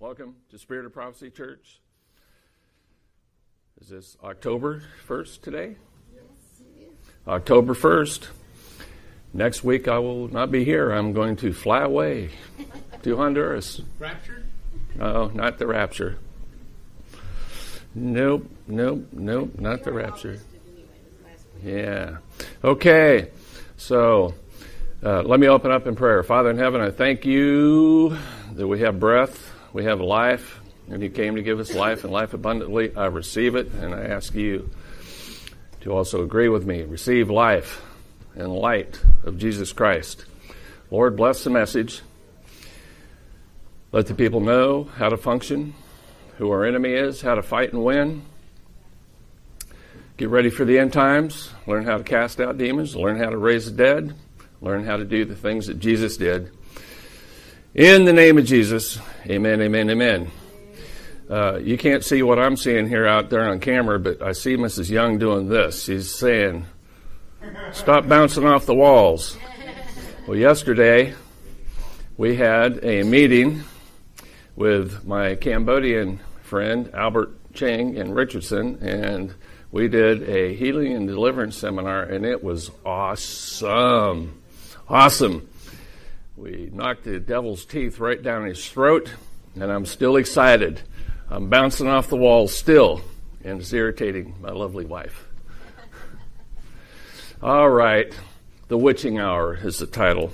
Welcome to Spirit of Prophecy Church. Is this October 1st today? Yes. October 1st. Next week I will not be here. I'm going to fly away to Honduras. Rapture? No, not the rapture. Nope, nope, nope, not the rapture. Yeah. Okay. So, uh, let me open up in prayer. Father in heaven, I thank you that we have breath, we have life, and you came to give us life and life abundantly. I receive it, and I ask you to also agree with me. Receive life and light of Jesus Christ. Lord, bless the message. Let the people know how to function, who our enemy is, how to fight and win. Get ready for the end times. Learn how to cast out demons. Learn how to raise the dead. Learn how to do the things that Jesus did. In the name of Jesus, amen, amen, amen. Uh, you can't see what I'm seeing here out there on camera, but I see Mrs. Young doing this. She's saying, Stop bouncing off the walls. Well, yesterday we had a meeting with my Cambodian friend Albert Chang in Richardson, and we did a healing and deliverance seminar, and it was awesome. Awesome. We knocked the devil's teeth right down his throat, and I'm still excited. I'm bouncing off the walls still, and it's irritating my lovely wife. All right. The Witching Hour is the title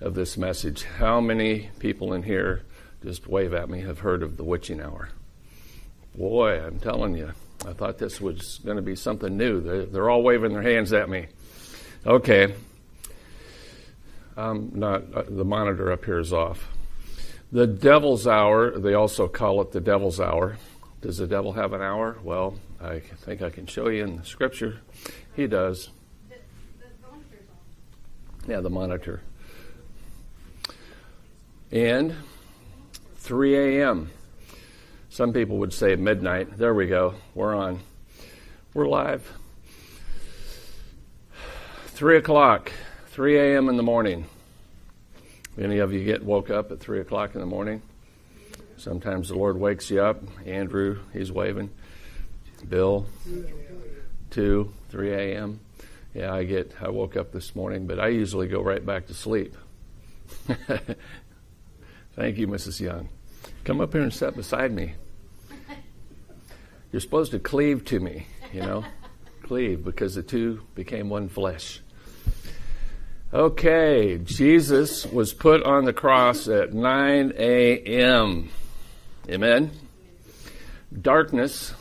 of this message. How many people in here, just wave at me, have heard of the Witching Hour? Boy, I'm telling you, I thought this was going to be something new. They're, they're all waving their hands at me. Okay. I'm not, uh, the monitor up here is off. The devil's hour, they also call it the devil's hour. Does the devil have an hour? Well, I think I can show you in the scripture. He does. Yeah, the monitor. And 3 a.m. Some people would say midnight. There we go. We're on. We're live. 3 o'clock, 3 a.m. in the morning. Any of you get woke up at 3 o'clock in the morning? Sometimes the Lord wakes you up. Andrew, he's waving. Bill, 2, 3 a.m. Yeah, I get, I woke up this morning, but I usually go right back to sleep. Thank you, Mrs. Young. Come up here and sit beside me. You're supposed to cleave to me, you know? cleave, because the two became one flesh. Okay, Jesus was put on the cross at 9 a.m. Amen? Darkness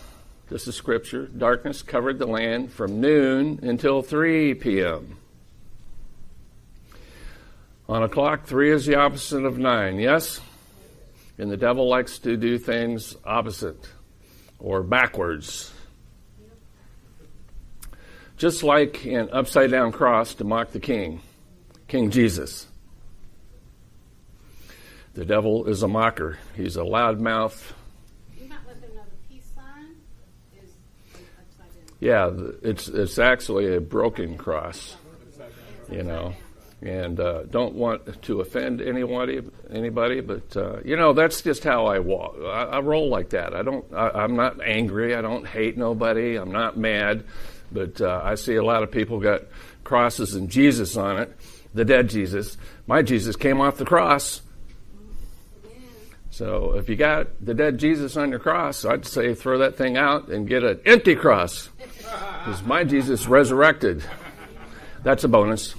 this is scripture. Darkness covered the land from noon until 3 p.m. On a clock, 3 is the opposite of 9, yes? And the devil likes to do things opposite or backwards. Just like an upside down cross to mock the king, King Jesus. The devil is a mocker. He's a loudmouth, Yeah, it's it's actually a broken cross, you know, and uh, don't want to offend anybody, anybody, but uh, you know that's just how I walk. I, I roll like that. I don't. I, am not angry. I don't hate nobody. I'm not mad, but uh, I see a lot of people got crosses and Jesus on it, the dead Jesus. My Jesus came off the cross. So if you got the dead Jesus on your cross, I'd say throw that thing out and get an empty cross. Because my Jesus resurrected. That's a bonus.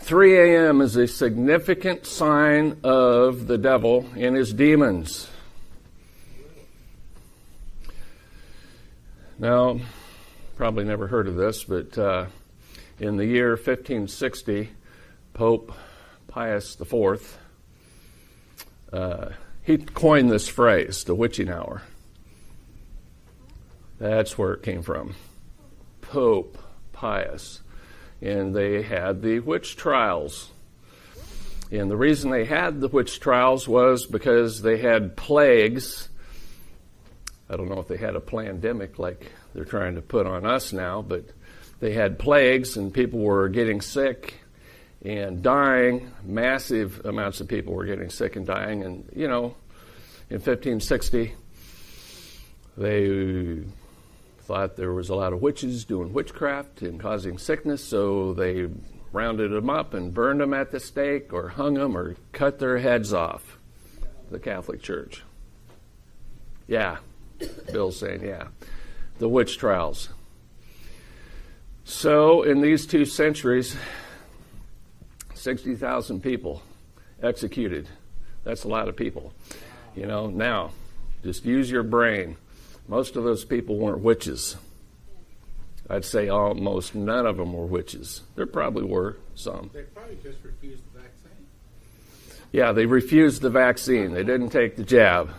3 a.m. is a significant sign of the devil and his demons. Now, probably never heard of this, but uh, in the year 1560, Pope Pius IV uh, he coined this phrase, the witching hour. That's where it came from. Pope Pius. And they had the witch trials. And the reason they had the witch trials was because they had plagues. I don't know if they had a pandemic like they're trying to put on us now, but they had plagues and people were getting sick and dying. Massive amounts of people were getting sick and dying. And, you know, in 1560, they thought there was a lot of witches doing witchcraft and causing sickness, so they rounded them up and burned them at the stake or hung them or cut their heads off. The Catholic Church. Yeah, Bill's saying, yeah. The witch trials. So, in these two centuries, 60,000 people executed. That's a lot of people. You know, now, just use your brain. Most of those people weren't witches. I'd say almost none of them were witches. There probably were some. They probably just refused the vaccine. Yeah, they refused the vaccine. They didn't take the jab.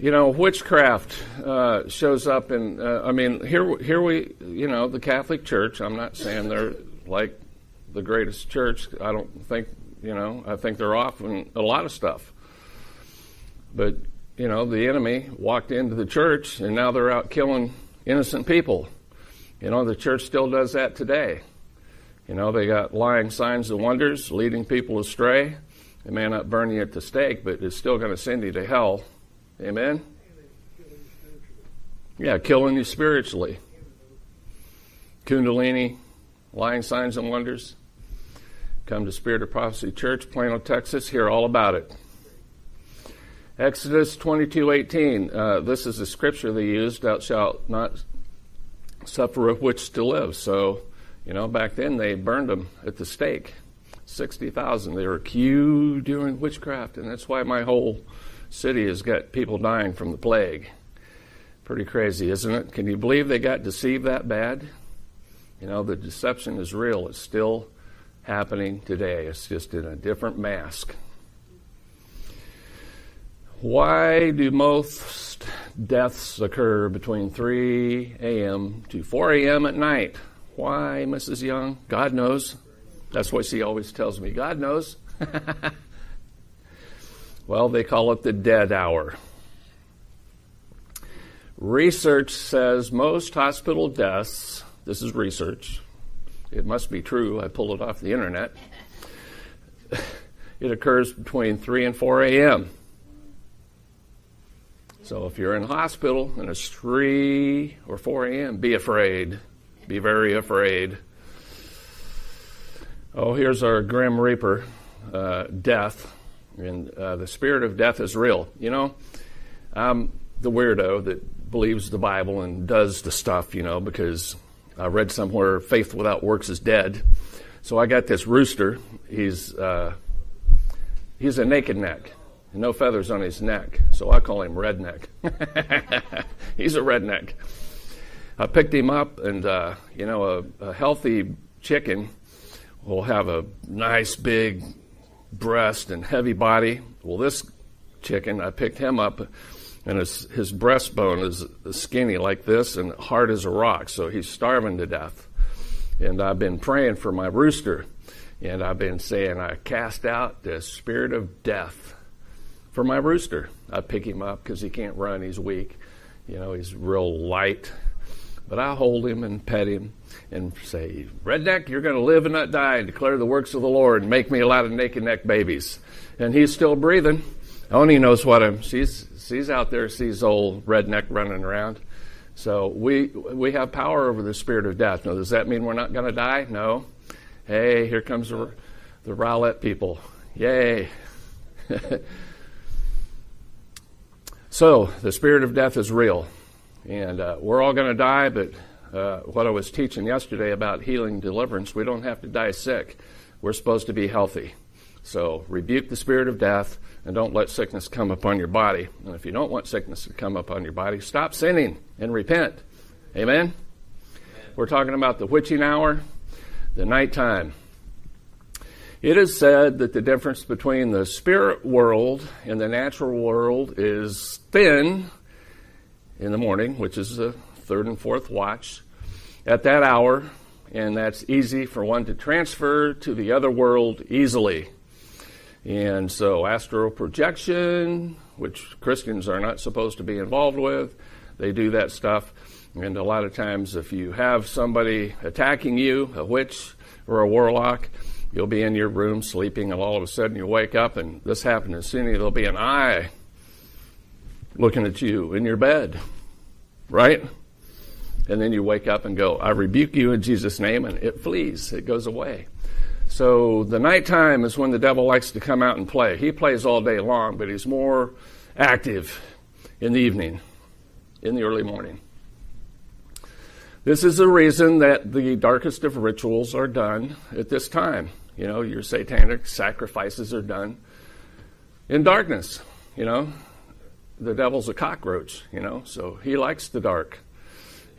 You know, witchcraft uh, shows up in. Uh, I mean, here, here we, you know, the Catholic Church. I'm not saying they're like the greatest church. I don't think, you know, I think they're off in a lot of stuff. But you know, the enemy walked into the church and now they're out killing innocent people. You know, the church still does that today. You know, they got lying signs and wonders, leading people astray. It may not burn you at the stake, but it's still going to send you to hell. Amen? Yeah, killing you spiritually. Kundalini, lying signs and wonders. Come to Spirit of Prophecy Church, Plano, Texas. Hear all about it. Exodus 22:18. Uh, this is the scripture they used: "Thou shalt not suffer a witch to live." So, you know, back then they burned them at the stake. Sixty thousand. They were accused doing witchcraft, and that's why my whole city has got people dying from the plague. Pretty crazy, isn't it? Can you believe they got deceived that bad? You know, the deception is real. It's still happening today. It's just in a different mask. Why do most deaths occur between 3 a.m. to 4 a.m. at night? Why, Mrs. Young? God knows. That's what she always tells me. God knows. well, they call it the dead hour. Research says most hospital deaths, this is research, it must be true, I pulled it off the internet, it occurs between 3 and 4 a.m. So if you're in hospital and it's 3 or 4 a.m., be afraid. Be very afraid. Oh, here's our Grim Reaper, uh, death. And uh, the spirit of death is real. You know, I'm the weirdo that believes the Bible and does the stuff, you know, because I read somewhere faith without works is dead. So I got this rooster. He's, uh, he's a naked neck no feathers on his neck, so I call him Redneck. He's a redneck. I picked him up, and uh, you know, a, a, healthy chicken will have a nice big breast and heavy body. Well, this chicken, I picked him up, and his his breastbone is skinny like this and hard as a rock, so he's starving to death. And I've been praying for my rooster, and I've been saying, I cast out the spirit of death for my rooster. I pick him up because he can't run. He's weak. You know, he's real light. But I hold him and pet him and say, Redneck, you're going to live and not die and declare the works of the Lord and make me a lot of naked neck babies. And he's still breathing. Oni knows what I'm. She's she's out there, sees old redneck running around. So we we have power over the spirit of death. Now, does that mean we're not going to die? No. Hey, here comes the the Rowlett people. Yay. So, the spirit of death is real. And uh, we're all going to die, but uh, what I was teaching yesterday about healing deliverance, we don't have to die sick. We're supposed to be healthy. So, rebuke the spirit of death and don't let sickness come upon your body. And if you don't want sickness to come upon your body, stop sinning and repent. Amen? We're talking about the witching hour, the nighttime. It is said that the difference between the spirit world and the natural world is thin in the morning, which is the third and fourth watch, at that hour, and that's easy for one to transfer to the other world easily. And so, astral projection, which Christians are not supposed to be involved with, they do that stuff. And a lot of times, if you have somebody attacking you, a witch or a warlock, you'll be in your room sleeping, and all of a sudden you wake up, and this happened as soon as there'll be an eye looking at you in your bed, right? And then you wake up and go, I rebuke you in Jesus' name, and it flees, it goes away. So the nighttime is when the devil likes to come out and play. He plays all day long, but he's more active in the evening, in the early morning. This is the reason that the darkest of rituals are done at this time. You know, your satanic sacrifices are done in darkness. You know, the devil's a cockroach, you know, so he likes the dark.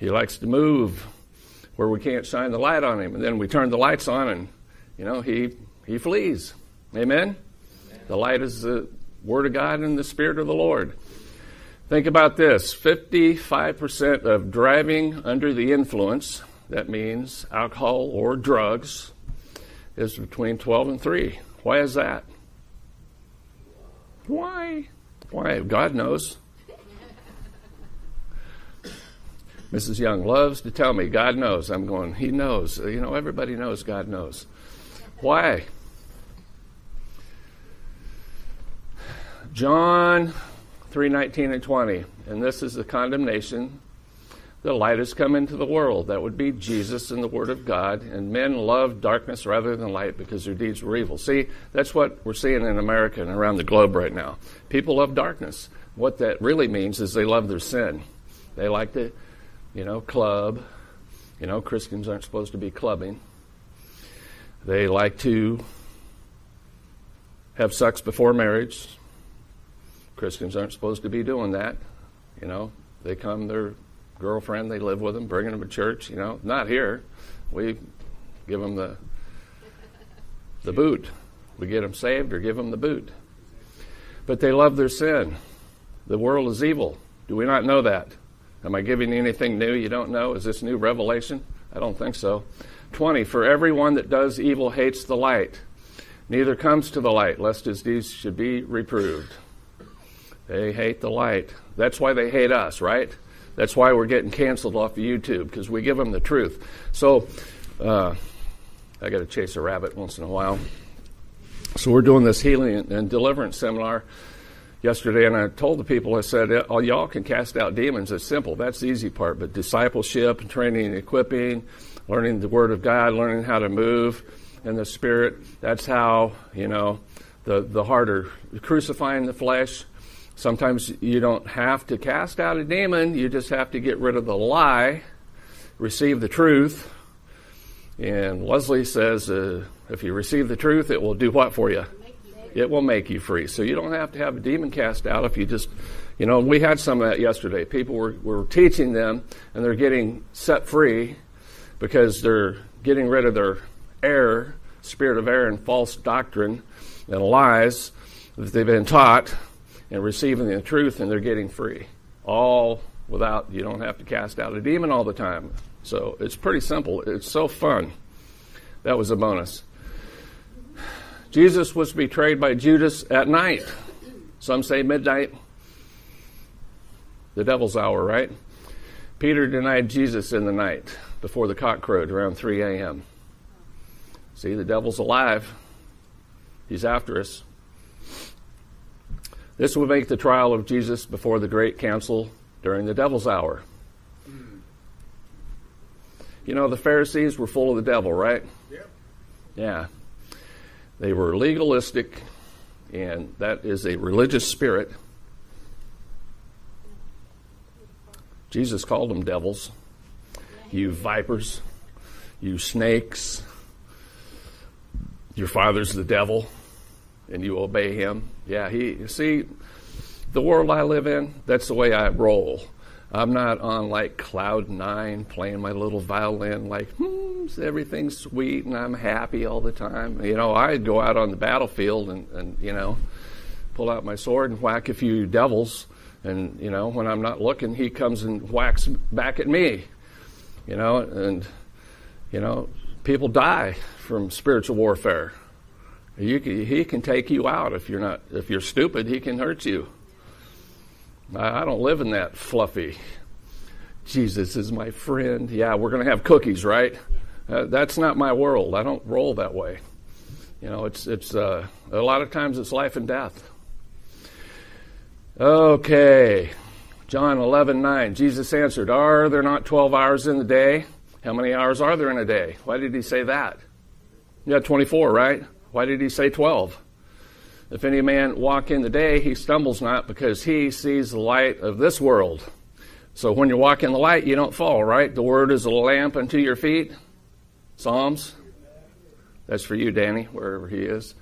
He likes to move where we can't shine the light on him. And then we turn the lights on and, you know, he, he flees. Amen? Amen? The light is the Word of God and the Spirit of the Lord. Think about this 55% of driving under the influence, that means alcohol or drugs, is between 12 and 3. Why is that? Why? Why? God knows. Mrs. Young loves to tell me, God knows. I'm going, He knows. You know, everybody knows God knows. Why? John 3:19 and 20. And this is the condemnation. The light has come into the world. That would be Jesus and the Word of God. And men love darkness rather than light because their deeds were evil. See, that's what we're seeing in America and around the globe right now. People love darkness. What that really means is they love their sin. They like to you know, club. You know, Christians aren't supposed to be clubbing. They like to have sex before marriage. Christians aren't supposed to be doing that. You know, they come, their girlfriend, they live with them, bringing them to church. You know, not here. We give them the the boot. We get them saved or give them the boot. But they love their sin. The world is evil. Do we not know that? Am I giving you anything new you don't know? Is this new revelation? I don't think so. 20. For everyone that does evil hates the light, neither comes to the light, lest his deeds should be reproved. They hate the light. That's why they hate us, right? That's why we're getting canceled off of YouTube, because we give them the truth. So, uh, I got to chase a rabbit once in a while. So, we're doing this healing and deliverance seminar yesterday, and I told the people, I said, oh, y'all can cast out demons. It's simple. That's the easy part. But discipleship, training, and equipping, learning the Word of God, learning how to move in the Spirit, that's how, you know, the, the harder. Crucifying the flesh, sometimes you don't have to cast out a demon, you just have to get rid of the lie, receive the truth. And Leslie says, uh, if you receive the truth, it will do what for you? It will make you free. So you don't have to have a demon cast out if you just, you know, we had some of that yesterday. People were, were teaching them and they're getting set free because they're getting rid of their error, spirit of error and false doctrine and lies that they've been taught and receiving the truth and they're getting free. All without, you don't have to cast out a demon all the time. So it's pretty simple. It's so fun. That was a bonus. Jesus was betrayed by Judas at night. Some say midnight. The devil's hour, right? Peter denied Jesus in the night before the cock crowed around 3 a.m. See, the devil's alive. He's after us. This would make the trial of Jesus before the great council during the devil's hour. You know, the Pharisees were full of the devil, right? Yep. Yeah. They were legalistic, and that is a religious spirit. Jesus called them devils. You vipers, you snakes, your father's the devil, and you obey him. Yeah, he, see, the world I live in, that's the way I roll. I'm not on like cloud nine playing my little violin, like, hmm, everything's sweet and I'm happy all the time. You know, I'd go out on the battlefield and, and, you know, pull out my sword and whack a few devils. And, you know, when I'm not looking, he comes and whacks back at me. You know, and, you know, people die from spiritual warfare. Can, he can take you out if you're not, if you're stupid, he can hurt you. I don't live in that fluffy Jesus is my friend. Yeah, we're going to have cookies, right? Uh, that's not my world. I don't roll that way. You know, it's it's uh, a lot of times it's life and death. Okay, John eleven nine. Jesus answered, "Are there not twelve hours in the day? How many hours are there in a day? Why did he say that? Yeah, twenty four, right? Why did he say twelve? If any man walk in the day, he stumbles not, because he sees the light of this world." So when you walk in the light, you don't fall, right? The word is a lamp unto your feet. Psalms. That's for you, Danny, wherever he is.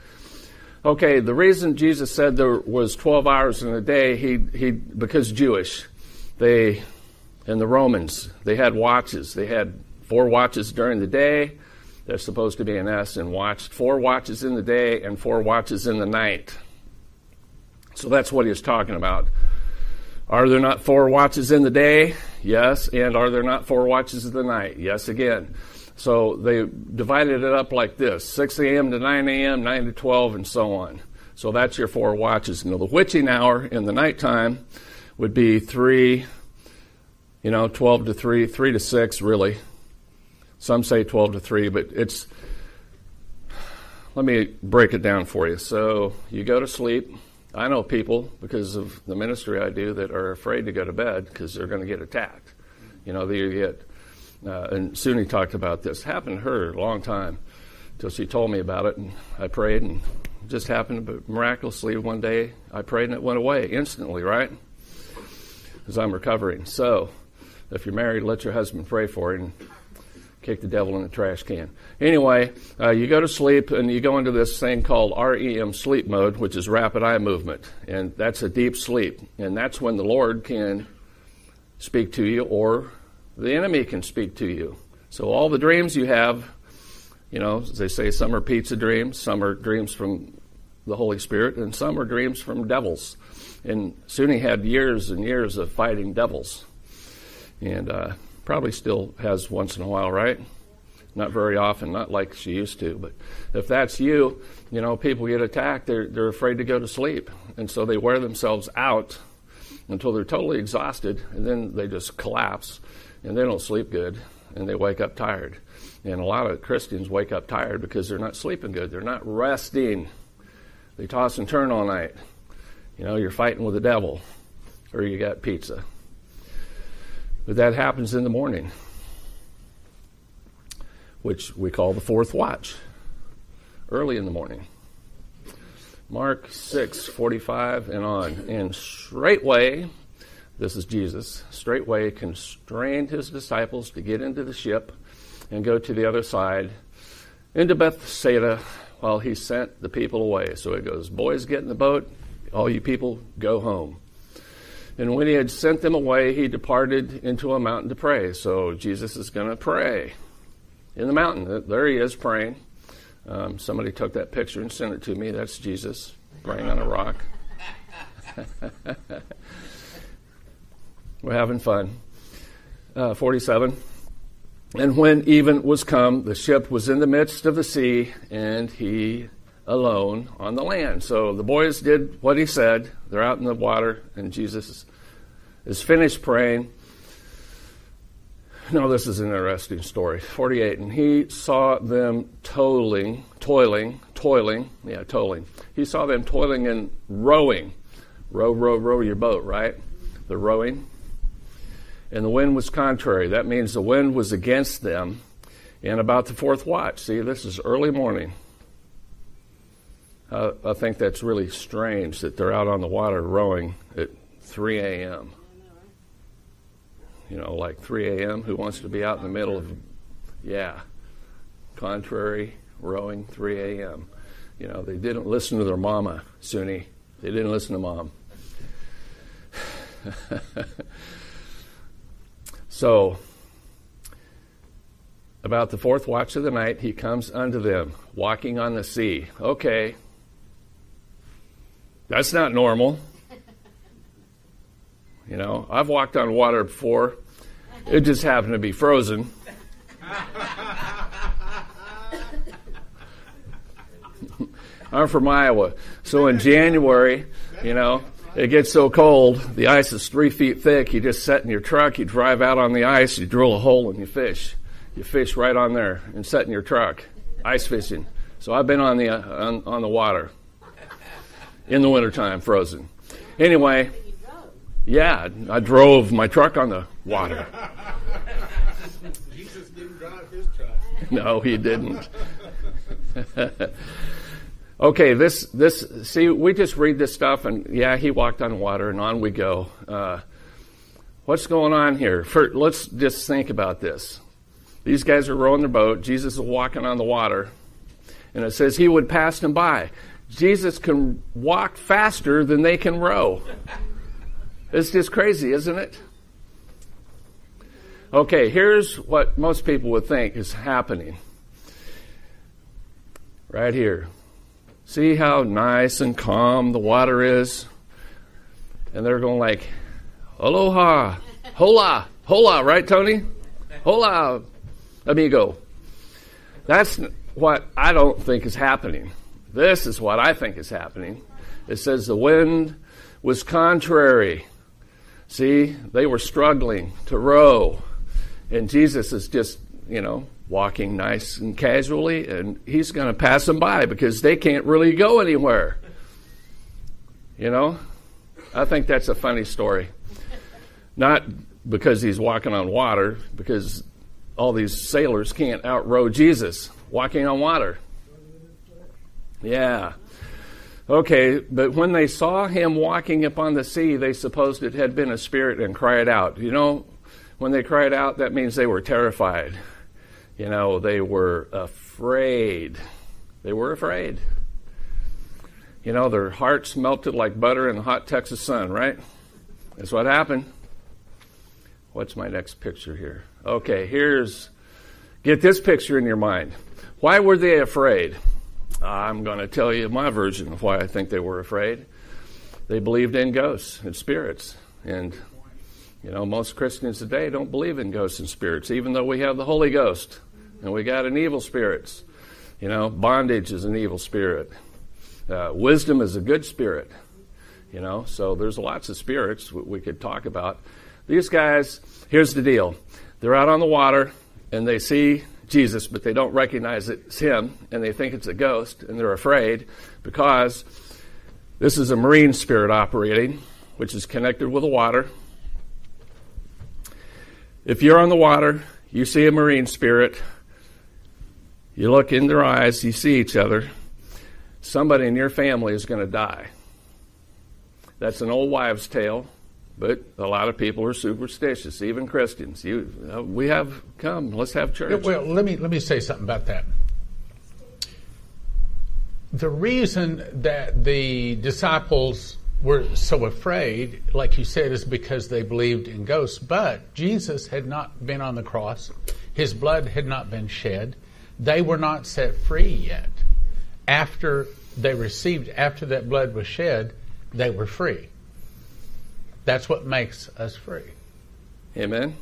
Okay, the reason Jesus said there was 12 hours in a day, he, he, because Jewish, they, and the Romans, they had watches. They had four watches during the day. They're supposed to be an S and watched four watches in the day and four watches in the night. So that's what he's talking about. Are there not four watches in the day? Yes. And are there not four watches in the night? Yes, again. So they divided it up like this 6 a.m. to 9 a.m., 9 to 12, and so on. So that's your four watches. Now, the witching hour in the nighttime would be 3, you know, 12 to 3, 3 to 6, really. Some say 12 to 3, but it's. Let me break it down for you. So you go to sleep I know people because of the ministry I do that are afraid to go to bed because they're going to get attacked. You know, they get. Uh, and Suni talked about this. Happened to her a long time until she told me about it, and I prayed, and just happened. But miraculously, one day I prayed, and it went away instantly. Right? As I'm recovering. So, if you're married, let your husband pray for you, and kick the devil in the trash can. Anyway, uh, you go to sleep and you go into this thing called REM sleep mode, which is rapid eye movement. And that's a deep sleep. And that's when the Lord can speak to you or the enemy can speak to you. So all the dreams you have, you know, as they say some are pizza dreams, some are dreams from the Holy Spirit, and some are dreams from devils. And Suni had years and years of fighting devils. And uh, probably still has once in a while, right? Not very often, not like she used to. But if that's you, you know, people get attacked, they're, they're afraid to go to sleep. And so they wear themselves out until they're totally exhausted, and then they just collapse, and they don't sleep good, and they wake up tired. And a lot of Christians wake up tired because they're not sleeping good. They're not resting. They toss and turn all night. You know, you're fighting with the devil, or you got pizza. But that happens in the morning, which we call the fourth watch, early in the morning. Mark 6, 45 and on. And straightway, this is Jesus, straightway constrained his disciples to get into the ship and go to the other side into Bethsaida while he sent the people away. So it goes, Boys, get in the boat. All you people, go home. And when he had sent them away, he departed into a mountain to pray. So Jesus is going to pray in the mountain. There he is praying. Um, somebody took that picture and sent it to me. That's Jesus praying on a rock. We're having fun. Uh, 47. And when even was come, the ship was in the midst of the sea, and he alone on the land. So the boys did what he said. They're out in the water, and Jesus is finished praying. Now, this is an interesting story. 48. And he saw them toiling, toiling, toiling, yeah, toiling. He saw them toiling and rowing. Row, row, row your boat, right? The rowing. And the wind was contrary. That means the wind was against them. And about the fourth watch, see, this is early morning. Uh, I think that's really strange that they're out on the water rowing at 3 a.m. You know, like 3 a.m. Who wants to be out in the middle of, yeah, contrary rowing 3 a.m. You know, they didn't listen to their mama, Suni. They didn't listen to mom. so, about the fourth watch of the night, he comes unto them, walking on the sea. Okay, that's not normal. You know, I've walked on water before. It just happened to be frozen. I'm from Iowa. So in January, you know, it gets so cold, the ice is three feet thick. You just set in your truck, you drive out on the ice, you drill a hole, and you fish. You fish right on there and set in your truck, ice fishing. So I've been on the uh, on, on the water in the wintertime, frozen. Anyway, yeah, I drove my truck on the water. Jesus didn't drive his truck. No, he didn't. okay, this this see, we just read this stuff, and yeah, he walked on water, and on we go. Uh, what's going on here? Let's just think about this. These guys are rowing their boat. Jesus is walking on the water, and it says he would pass them by. Jesus can walk faster than they can row. It's just crazy, isn't it? Okay, here's what most people would think is happening. Right here. See how nice and calm the water is? And they're going like, aloha, hola, hola, right, Tony? Hola, amigo. That's what I don't think is happening. This is what I think is happening. It says the wind was contrary. See, they were struggling to row. And Jesus is just, you know, walking nice and casually, and he's going to pass them by because they can't really go anywhere. You know? I think that's a funny story. Not because he's walking on water, because all these sailors can't outrow Jesus walking on water. Yeah. Okay, but when they saw him walking upon the sea, they supposed it had been a spirit and cried out. You know, when they cried out, that means they were terrified. You know, they were afraid. They were afraid. You know, their hearts melted like butter in the hot Texas sun, right? That's what happened. What's my next picture here? Okay, here's, get this picture in your mind. Why were they afraid? I'm going to tell you my version of why I think they were afraid. They believed in ghosts and spirits. And, you know, most Christians today don't believe in ghosts and spirits, even though we have the Holy Ghost and we got an evil spirits. You know, bondage is an evil spirit. Uh, wisdom is a good spirit. You know, so there's lots of spirits we could talk about. These guys, here's the deal. They're out on the water and they see Jesus, but they don't recognize it's him, and they think it's a ghost, and they're afraid because this is a marine spirit operating, which is connected with the water. If you're on the water, you see a marine spirit, you look in their eyes, you see each other, somebody in your family is going to die. That's an old wives' tale. But a lot of people are superstitious, even Christians. You, uh, we have come. Let's have church. Well, let me let me say something about that. The reason that the disciples were so afraid, like you said, is because they believed in ghosts. But Jesus had not been on the cross; his blood had not been shed. They were not set free yet. After they received, after that blood was shed, they were free. That's what makes us free. Amen.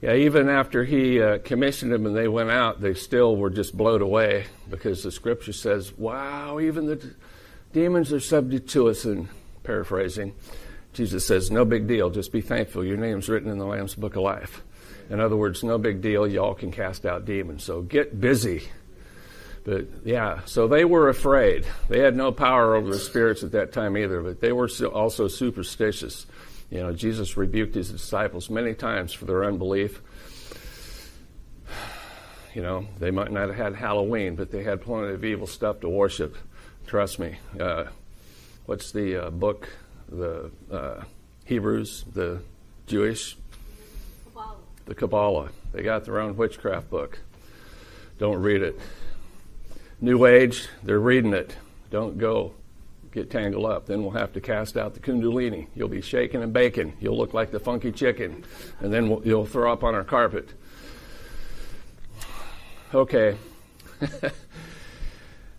Yeah, even after he uh, commissioned them and they went out, they still were just blown away because the scripture says, wow, even the d- demons are subject to us. And paraphrasing, Jesus says, no big deal, just be thankful. Your name's written in the Lamb's Book of Life. In other words, no big deal, y'all can cast out demons. So get busy. But yeah, so they were afraid. They had no power over the spirits at that time either, but they were also superstitious. You know, Jesus rebuked his disciples many times for their unbelief. You know, they might not have had Halloween, but they had plenty of evil stuff to worship. Trust me. Uh, what's the uh, book? The uh, Hebrews, the Jewish? Kabbalah. The Kabbalah. They got their own witchcraft book. Don't read it. New Age, they're reading it. Don't go get tangled up. Then we'll have to cast out the Kundalini. You'll be shaking and baking. You'll look like the funky chicken. And then we'll, you'll throw up on our carpet. Okay.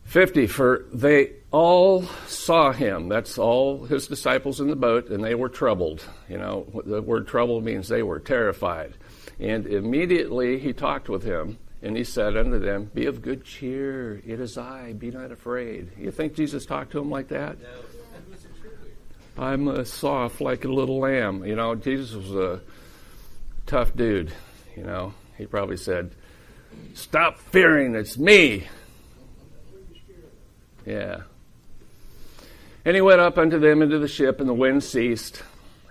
50 for they all saw him that's all his disciples in the boat and they were troubled you know the word troubled means they were terrified and immediately he talked with him and he said unto them, Be of good cheer, it is I, be not afraid. You think Jesus talked to them like that? I'm uh, soft like a little lamb. You know, Jesus was a tough dude. You know, he probably said, Stop fearing, it's me. Yeah. And he went up unto them into the ship, and the wind ceased,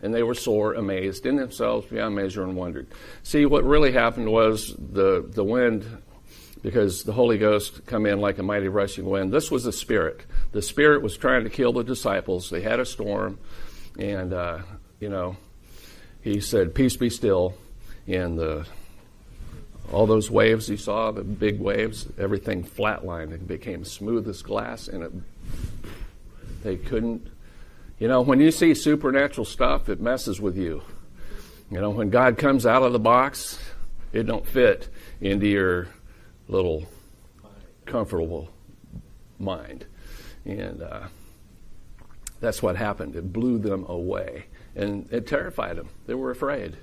and they were sore amazed in themselves beyond measure and wondered. See, what really happened was the, the wind, because the Holy Ghost come in like a mighty rushing wind. This was the Spirit. The Spirit was trying to kill the disciples. They had a storm, and, uh, you know, he said, Peace be still. And the all those waves you saw, the big waves, everything flatlined and became smooth as glass, and it, they couldn't. You know, when you see supernatural stuff, it messes with you. You know, when God comes out of the box, it don't fit into your little comfortable mind, and uh, that's what happened. It blew them away, and it terrified them. They were afraid.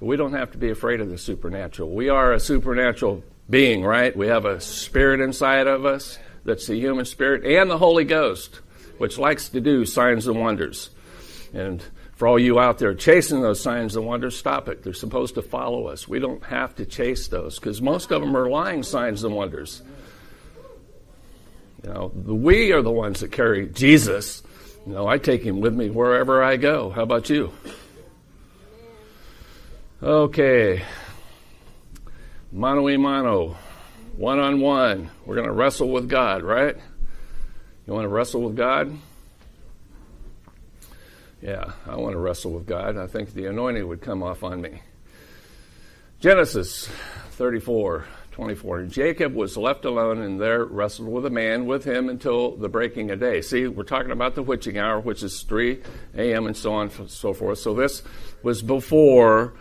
But we don't have to be afraid of the supernatural. We are a supernatural being, right? We have a spirit inside of us that's the human spirit and the Holy Ghost, which likes to do signs and wonders. And for all you out there chasing those signs and wonders, stop it. They're supposed to follow us. We don't have to chase those because most of them are lying signs and wonders. You know, we are the ones that carry Jesus. You know, I take him with me wherever I go. How about you? Okay. Mano a mano. One on one. We're going to wrestle with God, right? You want to wrestle with God? Yeah, I want to wrestle with God. I think the anointing would come off on me. Genesis 34, 24. Jacob was left alone and there wrestled with a man with him until the breaking of day. See, we're talking about the witching hour, which is 3 a.m. and so on and so forth. So this was before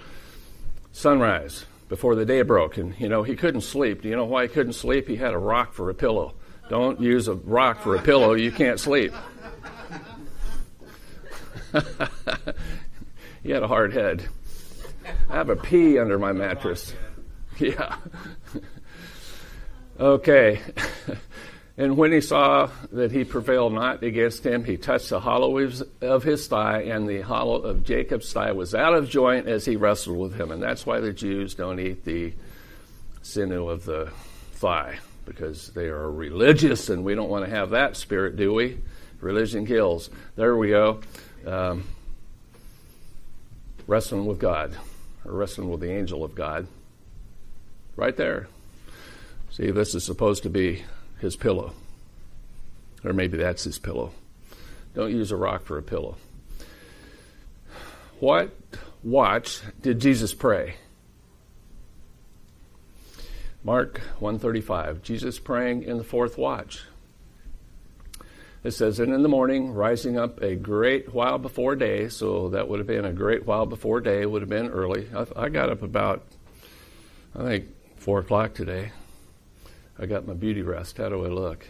sunrise before the day broke. And, you know, he couldn't sleep. Do you know why he couldn't sleep? He had a rock for a pillow. Don't use a rock for a pillow, you can't sleep. he had a hard head. I have a pea under my mattress. Yeah. okay. And when he saw that he prevailed not against him, he touched the hollow of his thigh, and the hollow of Jacob's thigh was out of joint as he wrestled with him. And that's why the Jews don't eat the sinew of the thigh, because they are religious, and we don't want to have that spirit, do we? Religion kills. There we go. Um, wrestling with God, or wrestling with the angel of God. Right there. See, this is supposed to be his pillow. Or maybe that's his pillow. Don't use a rock for a pillow. What watch did Jesus pray? Mark 135. Jesus praying in the fourth watch. It says, and in the morning, rising up a great while before day, so that would have been a great while before day, would have been early. I, I got up about, I think, 4 o'clock today. I got my beauty rest. How do I look?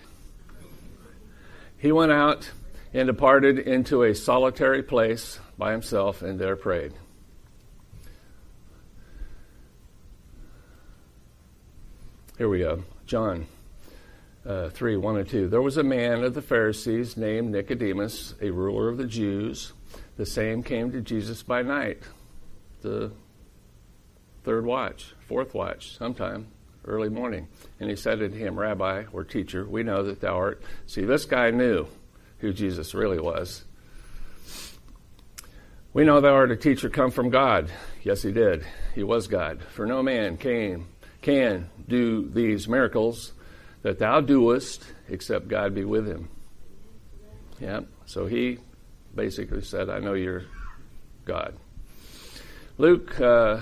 He went out and departed into a solitary place by himself and there prayed. Here we go. John uh, 3 1 and 2. There was a man of the Pharisees named Nicodemus, a ruler of the Jews. The same came to Jesus by night, the third watch, fourth watch, sometime early morning. And he said unto him, Rabbi or teacher, we know that thou art. See, this guy knew who Jesus really was. We know thou art a teacher come from God. Yes, he did. He was God. For no man came, can do these miracles that thou doest except God be with him. Yeah. So he basically said, I know you're God. Luke uh,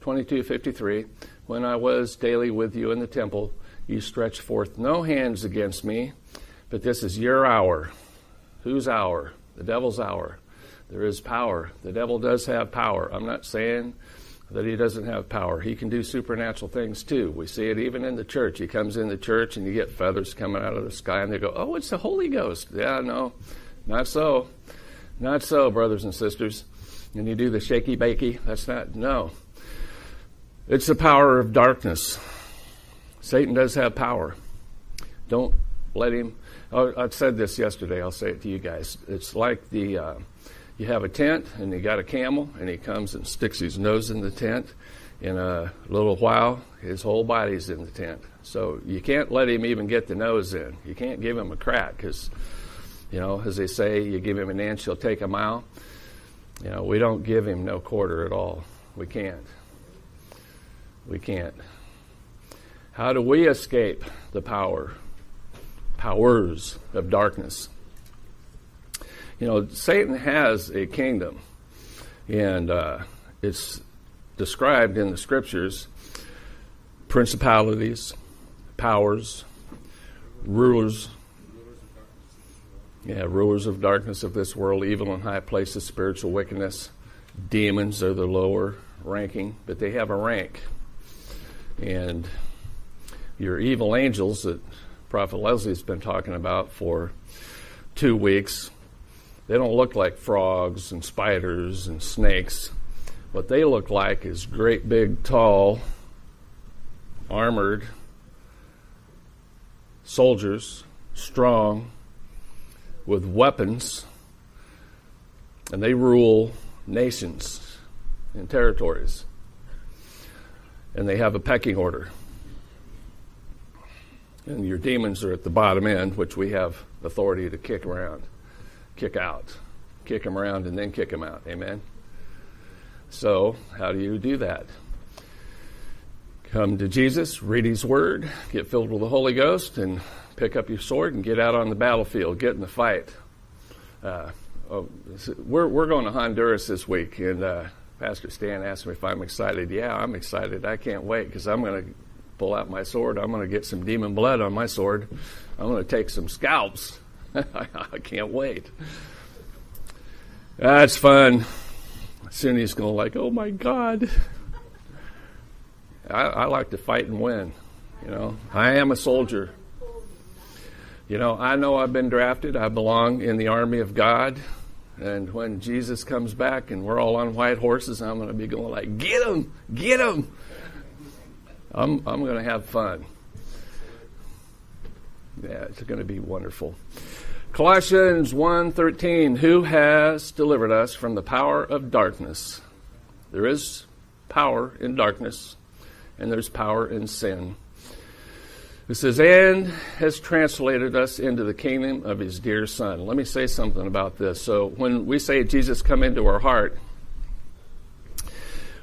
22 53. When I was daily with you in the temple, you stretched forth no hands against me, but this is your hour. Whose hour? The devil's hour. There is power. The devil does have power. I'm not saying that he doesn't have power. He can do supernatural things too. We see it even in the church. He comes in the church and you get feathers coming out of the sky and they go, Oh, it's the Holy Ghost. Yeah, no, not so. Not so, brothers and sisters. And you do the shaky bakey. That's not, no. It's the power of darkness. Satan does have power. Don't let him. Oh, I said this yesterday. I'll say it to you guys. It's like the uh, you have a tent and you got a camel and he comes and sticks his nose in the tent. In a little while, his whole body's in the tent. So you can't let him even get the nose in. You can't give him a crack because, you know, as they say, you give him an inch, he'll take a mile. You know, we don't give him no quarter at all. We can't. We can't. How do we escape the power, powers of darkness? You know, Satan has a kingdom, and uh, it's described in the scriptures principalities, powers, rulers. Yeah, rulers of darkness of this world, evil in high places, spiritual wickedness. Demons are the lower ranking, but they have a rank. And your evil angels that Prophet Leslie's been talking about for two weeks, they don't look like frogs and spiders and snakes. What they look like is great big, tall, armored soldiers, strong, with weapons, and they rule nations and territories. And they have a pecking order. And your demons are at the bottom end, which we have authority to kick around, kick out, kick them around, and then kick them out. Amen? So, how do you do that? Come to Jesus, read His Word, get filled with the Holy Ghost, and pick up your sword and get out on the battlefield, get in the fight. Uh, oh, we're, we're going to Honduras this week, and uh, Pastor Stan asked me if I'm excited. Yeah, I'm excited. I can't wait because I'm going to pull out my sword. I'm going to get some demon blood on my sword. I'm going to take some scalps. I can't wait. That's fun. Cindy's going like, oh my God. I, I like to fight and win. You know, I am a soldier. You know, I know I've been drafted. I belong in the army of God. And when Jesus comes back and we're all on white horses, I'm going to be going like, "Get him! Get him!" I'm I'm going to have fun. Yeah, it's going to be wonderful. Colossians 1:13 Who has delivered us from the power of darkness? There is power in darkness and there's power in sin. It says, and has translated us into the kingdom of his dear son. Let me say something about this. So, when we say Jesus come into our heart,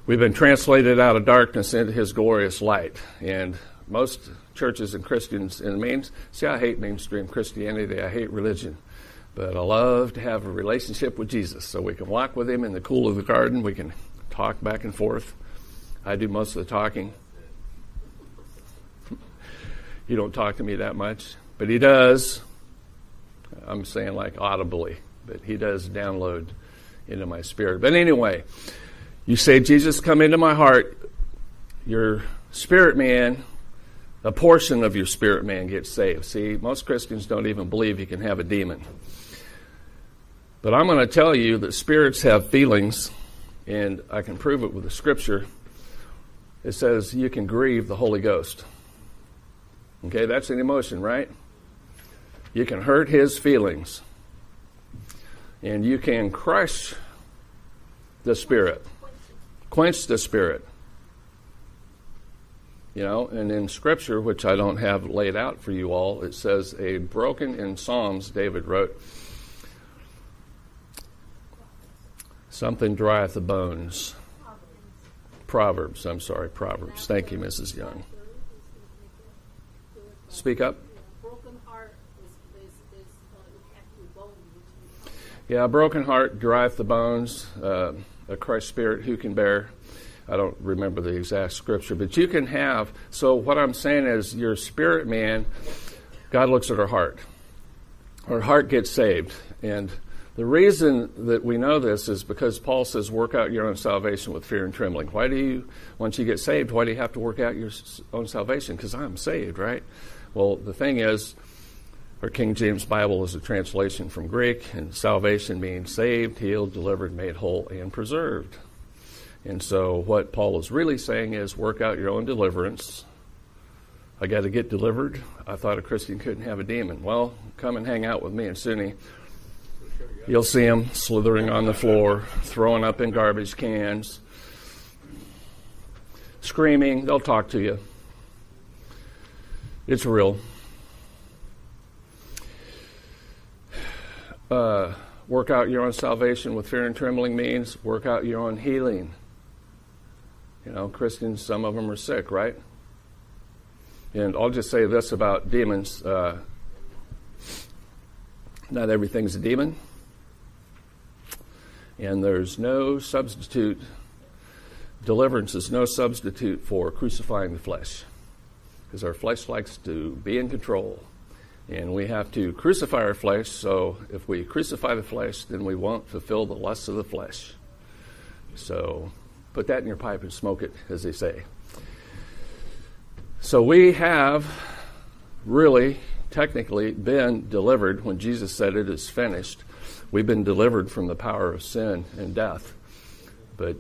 we've been translated out of darkness into his glorious light. And most churches and Christians in the main, see, I hate mainstream Christianity, I hate religion. But I love to have a relationship with Jesus so we can walk with him in the cool of the garden, we can talk back and forth. I do most of the talking. He don't talk to me that much, but he does. I'm saying like audibly, but he does download into my spirit. But anyway, you say, Jesus, come into my heart. Your spirit man, a portion of your spirit man gets saved. See, most Christians don't even believe you can have a demon. But I'm going to tell you that spirits have feelings, and I can prove it with the scripture. It says you can grieve the Holy Ghost. Okay, that's an emotion, right? You can hurt his feelings. And you can crush the spirit, quench the spirit. You know, and in Scripture, which I don't have laid out for you all, it says, a broken in Psalms, David wrote, something drieth the bones. Proverbs, I'm sorry, Proverbs. Thank you, Mrs. Young. Speak up. Yeah, a broken heart derive the bones. Uh, a Christ spirit, who can bear? I don't remember the exact scripture, but you can have. So, what I'm saying is, your spirit man, God looks at our heart. Our heart gets saved. And the reason that we know this is because Paul says, work out your own salvation with fear and trembling. Why do you, once you get saved, why do you have to work out your own salvation? Because I'm saved, right? Well, the thing is, our King James Bible is a translation from Greek, and salvation means saved, healed, delivered, made whole, and preserved. And so, what Paul is really saying is work out your own deliverance I got to get delivered. I thought a Christian couldn't have a demon. Well, come and hang out with me and Sunny. You'll see them slithering on the floor, throwing up in garbage cans, screaming. They'll talk to you. It's real. Uh, work out your own salvation with fear and trembling means work out your own healing. You know, Christians, some of them are sick, right? And I'll just say this about demons uh, not everything's a demon, and there's no substitute. Deliverance is no substitute for crucifying the flesh because our flesh likes to be in control. And we have to crucify our flesh, so if we crucify the flesh, then we won't fulfill the lusts of the flesh. So put that in your pipe and smoke it, as they say. So we have really, technically, been delivered when Jesus said it is finished. We've been delivered from the power of sin and death. But,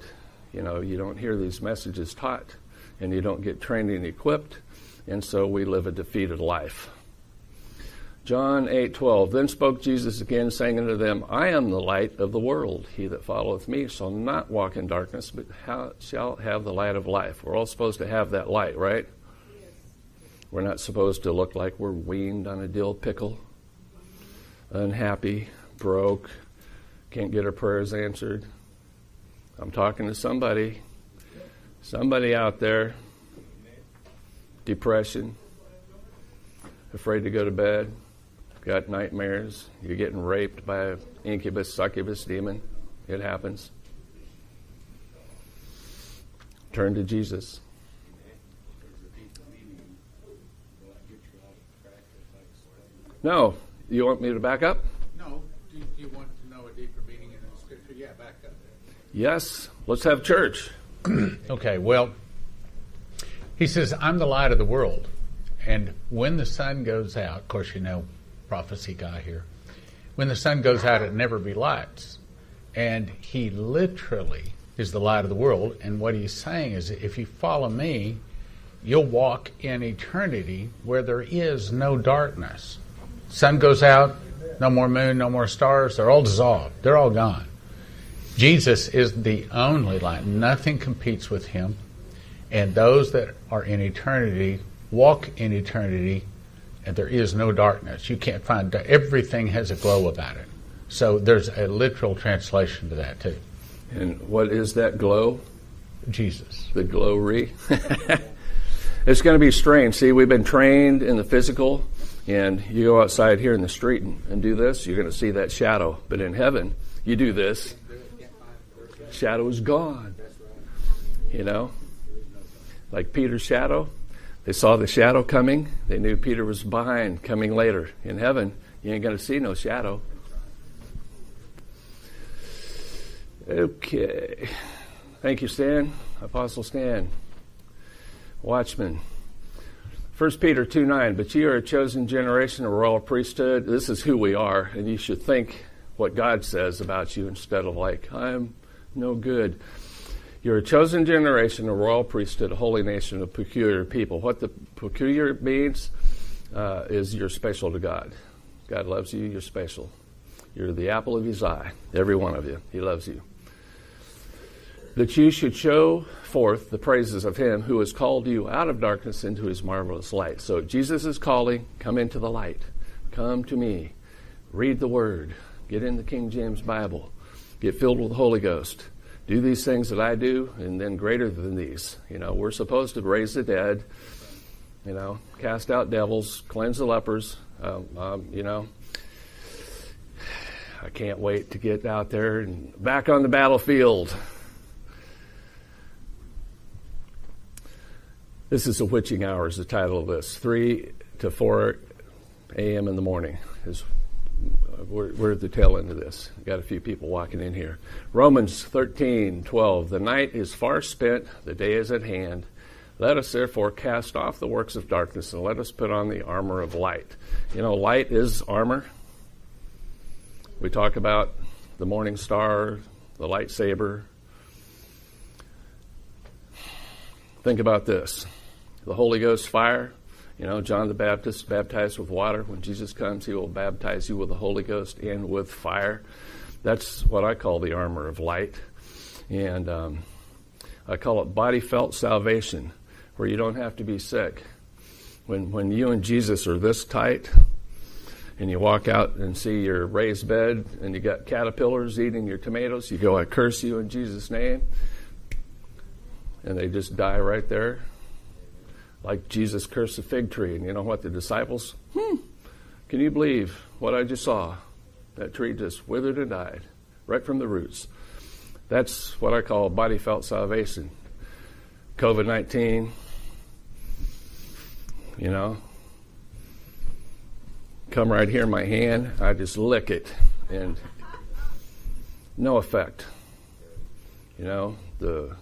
you know, you don't hear these messages taught, and you don't get trained and equipped, and so we live a defeated life. John 8:12 Then spoke Jesus again saying unto them I am the light of the world. He that followeth me shall not walk in darkness but shall have the light of life. We're all supposed to have that light right? We're not supposed to look like we're weaned on a dill pickle, unhappy, broke, can't get our prayers answered. I'm talking to somebody, somebody out there, depression, afraid to go to bed, got nightmares, you're getting raped by an incubus, succubus demon. It happens. Turn to Jesus. No. You want me to back up? No. Do you, do you want to know a deeper meaning in the scripture? Yeah, back up. Yes. Let's have church. okay, well, he says, I'm the light of the world. And when the sun goes out, of course, you know, prophecy guy here. When the sun goes out, it never be lights. And he literally is the light of the world. And what he's saying is, if you follow me, you'll walk in eternity where there is no darkness. Sun goes out, no more moon, no more stars. They're all dissolved. They're all gone. Jesus is the only light. Nothing competes with him. And those that are in eternity walk in eternity, and there is no darkness. You can't find everything has a glow about it. So there's a literal translation to that too. And what is that glow? Jesus. The glory. it's going to be strange. See, we've been trained in the physical and you go outside here in the street and, and do this, you're going to see that shadow. But in heaven, you do this, shadow is gone. You know? Like Peter's shadow. They saw the shadow coming. They knew Peter was behind, coming later. In heaven, you ain't going to see no shadow. Okay. Thank you, Stan. Apostle Stan. Watchman. 1 Peter 2 9, but you are a chosen generation, a royal priesthood. This is who we are, and you should think what God says about you instead of like, I'm no good. You're a chosen generation, a royal priesthood, a holy nation, a peculiar people. What the peculiar means uh, is you're special to God. God loves you, you're special. You're the apple of his eye, every one of you. He loves you that you should show forth the praises of him who has called you out of darkness into his marvelous light. So Jesus is calling, come into the light. Come to me. Read the word. Get in the King James Bible. Get filled with the Holy Ghost. Do these things that I do, and then greater than these. You know, we're supposed to raise the dead, you know, cast out devils, cleanse the lepers, um, um, you know. I can't wait to get out there and back on the battlefield. This is the witching hour is the title of this. 3 to 4 a.m. in the morning is we're, we're, at the tail end of this. Got a few people walking in here. Romans 13, 12. The night is far spent, the day is at hand. Let us therefore cast off the works of darkness and let us put on the armor of light. You know, light is armor. We talk about the morning star, the lightsaber. Think about this the Holy Ghost fire You know, John the Baptist baptized with water. When Jesus comes, he will baptize you with the Holy Ghost and with fire. That's what I call the armor of light. And um, I call it body felt salvation, where you don't have to be sick. When, when you and Jesus are this tight, and you walk out and see your raised bed, and you got caterpillars eating your tomatoes, you go, I curse you in Jesus' name. And they just die right there like Jesus cursed the fig tree. And you know what? The disciples, hmm, can you believe what I just saw? That tree just withered and died right from the roots. That's what I call body felt salvation. COVID 19, you know, come right here in my hand, I just lick it, and no effect. You know, the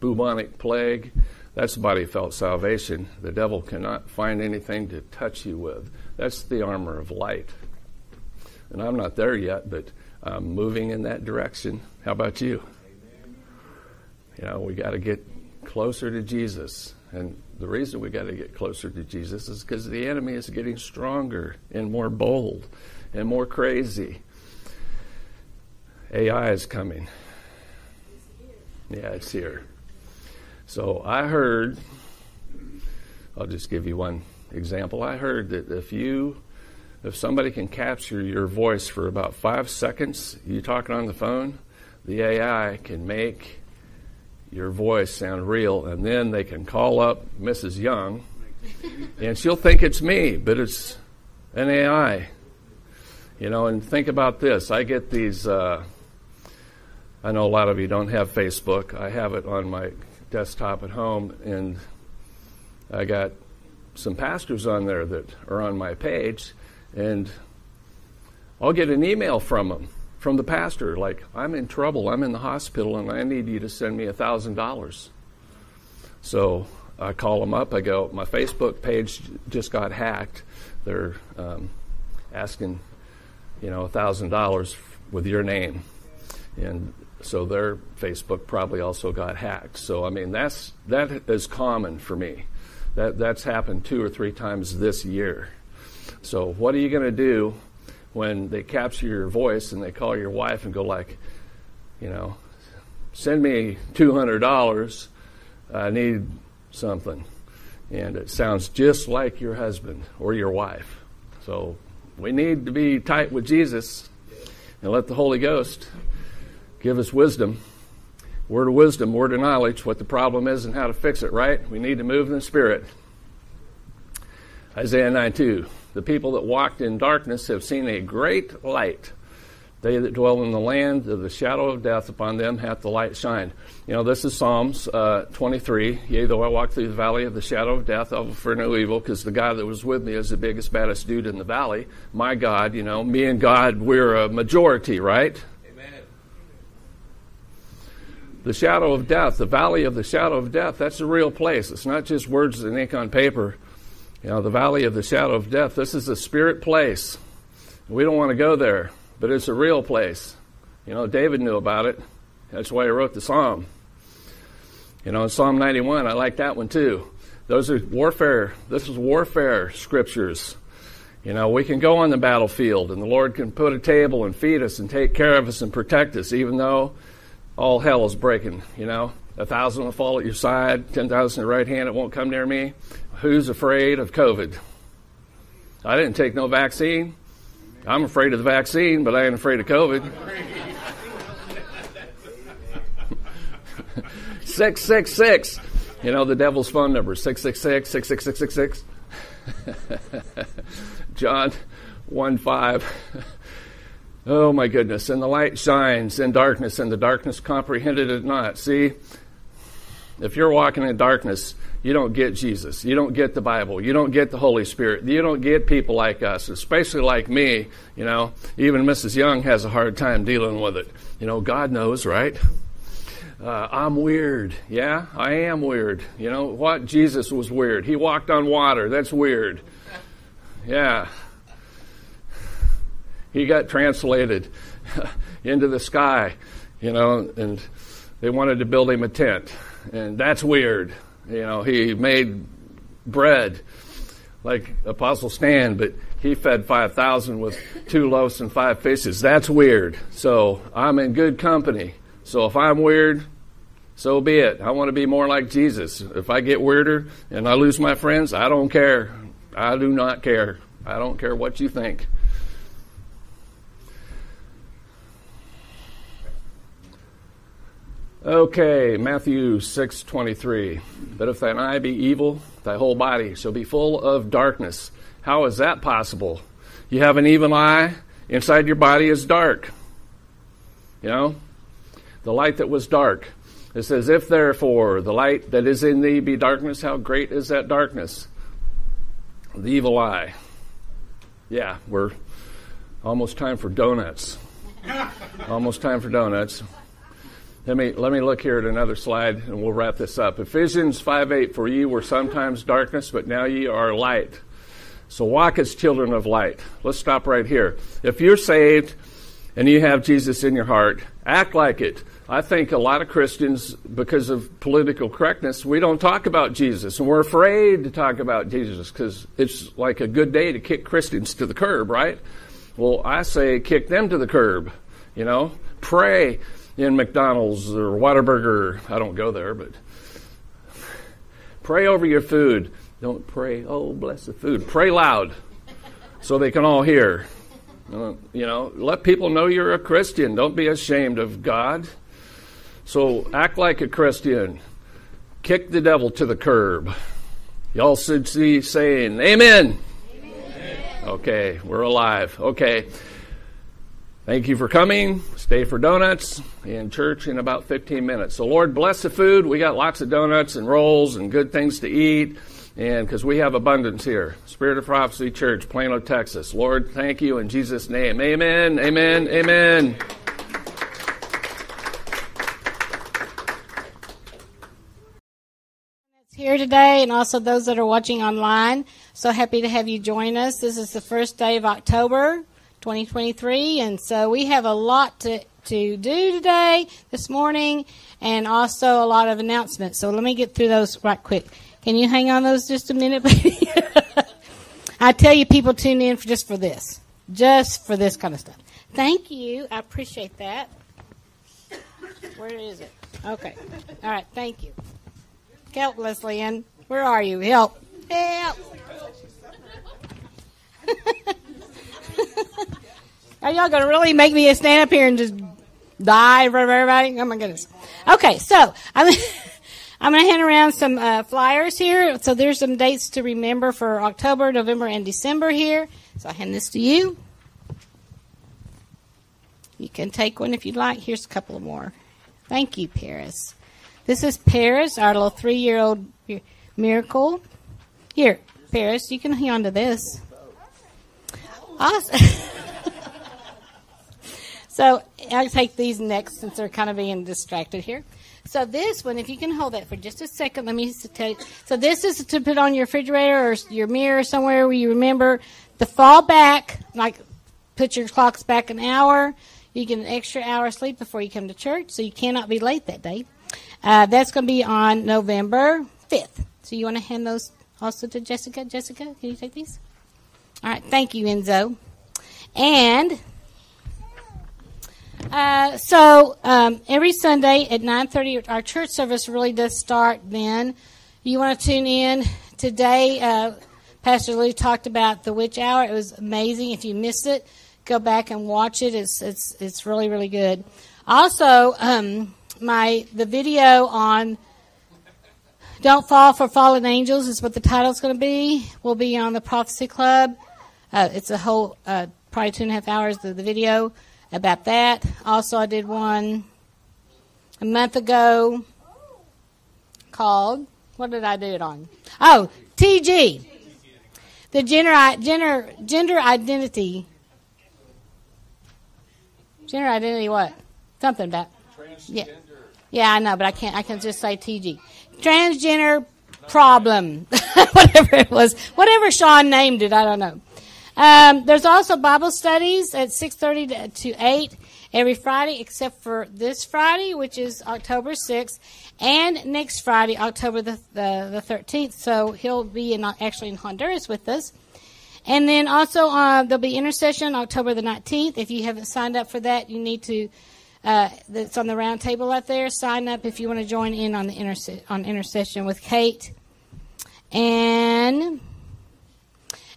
bubonic plague, that's body felt salvation. The devil cannot find anything to touch you with. That's the armor of light. And I'm not there yet, but I'm moving in that direction. How about you? You know, we got to get closer to Jesus. And the reason we got to get closer to Jesus is because the enemy is getting stronger and more bold and more crazy. AI is coming. Yeah, it's here. So I heard, I'll just give you one example. I heard that if you, if somebody can capture your voice for about five seconds, you talking on the phone, the AI can make your voice sound real, and then they can call up Mrs. Young, and she'll think it's me, but it's an AI. You know, and think about this. I get these. Uh, I know a lot of you don't have Facebook. I have it on my desktop at home, and I got some pastors on there that are on my page, and I'll get an email from them, from the pastor, like, I'm in trouble, I'm in the hospital, and I need you to send me a $1,000. So I call them up, I go, my Facebook page just got hacked. They're um, asking, you know, $1,000 with your name. And so their Facebook probably also got hacked. So I mean that's that is common for me. That that's happened two or three times this year. So what are you going to do when they capture your voice and they call your wife and go like, you know, send me two hundred dollars. I need something, and it sounds just like your husband or your wife. So we need to be tight with Jesus and let the Holy Ghost give us wisdom. Word of wisdom, word of knowledge, what the problem is and how to fix it, right? We need to move in the Spirit. Isaiah 9 2. The people that walked in darkness have seen a great light. They that dwell in the land of the shadow of death, upon them hath the light shined. You know, this is Psalms uh, 23. Yea, though I walk through the valley of the shadow of death, I will fear no evil, because the God that was with me is the biggest, baddest dude in the valley. My God, you know, me and God, we're a majority, right? The shadow of death, the valley of the shadow of death, that's a real place. It's not just words and ink on paper. You know, the valley of the shadow of death, this is a spirit place. We don't want to go there, but it's a real place. You know, David knew about it. That's why he wrote the psalm. You know, in Psalm 91, I like that one too. Those are warfare. This is warfare scriptures. You know, we can go on the battlefield and the Lord can put a table and feed us and take care of us and protect us, even though all hell is breaking, you know. A thousand will fall at your side, 10,000 at your right hand, it won't come near me. Who's afraid of COVID? I didn't take no vaccine. I'm afraid of the vaccine, but I ain't afraid of COVID. 666. You know the devil's phone number 666 666 John 1 5. Oh my goodness. And the light shines in darkness, and the darkness comprehended it not. See, if you're walking in darkness, you don't get Jesus. You don't get the Bible. You don't get the Holy Spirit. You don't get people like us, especially like me. You know, even Mrs. Young has a hard time dealing with it. You know, God knows, right? Uh, I'm weird. Yeah, I am weird. You know what? Jesus was weird. He walked on water. That's weird. Yeah he got translated into the sky, you know, and they wanted to build him a tent. And that's weird. You know, he made bread. like Apostle Stan, but he fed 5,000 with two loaves and five fishes. That's weird. So I'm in good company. So if I'm weird, so be it. I want to be more like Jesus. If I get weirder and I lose my friends, I don't care. I do not care. I don't care what you think. Okay, Matthew 6:23. But if thine eye be evil, thy whole body shall be full of darkness. How is that possible? You have an evil eye, inside your body is dark. You know? The light that was dark. It says, If therefore the light that is in thee be darkness, how great is that darkness? The evil eye. Yeah, we're almost time for donuts. almost time for donuts. Let me, let me look here at another slide and we'll wrap this up. Ephesians 5 8, for ye were sometimes darkness, but now ye are light. So walk as children of light. Let's stop right here. If you're saved and you have Jesus in your heart, act like it. I think a lot of Christians, because of political correctness, we don't talk about Jesus, and we're afraid to talk about Jesus because it's like a good day to kick Christians to the curb, right? Well, I say kick them to the curb. You know, pray in McDonald's or Whataburger. I don't go there, but pray over your food. Don't pray, oh, bless the food. Pray loud so they can all hear. Uh, you know, let people know you're a Christian. Don't be ashamed of God. So act like a Christian. Kick the devil to the curb. Y'all should see saying, Amen. Amen. Okay, we're alive. Okay. Thank you for coming. Stay for donuts in church in about 15 minutes. So, Lord, bless the food. We got lots of donuts and rolls and good things to eat, and because we have abundance here. Spirit of Prophecy Church, Plano, Texas. Lord, thank you in Jesus' name. Amen. Amen. Amen. It's here today, and also those that are watching online. So happy to have you join us. This is the first day of October. 2023. And so we have a lot to, to do today, this morning, and also a lot of announcements. So let me get through those right quick. Can you hang on those just a minute, baby? I tell you, people tune in for just for this, just for this kind of stuff. Thank you. I appreciate that. Where is it? Okay. All right. Thank you. Help, Leslie. Where are you? Help. Help. Are y'all going to really make me stand up here and just die in front of everybody? Oh my goodness. Okay, so I'm, I'm going to hand around some uh, flyers here. So there's some dates to remember for October, November, and December here. So I hand this to you. You can take one if you'd like. Here's a couple more. Thank you, Paris. This is Paris, our little three year old miracle. Here, Paris, you can hang on to this. Awesome. so I'll take these next since they're kind of being distracted here. So this one, if you can hold that for just a second, let me tell you. So this is to put on your refrigerator or your mirror somewhere where you remember the fall back, like put your clocks back an hour. You get an extra hour of sleep before you come to church, so you cannot be late that day. Uh, that's going to be on November 5th. So you want to hand those also to Jessica? Jessica, can you take these? All right, thank you, Enzo. And uh, so um, every Sunday at 9:30, our church service really does start then. You want to tune in today? Uh, Pastor Lou talked about the witch hour. It was amazing. If you missed it, go back and watch it. It's it's it's really really good. Also, um, my the video on "Don't Fall for Fallen Angels" is what the title's going to be. Will be on the Prophecy Club. Uh, it's a whole, uh, probably two and a half hours of the video about that. Also, I did one a month ago called, what did I do it on? Oh, TG. The gender, gender, gender identity. Gender identity what? Something about. Yeah. Yeah, I know, but I can't, I can just say TG. Transgender problem. whatever it was. Whatever Sean named it, I don't know. Um, there's also Bible studies at 6:30 to, to 8 every Friday, except for this Friday, which is October 6th, and next Friday, October the the, the 13th. So he'll be in actually in Honduras with us. And then also uh, there'll be intercession October the 19th. If you haven't signed up for that, you need to. Uh, that's on the round table out there. Sign up if you want to join in on the interse- on intercession with Kate. And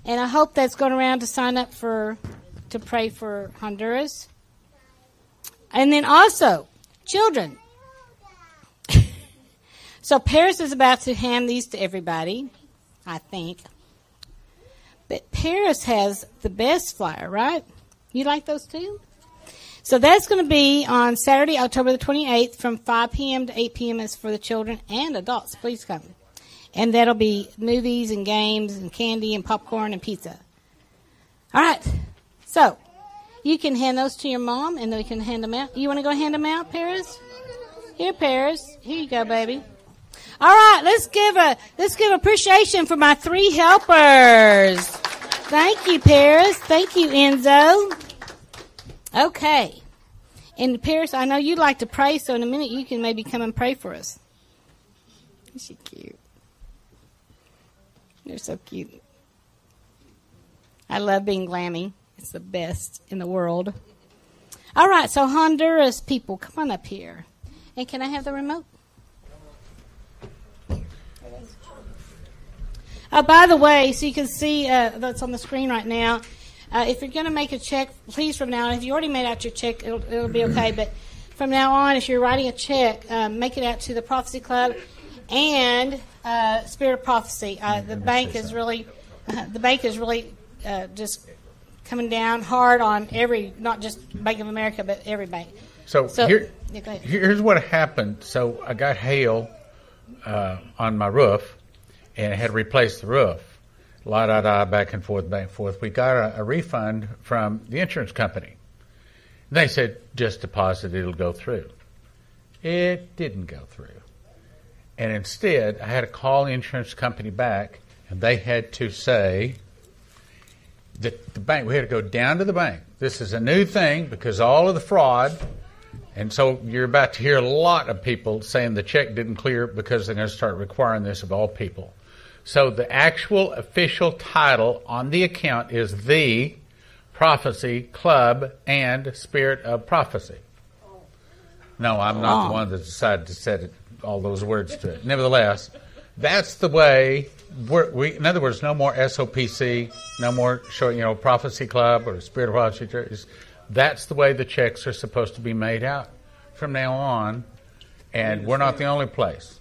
and I hope that's going around to sign up for to pray for Honduras. And then also, children. so Paris is about to hand these to everybody, I think. But Paris has the best flyer, right? You like those too? So that's going to be on Saturday, October the 28th from 5 p.m. to 8 p.m. is for the children and adults. Please come and that'll be movies and games and candy and popcorn and pizza. All right. So you can hand those to your mom, and then we can hand them out. You want to go hand them out, Paris? Here, Paris. Here you go, baby. All right. Let's give a let's give appreciation for my three helpers. Thank you, Paris. Thank you, Enzo. Okay. And Paris, I know you'd like to pray, so in a minute you can maybe come and pray for us. Is she cute? They're so cute. I love being glammy. It's the best in the world. All right, so Honduras people, come on up here. And can I have the remote? Uh, by the way, so you can see uh, that's on the screen right now. Uh, if you're going to make a check, please from now on, if you already made out your check, it'll, it'll be okay. But from now on, if you're writing a check, um, make it out to the Prophecy Club and uh, Spirit of Prophecy. Uh, the bank is really, uh, the bank is really uh, just coming down hard on every, not just Bank of America, but every bank. So, so here, yeah, here's what happened. So I got hail uh, on my roof, and had to replace the roof. La da da, back and forth, back and forth. We got a, a refund from the insurance company. They said just deposit, it'll go through. It didn't go through. And instead, I had to call the insurance company back, and they had to say that the bank, we had to go down to the bank. This is a new thing because all of the fraud, and so you're about to hear a lot of people saying the check didn't clear because they're going to start requiring this of all people. So the actual official title on the account is the Prophecy Club and Spirit of Prophecy. No, I'm not the oh. one that decided to set it all those words to it. Nevertheless, that's the way. we in other words, no more SOPC, no more showing you know Prophecy Club or Spirit of Prophecy Church. That's the way the checks are supposed to be made out from now on, and we're not the only place.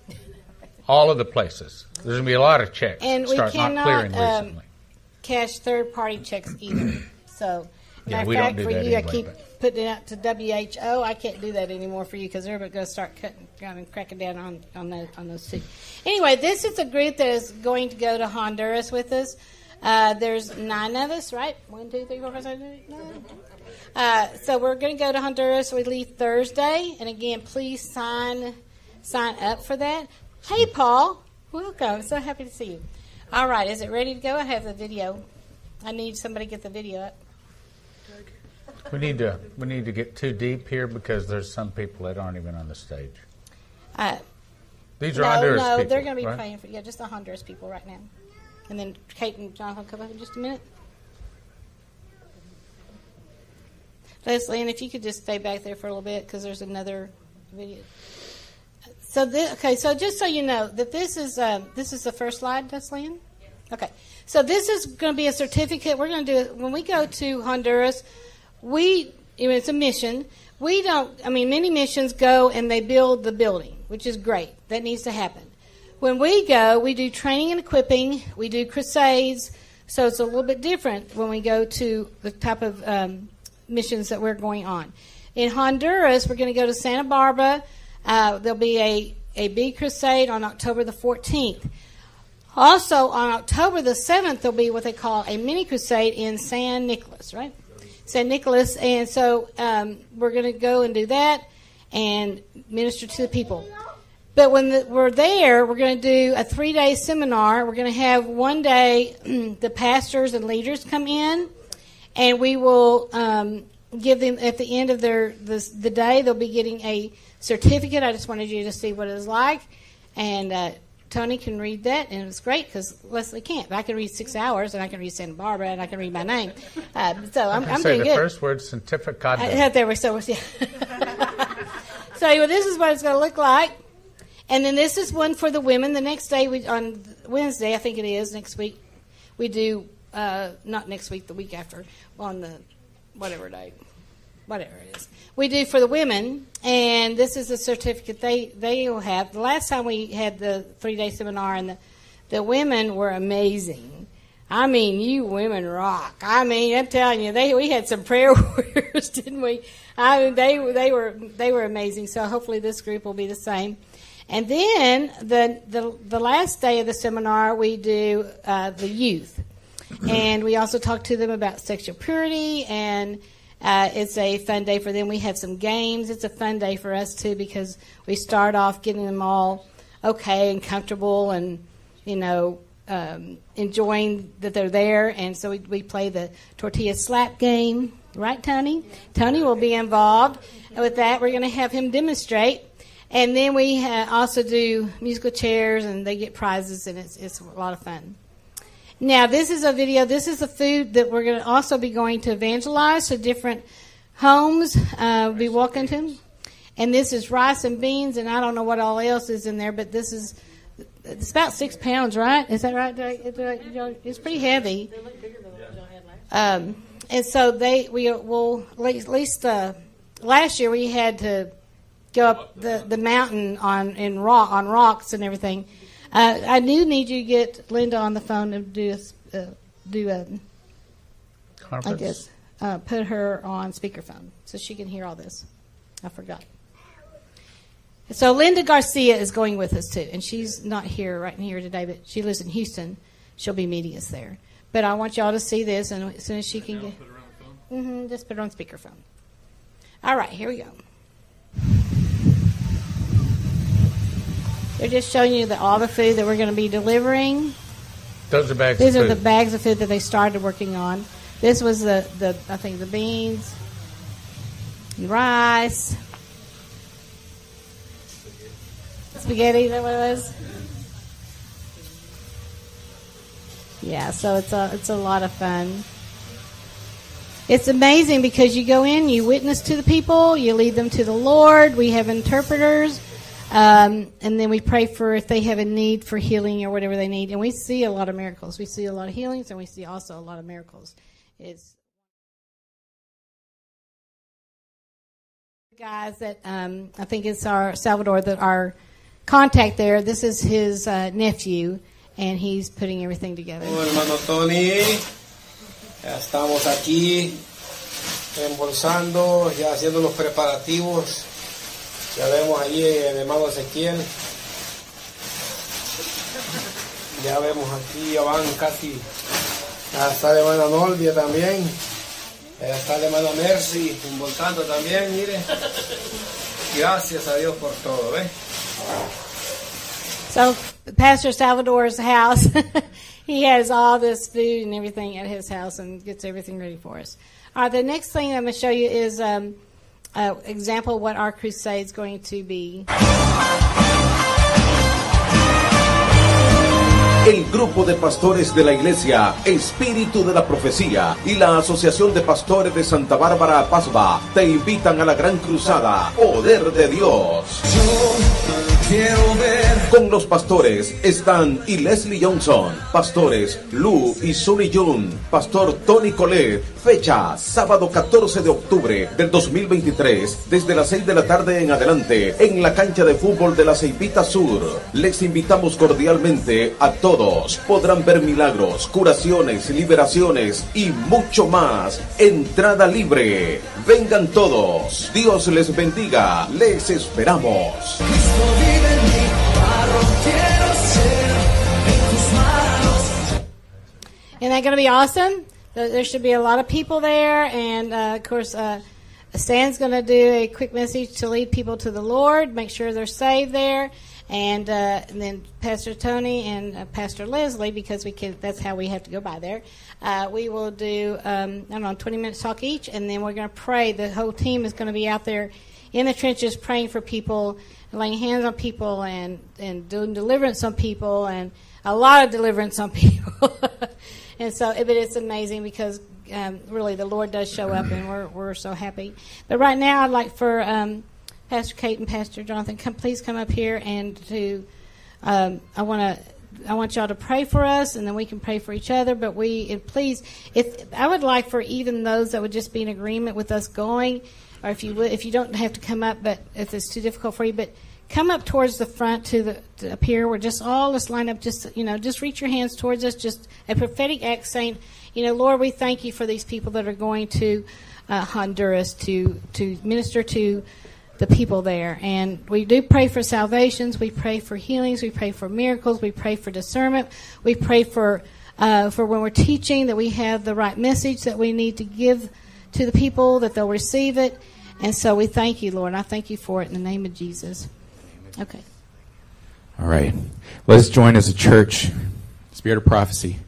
All of the places. There's going to be a lot of checks and start cannot, not clearing um, recently. Cash third-party checks either. so, yeah, we fact, don't do for that you, anyway, I keep but putting it out to WHO. I can't do that anymore for you because they're going to start cutting down and cracking down on on those, on those two. Anyway, this is a group that is going to go to Honduras with us. Uh, there's nine of us, right? One, two, three, four, five, six, seven, eight, nine. Uh, so we're going to go to Honduras. We leave Thursday, and again, please sign sign up for that. Hey, Paul, welcome. So happy to see you. All right, is it ready to go? I have the video. I need somebody to get the video up. We need to we need to get too deep here because there's some people that aren't even on the stage. Uh, These are no, Honduras no, people. they're going to be right? praying for yeah, just the Honduras people right now, and then Kate and Jonathan will come up in just a minute. Leslie, and if you could just stay back there for a little bit because there's another video. So this, okay, so just so you know that this is um, this is the first slide, Leslie. Okay, so this is going to be a certificate. We're going to do it when we go to Honduras we it's a mission. We don't. I mean, many missions go and they build the building, which is great. That needs to happen. When we go, we do training and equipping. We do crusades. So it's a little bit different when we go to the type of um, missions that we're going on. In Honduras, we're going to go to Santa Barbara. Uh, there'll be a, a big crusade on October the 14th. Also, on October the 7th, there'll be what they call a mini crusade in San Nicolas, right? St. Nicholas. And so um, we're going to go and do that and minister to the people. But when the, we're there, we're going to do a three day seminar. We're going to have one day the pastors and leaders come in, and we will um, give them at the end of their the, the day. They'll be getting a certificate. I just wanted you to see what it was like, and uh, Tony can read that, and it was great because Leslie can't. But I can read six hours, and I can read Santa Barbara, and I can read my name. Uh, so I'm, I'm say doing the good. first word, certificate. I, there we so yeah. so anyway, this is what it's going to look like, and then this is one for the women. The next day, we on Wednesday, I think it is next week, we do uh, not next week, the week after, on the whatever day, whatever it is. We do for the women, and this is a certificate they they will have. The last time we had the three day seminar, and the the women were amazing. I mean, you women rock. I mean, I'm telling you, they we had some prayer warriors, didn't we? I mean, they they were they were amazing. So hopefully this group will be the same. And then the the, the last day of the seminar, we do uh, the youth, and we also talk to them about sexual purity and. Uh, it's a fun day for them. We have some games. It's a fun day for us too because we start off getting them all okay and comfortable and you know um, enjoying that they're there. And so we, we play the tortilla slap game, right, Tony? Tony will be involved with that. We're going to have him demonstrate. And then we ha- also do musical chairs, and they get prizes, and it's, it's a lot of fun. Now, this is a video. This is the food that we're going to also be going to evangelize to different homes. Uh, be walking to them. And this is rice and beans, and I don't know what all else is in there, but this is it's about six pounds, right? Is that right? It's pretty heavy. Um, and so they we will at least uh, last year we had to go up the, the mountain on in rock on rocks and everything. Uh, I do need you to get Linda on the phone to do a, uh, do a I Conference. guess uh, put her on speakerphone so she can hear all this. I forgot. So Linda Garcia is going with us too, and she's not here right here today, but she lives in Houston. She'll be meeting us there. But I want y'all to see this, and as soon as she can get, hmm just put it on speakerphone. All right, here we go. They're just showing you the, all the food that we're going to be delivering. Those are bags These are the bags of food that they started working on. This was the, the I think the beans, rice, spaghetti. Is that what it was? Yeah, so it's a it's a lot of fun. It's amazing because you go in, you witness to the people, you lead them to the Lord. We have interpreters, um, and then we pray for if they have a need for healing or whatever they need. And we see a lot of miracles. We see a lot of healings, and we see also a lot of miracles. It's guys that um, I think it's our Salvador that our contact there. This is his uh, nephew, and he's putting everything together. Oh, hermano Tony, ya estamos aquí embolsando, ya haciendo los preparativos. Ya vemos allí el hermano Ezequiel. Ya vemos aquí, ya van casi. Ya está la hermana Nolvia también. Ya está la hermana Mercy embolsando también, mire. Gracias a Dios por todo, ¿ves? So Pastor Salvador's house, he has all this food and everything at his house and gets everything ready for us. All right, the next thing I'm going to show you is um, example of what our crusade is going to be. El grupo de pastores de la iglesia Espíritu de la Profecía y la Asociación de Pastores de Santa Bárbara Pazba te invitan a la gran cruzada Poder de Dios. Con los pastores están y Leslie Johnson, pastores Lou y Sunny Jun, pastor Tony Collet, fecha sábado 14 de octubre del 2023 desde las 6 de la tarde en adelante en la cancha de fútbol de la Ceibita Sur. Les invitamos cordialmente a todos. Podrán ver milagros, curaciones, liberaciones y mucho más. Entrada libre. Vengan todos. Dios les bendiga. Les esperamos. Isn't that going to be awesome? There should be a lot of people there, and uh, of course, uh, Stan's going to do a quick message to lead people to the Lord, make sure they're saved there, and, uh, and then Pastor Tony and uh, Pastor Leslie, because we can, that's how we have to go by there. Uh, we will do, um, I don't know, 20 minutes talk each, and then we're going to pray. The whole team is going to be out there in the trenches praying for people, laying hands on people, and, and doing deliverance on people, and a lot of deliverance on people. and so, but it's amazing because um, really the Lord does show up, and we're we're so happy. But right now, I'd like for um, Pastor Kate and Pastor Jonathan, come please come up here and to. Um, I want to. I want y'all to pray for us, and then we can pray for each other. But we, please, if I would like for even those that would just be in agreement with us going, or if you would, if you don't have to come up, but if it's too difficult for you, but come up towards the front to the to up here. We're just all let's line up. Just you know, just reach your hands towards us. Just a prophetic act saying, you know, Lord, we thank you for these people that are going to uh, Honduras to to minister to the people there. And we do pray for salvations. We pray for healings. We pray for miracles. We pray for discernment. We pray for uh, for when we're teaching that we have the right message that we need to give to the people that they'll receive it. And so we thank you, Lord. I thank you for it in the name of Jesus. Okay. All right. Let's join as a church. Spirit of prophecy.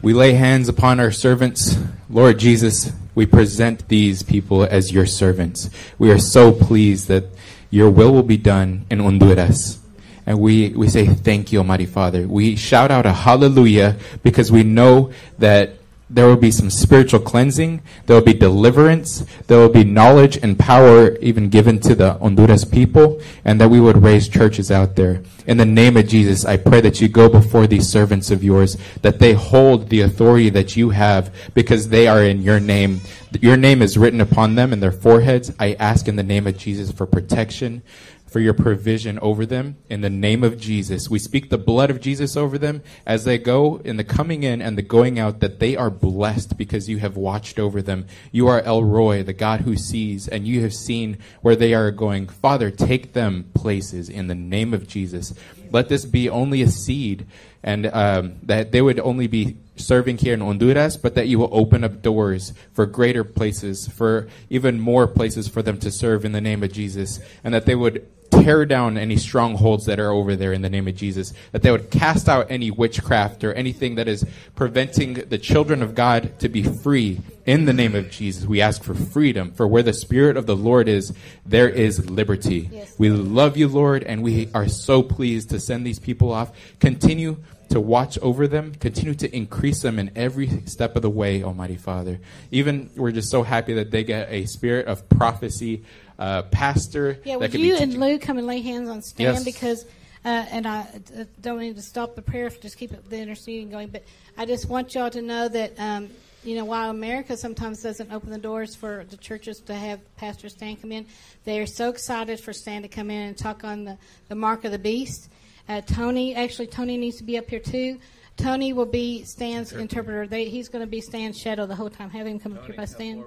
We lay hands upon our servants. Lord Jesus, we present these people as your servants. We are so pleased that your will will be done in Honduras. And we, we say thank you, Almighty Father. We shout out a hallelujah because we know that there will be some spiritual cleansing. There will be deliverance. There will be knowledge and power even given to the Honduras people, and that we would raise churches out there. In the name of Jesus, I pray that you go before these servants of yours, that they hold the authority that you have because they are in your name. Your name is written upon them in their foreheads. I ask in the name of Jesus for protection, for your provision over them in the name of Jesus. We speak the blood of Jesus over them as they go in the coming in and the going out, that they are blessed because you have watched over them. You are El Roi, the God who sees, and you have seen where they are going. Father, take them places in the name of Jesus. Let this be only a seed, and um, that they would only be serving here in Honduras, but that you will open up doors for greater places, for even more places for them to serve in the name of Jesus, and that they would tear down any strongholds that are over there in the name of Jesus, that they would cast out any witchcraft or anything that is preventing the children of God to be free in the name of Jesus. We ask for freedom, for where the Spirit of the Lord is, there is liberty. Yes. We love you, Lord, and we are so pleased to send these people off. Continue to watch over them, continue to increase them in every step of the way, Almighty Father. Even we're just so happy that they get a spirit of prophecy, uh, pastor. Yeah, that would you and Lou come and lay hands on Stan Yes. because, uh, and I uh, don't need to stop the prayer, just keep it, the interceding going. But I just want y'all to know that, um, you know, while America sometimes doesn't open the doors for the churches to have Pastor Stan come in, they are so excited for Stan to come in and talk on the, the mark of the beast. Uh, Tony, actually, Tony needs to be up here too. Tony will be Stan's interpreter. They, he's going to be Stan's shadow the whole time. Have him come up here by Stan.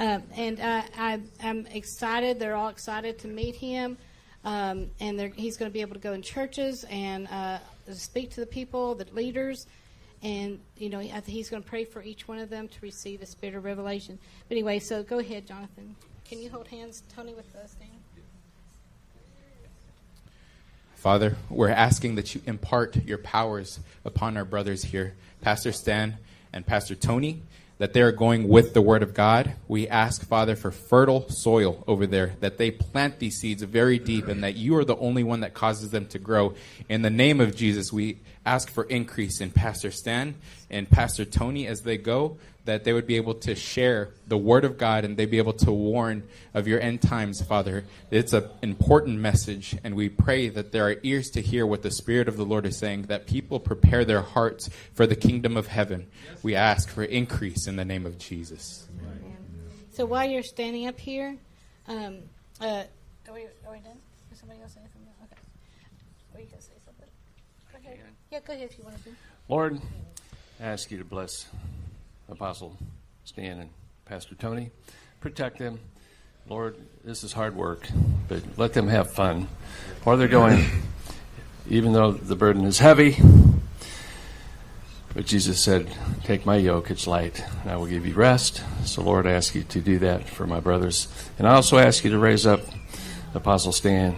Um, and uh, I, I'm excited. They're all excited to meet him. Um, and he's going to be able to go in churches and uh, speak to the people, the leaders. And, you know, he's going to pray for each one of them to receive the spirit of revelation. But anyway, so go ahead, Jonathan. Can you hold hands, Tony, with us, Stan? Father, we're asking that you impart your powers upon our brothers here, Pastor Stan and Pastor Tony, that they are going with the Word of God. We ask, Father, for fertile soil over there, that they plant these seeds very deep, and that you are the only one that causes them to grow. In the name of Jesus, we ask for increase in Pastor Stan and Pastor Tony as they go, that they would be able to share the Word of God and they'd be able to warn of your end times, Father. It's an important message, and we pray that there are ears to hear what the Spirit of the Lord is saying, that people prepare their hearts for the kingdom of heaven. We ask for increase in the name of Jesus. So while you're standing up here, um, uh, are, we, are we done? Does somebody else say anything? Okay. Are you going to say something? Go ahead. Yeah, go ahead if you want to. Lord, I ask you to bless Apostle Stan and Pastor Tony. Protect them. Lord, this is hard work, but let them have fun. While they're going, even though the burden is heavy, but Jesus said, Take my yoke, it's light, and I will give you rest. So, Lord, I ask you to do that for my brothers. And I also ask you to raise up Apostle Stan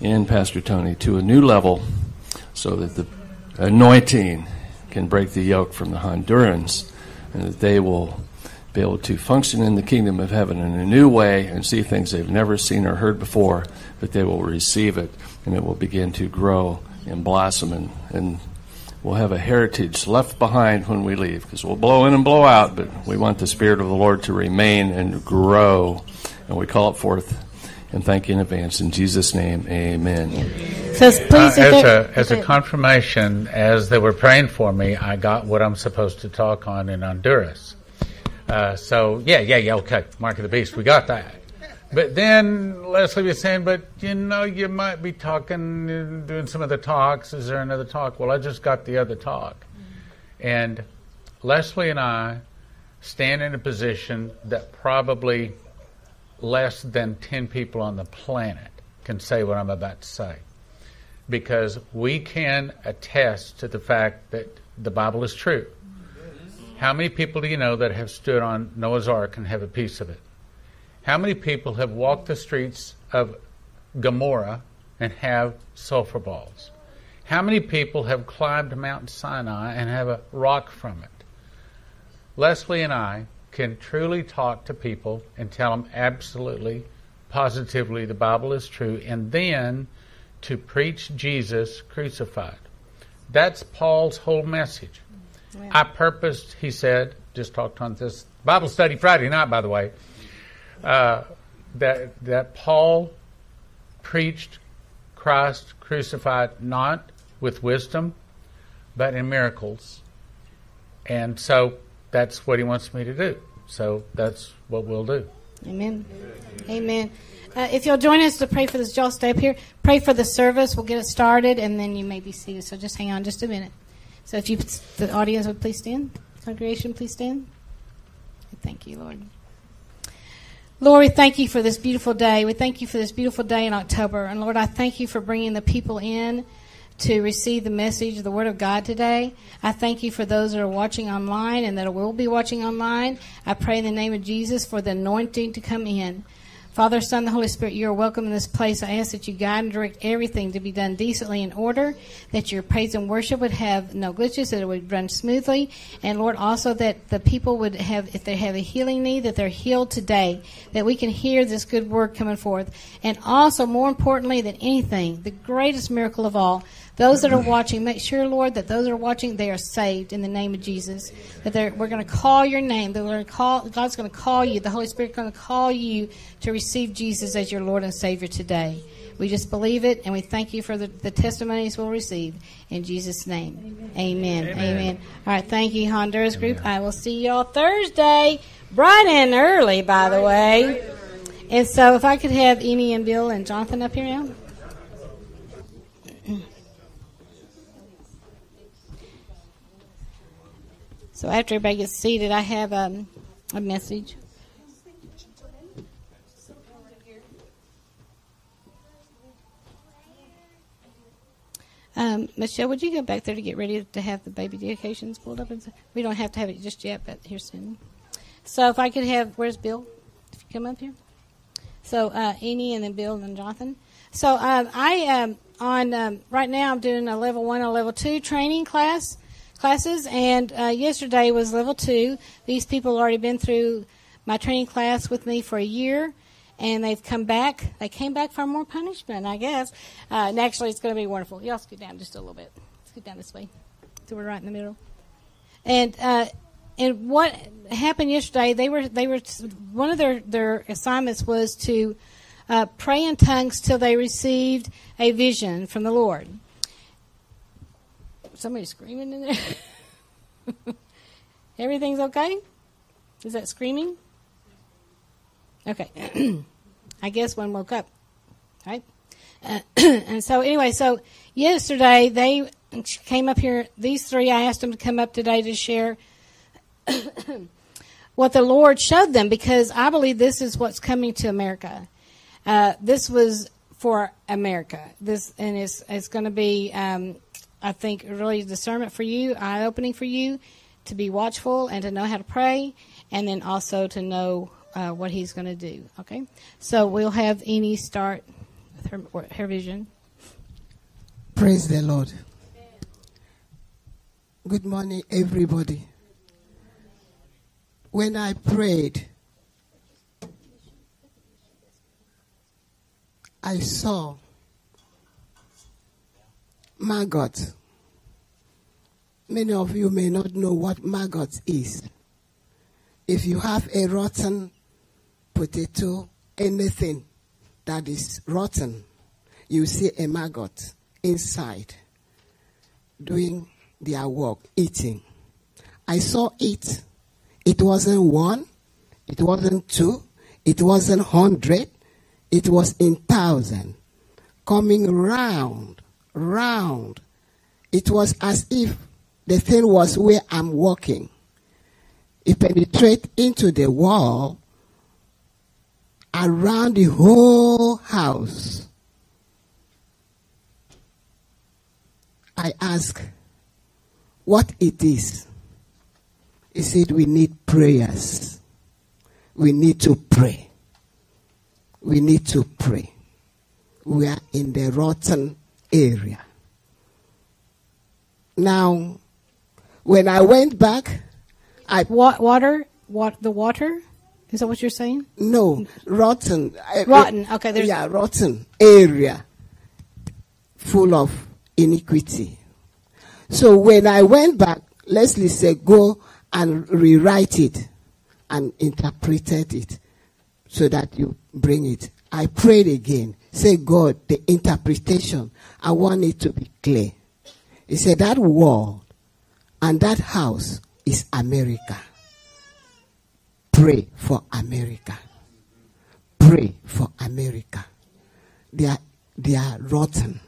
and Pastor Tony to a new level so that the anointing can break the yoke from the Hondurans and that they will be able to function in the kingdom of heaven in a new way and see things they've never seen or heard before, but they will receive it and it will begin to grow and blossom and, and we'll have a heritage left behind when we leave because we'll blow in and blow out, but we want the Spirit of the Lord to remain and grow. And we call it forth and thank you in advance. In Jesus' name, amen. So please, Uh, as a as a confirmation, as they were praying for me, I got what I'm supposed to talk on in Honduras. Uh, so yeah, yeah, yeah. Okay, Mark of the Beast, we got that. But then Leslie was saying, but you know, you might be talking, doing some of the talks. Is there another talk? Well, I just got the other talk, and Leslie and I stand in a position that probably less than 10 people on the planet can say what I'm about to say. Because we can attest to the fact that the Bible is true. How many people do you know that have stood on Noah's Ark and have a piece of it? How many people have walked the streets of Gomorrah and have sulfur balls? How many people have climbed Mount Sinai and have a rock from it? Leslie and I can truly talk to people and tell them absolutely, positively the Bible is true, and then to preach Jesus crucified. That's Paul's whole message. I purposed, he said, just talked on this Bible study Friday night, by the way, uh, that that Paul preached Christ crucified not with wisdom, but in miracles. And so that's what he wants me to do. So that's what we'll do. Amen. Amen. Uh, if you'll join us to pray for this, y'all stay up here. Pray for the service. We'll get it started, and then you may be seated. So just hang on just a minute. So if you, the audience would please stand. Congregation, please stand. Thank you, Lord. Lord, we thank you for this beautiful day. We thank you for this beautiful day in October. And Lord, I thank you for bringing the people in to receive the message, the Word of God today. I thank you for those that are watching online and that will be watching online. I pray in the name of Jesus for the anointing to come in. Father, Son, the Holy Spirit, you are welcome in this place. I ask that you guide and direct everything to be done decently in order, that your praise and worship would have no glitches, that it would run smoothly, and Lord, also that the people would have, if they have a healing need, that they're healed today, that we can hear this good word coming forth. And also, more importantly than anything, the greatest miracle of all, those that are watching, make sure, Lord, that those that are watching, they are saved in the name of Jesus. That they're, we're going to call your name. That we're going to call, God's going to call you. The Holy Spirit's going to call you to receive Jesus as your Lord and Savior today. We just believe it, and we thank you for the, the testimonies we'll receive. In Jesus' name, amen. Amen. All right, thank you, Honduras group. I will see you all Thursday, bright and early, by the way. And so, if I could have Amy and Bill and Jonathan up here now. So after everybody gets seated, I have um, a message. Um, Michelle, would you go back there to get ready to have the baby dedications pulled up? We don't have to have it just yet, but here soon. So if I could have, where's Bill? If you come up here. So uh, Annie and then Bill and then Jonathan. So um, I um, on um, right now I'm doing a level one and level two training class classes, and uh, yesterday was level two. These people already been through my training class with me for a year, and they've come back. They came back for more punishment, I guess. Uh, and actually, it's going to be wonderful. Y'all scoot down just a little bit. Scoot down this way, so we're right in the middle. And uh, and what happened yesterday? They were they were one of their their assignments was to uh, pray in tongues till they received a vision from the Lord. Somebody screaming in there. Everything's okay? Is that screaming? Okay. I guess one woke up. Right? Uh, and so anyway, so yesterday they came up here. These three, I asked them to come up today to share what the Lord showed them because I believe this is what's coming to America. Uh, this was for America. This and it's it's going to be, um, I think, really discernment for you, eye opening for you, to be watchful and to know how to pray, and then also to know uh, what He's going to do. Okay, so we'll have Eni start with her her vision. Praise the Lord. Good morning, everybody. When I prayed, I saw maggot. Many of you may not know what maggot is. If you have a rotten potato, anything that is rotten, you see a maggot inside doing their work, eating. I saw it. It wasn't one, it wasn't two, it wasn't hundred, it was in thousand, coming round, round. It was as if the thing was where I'm walking. It penetrated into the wall around the whole house. I asked what it is. He said, We need prayers. We need to pray. We need to pray. We are in the rotten area. Now, when I went back, I. Wa- water? What, the water? Is that what you're saying? No, rotten. Rotten. Okay, there's- yeah, rotten area full of iniquity. So when I went back, Leslie said, "Go and rewrite it and interpreted it, so that you bring it." I prayed again. Say, God, the interpretation. I want it to be clear. He said that wall and that house is America. Pray for America. Pray for America. They are, they are rotten.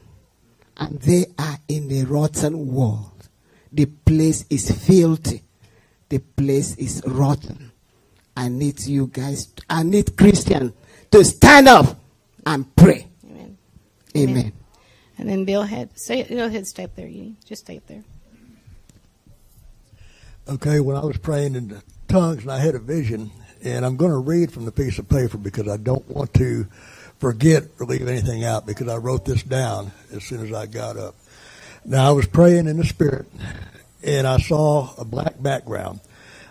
And they are in a rotten world. The place is filthy. The place is rotten. I need you guys, I need Christians to stand up and pray. Amen. Amen. And then Bill had, say, go ahead, stay up there. You just stay up there. Okay, when I was praying in the tongues and I had a vision, and I'm going to read from the piece of paper because I don't want to forget or leave anything out because I wrote this down as soon as I got up. Now, I was praying in the Spirit, and I saw a black background.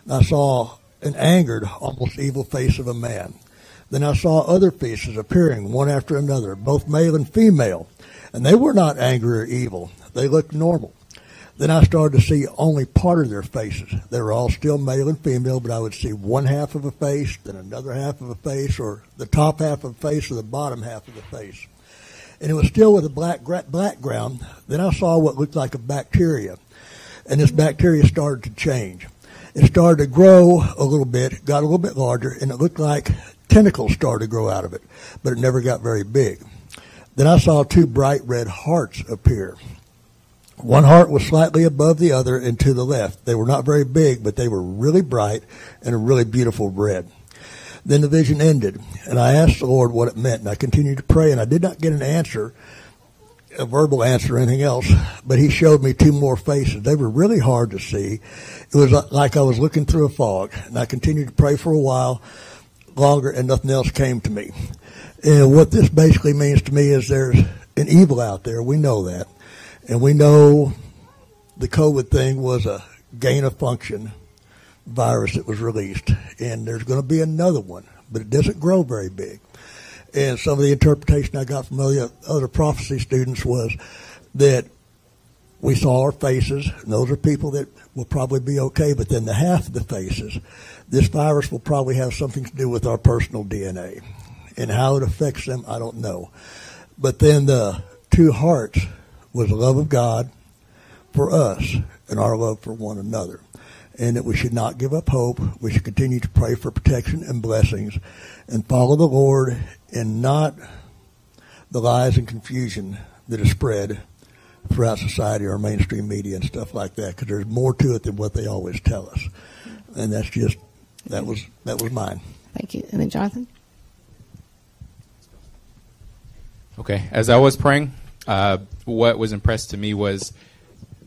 I saw an angered, almost evil face of a man. Then I saw other faces appearing one after another, both male and female, and they were not angry or evil. They looked normal. Then I started to see only part of their faces. They were all still male and female, but I would see one half of a face, then another half of a face, or the top half of a face, or the bottom half of the face. And it was still with a black background. Then I saw what looked like a bacteria, and this bacteria started to change. It started to grow a little bit, got a little bit larger, and it looked like tentacles started to grow out of it, but it never got very big. Then I saw two bright red hearts appear. One heart was slightly above the other and to the left. They were not very big, but they were really bright and a really beautiful red. Then the vision ended, and I asked the Lord what it meant, and I continued to pray, and I did not get an answer, a verbal answer or anything else, but He showed me two more faces. They were really hard to see. It was like I was looking through a fog, and I continued to pray for a while longer, and nothing else came to me. And what this basically means to me is there's an evil out there. We know that. And we know the COVID thing was a gain of function virus that was released. And there's going to be another one, but it doesn't grow very big. And some of the interpretation I got from other, other prophecy students was that we saw our faces, and those are people that will probably be okay, but then the half of the faces, this virus will probably have something to do with our personal DNA. And how it affects them, I don't know. But then the two hearts was the love of God for us and our love for one another. And that we should not give up hope. We should continue to pray for protection and blessings and follow the Lord and not the lies and confusion that is spread throughout society or mainstream media and stuff like that because there's more to it than what they always tell us. And that's just, that was, that was mine. Thank you. And then Jonathan? Okay, as I was praying, uh, what was impressed to me was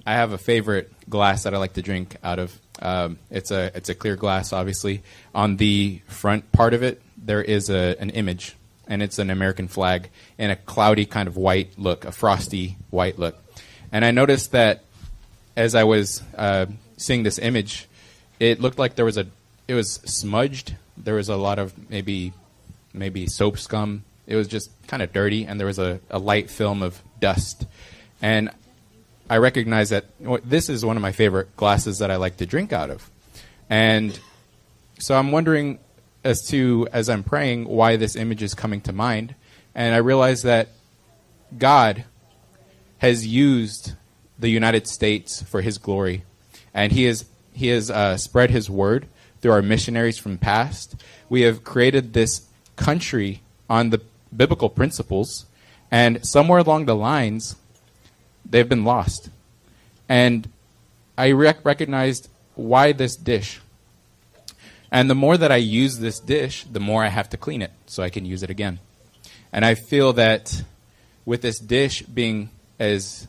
I have a favorite glass that I like to drink out of. Um, it's a it's a clear glass, obviously. On the front part of it, there is a, an image, and it's an American flag in a cloudy kind of white look, a frosty white look. And I noticed that as I was uh, seeing this image, it looked like there was a, it was smudged. There was a lot of maybe, maybe soap scum. It was just kind of dirty, and there was a, a light film of dust. And I recognized that this is one of my favorite glasses that I like to drink out of. And so I'm wondering as to, as I'm praying, why this image is coming to mind. And I realized that God has used the United States for His glory, and He has He has uh, spread His word through our missionaries from past. We have created this country on the biblical principles, and somewhere along the lines, they've been lost. And I rec- recognized why this dish. And the more that I use this dish, the more I have to clean it so I can use it again. And I feel that with this dish being as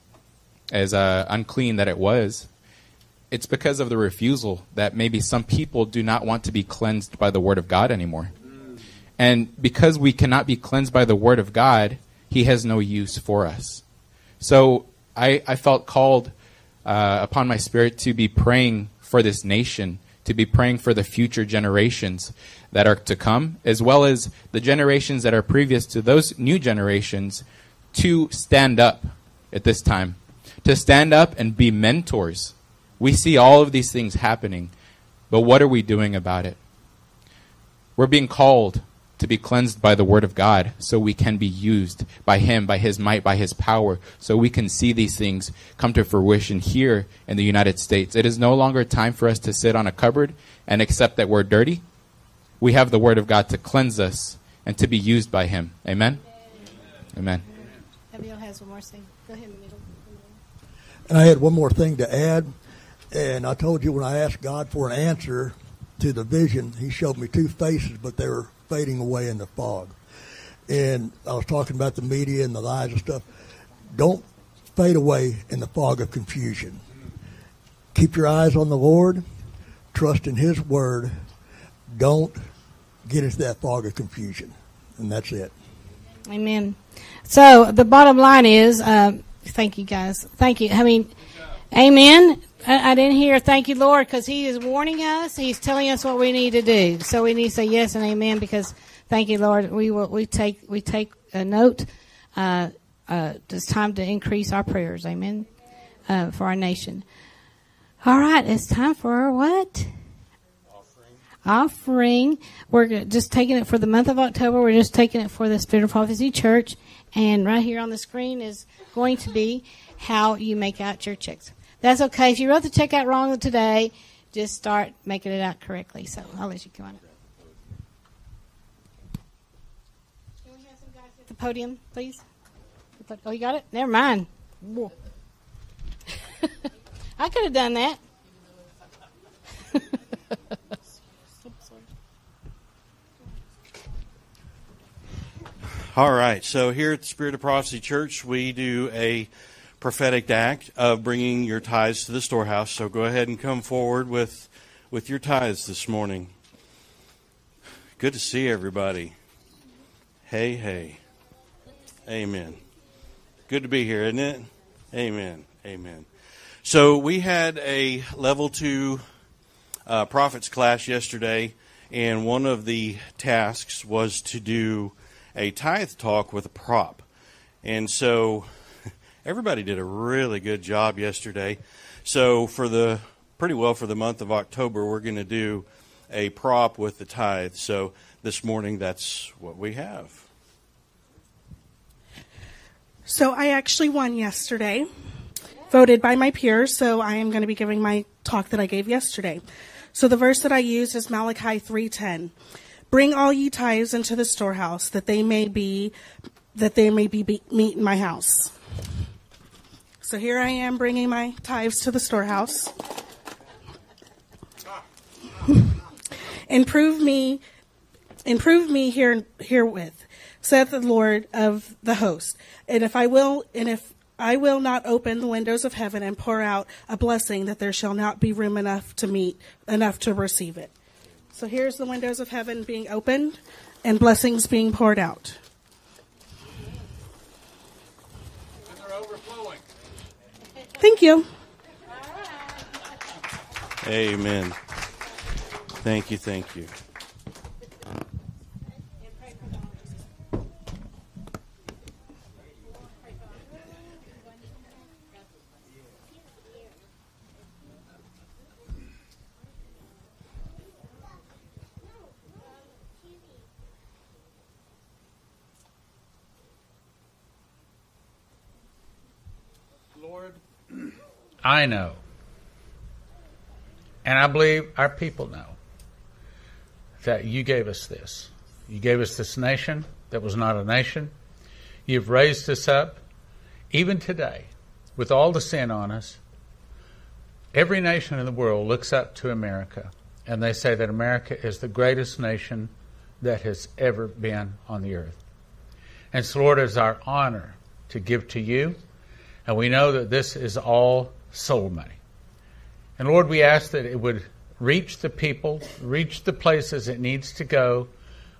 as uh, unclean that it was, it's because of the refusal that maybe some people do not want to be cleansed by the Word of God anymore. And because we cannot be cleansed by the Word of God, He has no use for us. So I, I felt called uh, upon my spirit to be praying for this nation, to be praying for the future generations that are to come, as well as the generations that are previous to those new generations, to stand up at this time, to stand up and be mentors. We see all of these things happening, but what are we doing about it? We're being called to be cleansed by the Word of God so we can be used by Him, by His might, by His power, so we can see these things come to fruition here in the United States. It is no longer time for us to sit on a cupboard and accept that we're dirty. We have the Word of God to cleanse us and to be used by Him. Amen? Amen. Abiel has one more thing. Go ahead, middle. And I had one more thing to add. And I told you when I asked God for an answer to the vision, He showed me two faces, but they were fading away in the fog. And I was talking about the media and the lies and stuff. Don't fade away in the fog of confusion. Keep your eyes on the Lord. Trust in His Word. Don't get into that fog of confusion. And that's it. Amen. So the bottom line is, uh, thank you guys. Thank you. I mean, amen. I, didn't hear thank you, Lord, because He is warning us. He's telling us what we need to do. So we need to say yes and amen because thank you, Lord. We will, we take, we take a note. Uh, uh, it's time to increase our prayers. Amen. Uh, for our nation. All right. It's time for what? Offering. Offering. We're just taking it for the month of October. We're just taking it for the Spirit of Prophecy Church. And right here on the screen is going to be how you make out your checks. That's okay. If you wrote the check out wrong today, just start making it out correctly. So I'll let you go on. Can we have some guys at the podium, please? Oh, you got it? Never mind. I could have done that. All right. So here at the Spirit of Prophecy Church, we do a prophetic act of bringing your tithes to the storehouse. So go ahead and come forward with with your tithes this morning. Good to see everybody. Hey, hey. Amen. Good to be here, isn't it? Amen. Amen. So we had a level two uh, prophets class yesterday, and one of the tasks was to do a tithe talk with a prop. And so everybody did a really good job yesterday. So for the pretty well for the month of October, we're going to do a prop with the tithe. So this morning, that's what we have. So I actually won yesterday, voted by my peers. So I am going to be giving my talk that I gave yesterday. So the verse that I used is Malachi three ten. Bring all ye tithes into the storehouse, that they may be that they may be meat in my house. So here I am bringing my tithes to the storehouse. improve me, improve me here herewith, saith the Lord of the host. And if I will, and if I will not open the windows of heaven and pour out a blessing that there shall not be room enough to meet, enough to receive it. So here's the windows of heaven being opened and blessings being poured out. And they're overflowing. Thank you. Amen. Thank you, thank you. I know, and I believe our people know, that you gave us this. You gave us this nation that was not a nation. You've raised us up, even today, with all the sin on us. Every nation in the world looks up to America, and they say that America is the greatest nation that has ever been on the earth. And so, Lord, it is our honor to give to you. And we know that this is all soul money. And Lord, we ask that it would reach the people, reach the places it needs to go.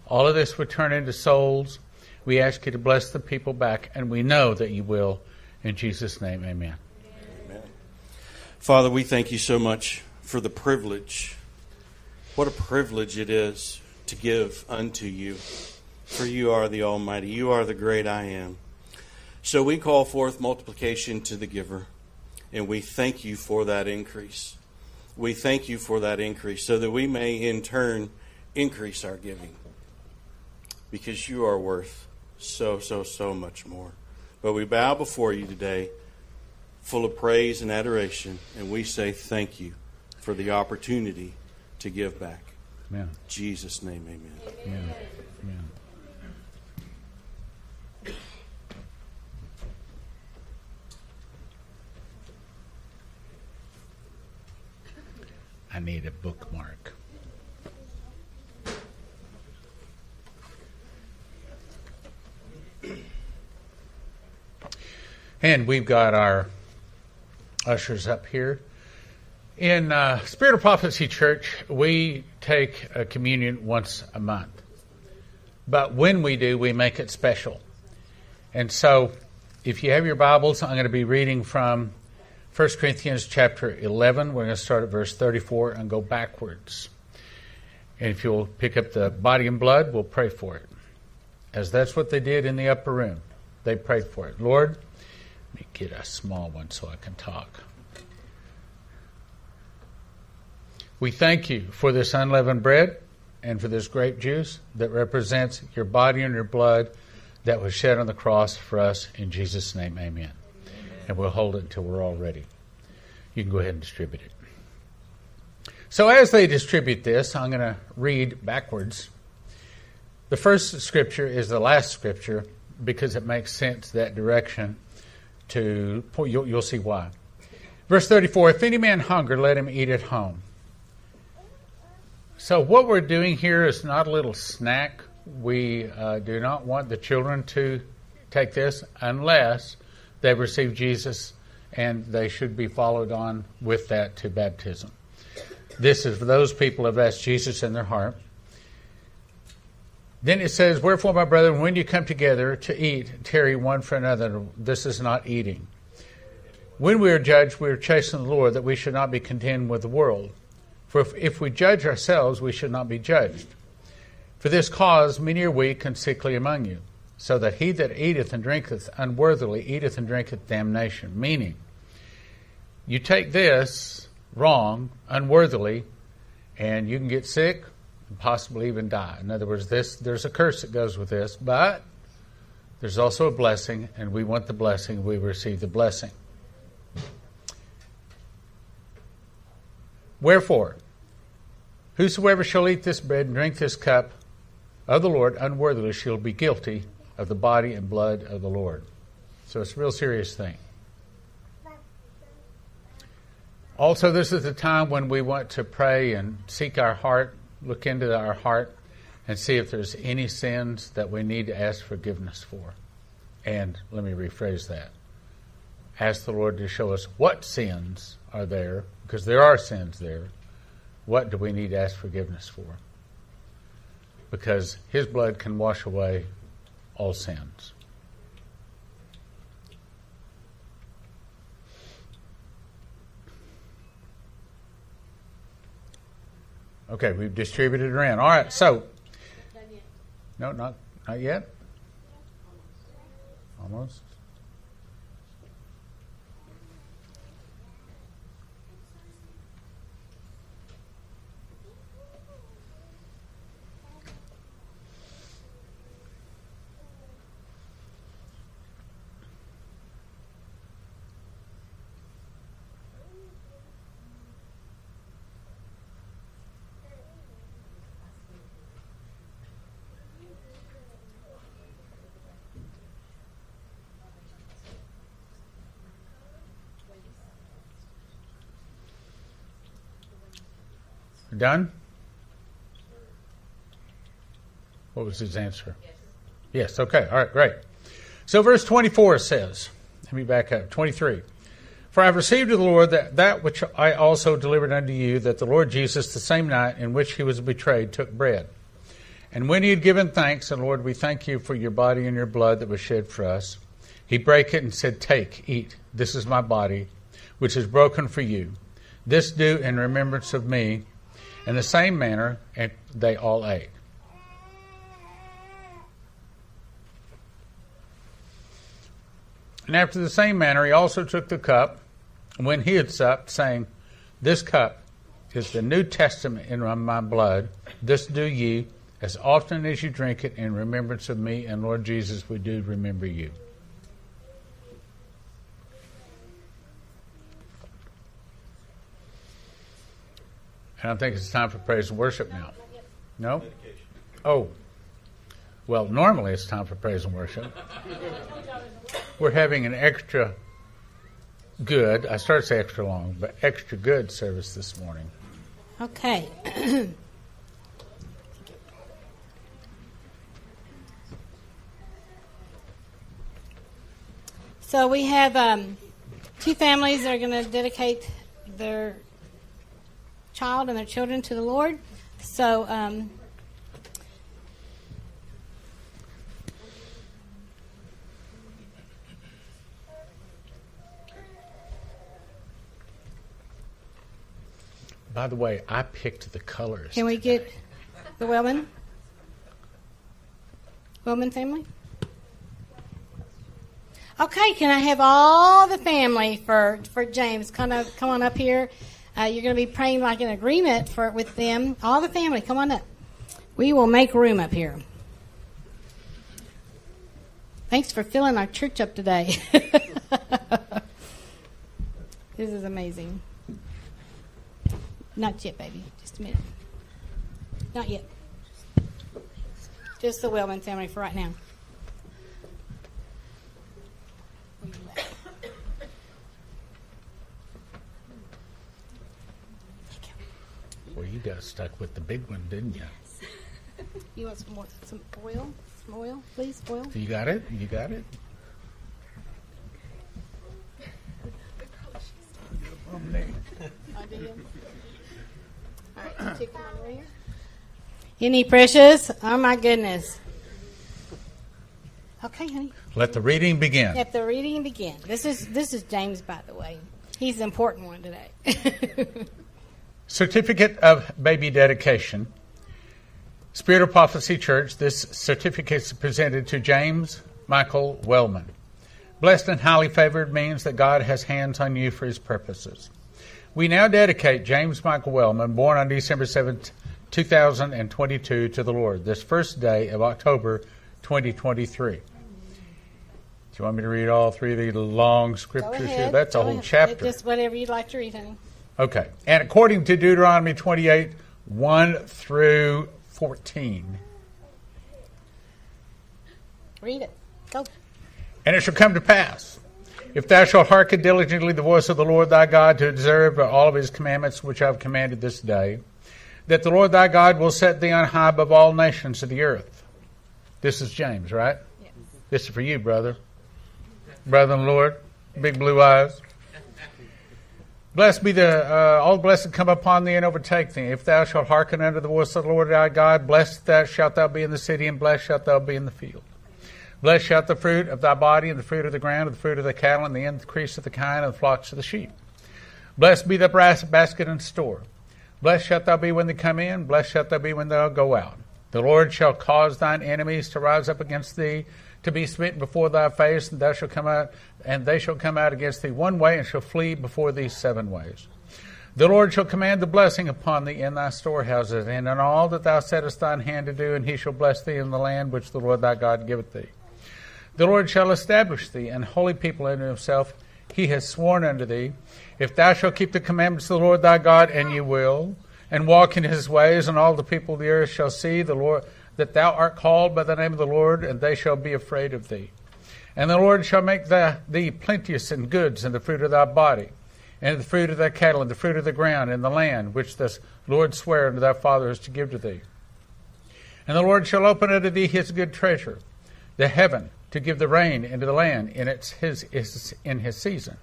All of this would turn into souls. We ask you to bless the people back, and we know that you will. In Jesus' name, amen. Amen. Father, we thank you so much for the privilege. What a privilege it is to give unto you. For you are the Almighty, you are the great I am. So we call forth multiplication to the giver, and we thank you for that increase. We thank you for that increase so that we may in turn increase our giving because you are worth so, so, so much more. But we bow before you today full of praise and adoration, and we say thank you for the opportunity to give back. Amen. In Jesus' name, amen. Amen. Amen. I made a bookmark. And we've got our ushers up here. In uh, Spirit of Prophecy Church, we take a communion once a month. But when we do, we make it special. And so, if you have your Bibles, I'm going to be reading from 1 Corinthians chapter 11. We're going to start at verse 34 and go backwards. And if you'll pick up the body and blood, we'll pray for it. As that's what they did in the upper room. They prayed for it. Lord, let me get a small one so I can talk. We thank you for this unleavened bread and for this grape juice that represents your body and your blood that was shed on the cross for us. In Jesus' name, amen. And we'll hold it until we're all ready. You can go ahead and distribute it. So, as they distribute this, I'm going to read backwards. The first scripture is the last scripture because it makes sense that direction. To you'll, you'll see why. Verse 34: If any man hunger, let him eat at home. So, what we're doing here is not a little snack. We uh, do not want the children to take this unless they've received Jesus and they should be followed on with that to baptism. This is for those people who have asked Jesus in their heart. Then it says, Wherefore, my brethren, when you come together to eat, tarry one for another. This is not eating. When we are judged, we are chastened the Lord, that we should not be contained with the world. For if, if we judge ourselves, we should not be judged. For this cause many are weak and sickly among you, so that he that eateth and drinketh unworthily eateth and drinketh damnation. Meaning, you take this wrong, unworthily, and you can get sick and possibly even die. In other words, this there's a curse that goes with this, but there's also a blessing, and we want the blessing, we receive the blessing. Wherefore, whosoever shall eat this bread and drink this cup of the Lord unworthily shall be guilty of the body and blood of the Lord. So it's a real serious thing. Also, this is the time when we want to pray and seek our heart, look into our heart, and see if there's any sins that we need to ask forgiveness for. And let me rephrase that. Ask the Lord to show us what sins are there, because there are sins there. What do we need to ask forgiveness for? Because His blood can wash away all sins. Okay, we've distributed around. All right, so no, not not yet. Almost. Done? What was his answer? Yes. yes. okay. All right, great. So, verse 24 says, let me back up. 23. For I have received of the Lord that, that which I also delivered unto you, that the Lord Jesus, the same night in which he was betrayed, took bread. And when he had given thanks, and Lord, we thank you for your body and your blood that was shed for us, he brake it and said, Take, eat. This is my body, which is broken for you. This do in remembrance of me. In the same manner, they all ate. And after the same manner, he also took the cup when he had supped, saying, This cup is the New Testament in my blood. This do ye as often as you drink it in remembrance of me. And Lord Jesus, we do remember you. And I think it's time for praise and worship now. No? Oh. Well, normally it's time for praise and worship. We're having an extra good, I started to say extra long, but extra good service this morning. Okay. so we have um, two families that are going to dedicate their child and their children to the Lord. So, um, By the way, I picked the colors. Can we get the Wellman? Wellman family? Okay, can I have all the family for, for James? Kind of come on up here. Uh, you're going to be praying like an agreement for with them. All the family, come on up. We will make room up here. Thanks for filling our church up today. this is amazing. Not yet, baby. Just a minute. Not yet. Just the Wellman family for right now. Well, you got stuck with the big one, didn't you? You want some more, some oil? Some oil, please, oil. You got it. You got it. Any precious? Oh my goodness. Okay, honey. Let the reading begin. Let the reading begin. This is this is James, by the way. He's the important one today. Certificate of Baby Dedication. Spirit of Prophecy Church, this certificate is presented to James Michael Wellman. Blessed and highly favored means that God has hands on you for his purposes. We now dedicate James Michael Wellman, born on December 7th, 2022, to the Lord, this first day of October 2023. Do you want me to read all three of these long scriptures here? That's Go a whole ahead. chapter. Just whatever you'd like to read, honey. Okay. And according to Deuteronomy 28, 1 through 14. Read it. Go. And it shall come to pass, if thou shalt hearken diligently the voice of the Lord thy God to observe all of his commandments which I have commanded this day, that the Lord thy God will set thee on high above all nations of the earth. This is James, right? Yes. This is for you, brother. Brother in the Lord, big blue eyes. Blessed be the uh, all blessed come upon thee and overtake thee. If thou shalt hearken unto the voice of the Lord thy God, blessed thou shalt thou be in the city, and blessed shalt thou be in the field. Blessed shalt the fruit of thy body, and the fruit of the ground, and the fruit of the cattle, and the increase of the kind, and the flocks of the sheep. Blessed be the brass basket and store. Blessed shalt thou be when they come in, blessed shalt thou be when thou go out. The Lord shall cause thine enemies to rise up against thee, to be smitten before thy face, and thou shalt come out, and they shall come out against thee one way, and shall flee before thee seven ways. The Lord shall command the blessing upon thee in thy storehouses, and in all that thou settest thine hand to do, and he shall bless thee in the land which the Lord thy God giveth thee. The Lord shall establish thee an holy people unto himself. He has sworn unto thee, if thou shalt keep the commandments of the Lord thy God, and ye will, and walk in his ways, and all the people of the earth shall see the Lord that thou art called by the name of the Lord, and they shall be afraid of thee. And the Lord shall make thee plenteous in goods, and the fruit of thy body, and the fruit of thy cattle, and the fruit of the ground, and the land which the Lord sware unto thy fathers to give to thee. And the Lord shall open unto thee his good treasure, the heaven, to give the rain into the land in its his, his in his season,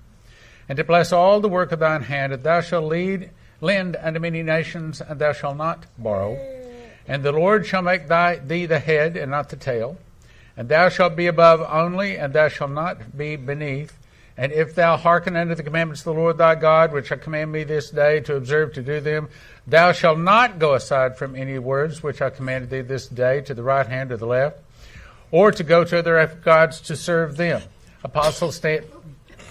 and to bless all the work of thine hand, and thou shalt lead lend unto many nations, and thou shalt not borrow. And the Lord shall make thy, thee the head and not the tail. And thou shalt be above only, and thou shalt not be beneath. And if thou hearken unto the commandments of the Lord thy God, which I command thee this day to observe to do them, thou shalt not go aside from any words which I commanded thee this day to the right hand or the left, or to go to other gods to serve them. Apostle Stan,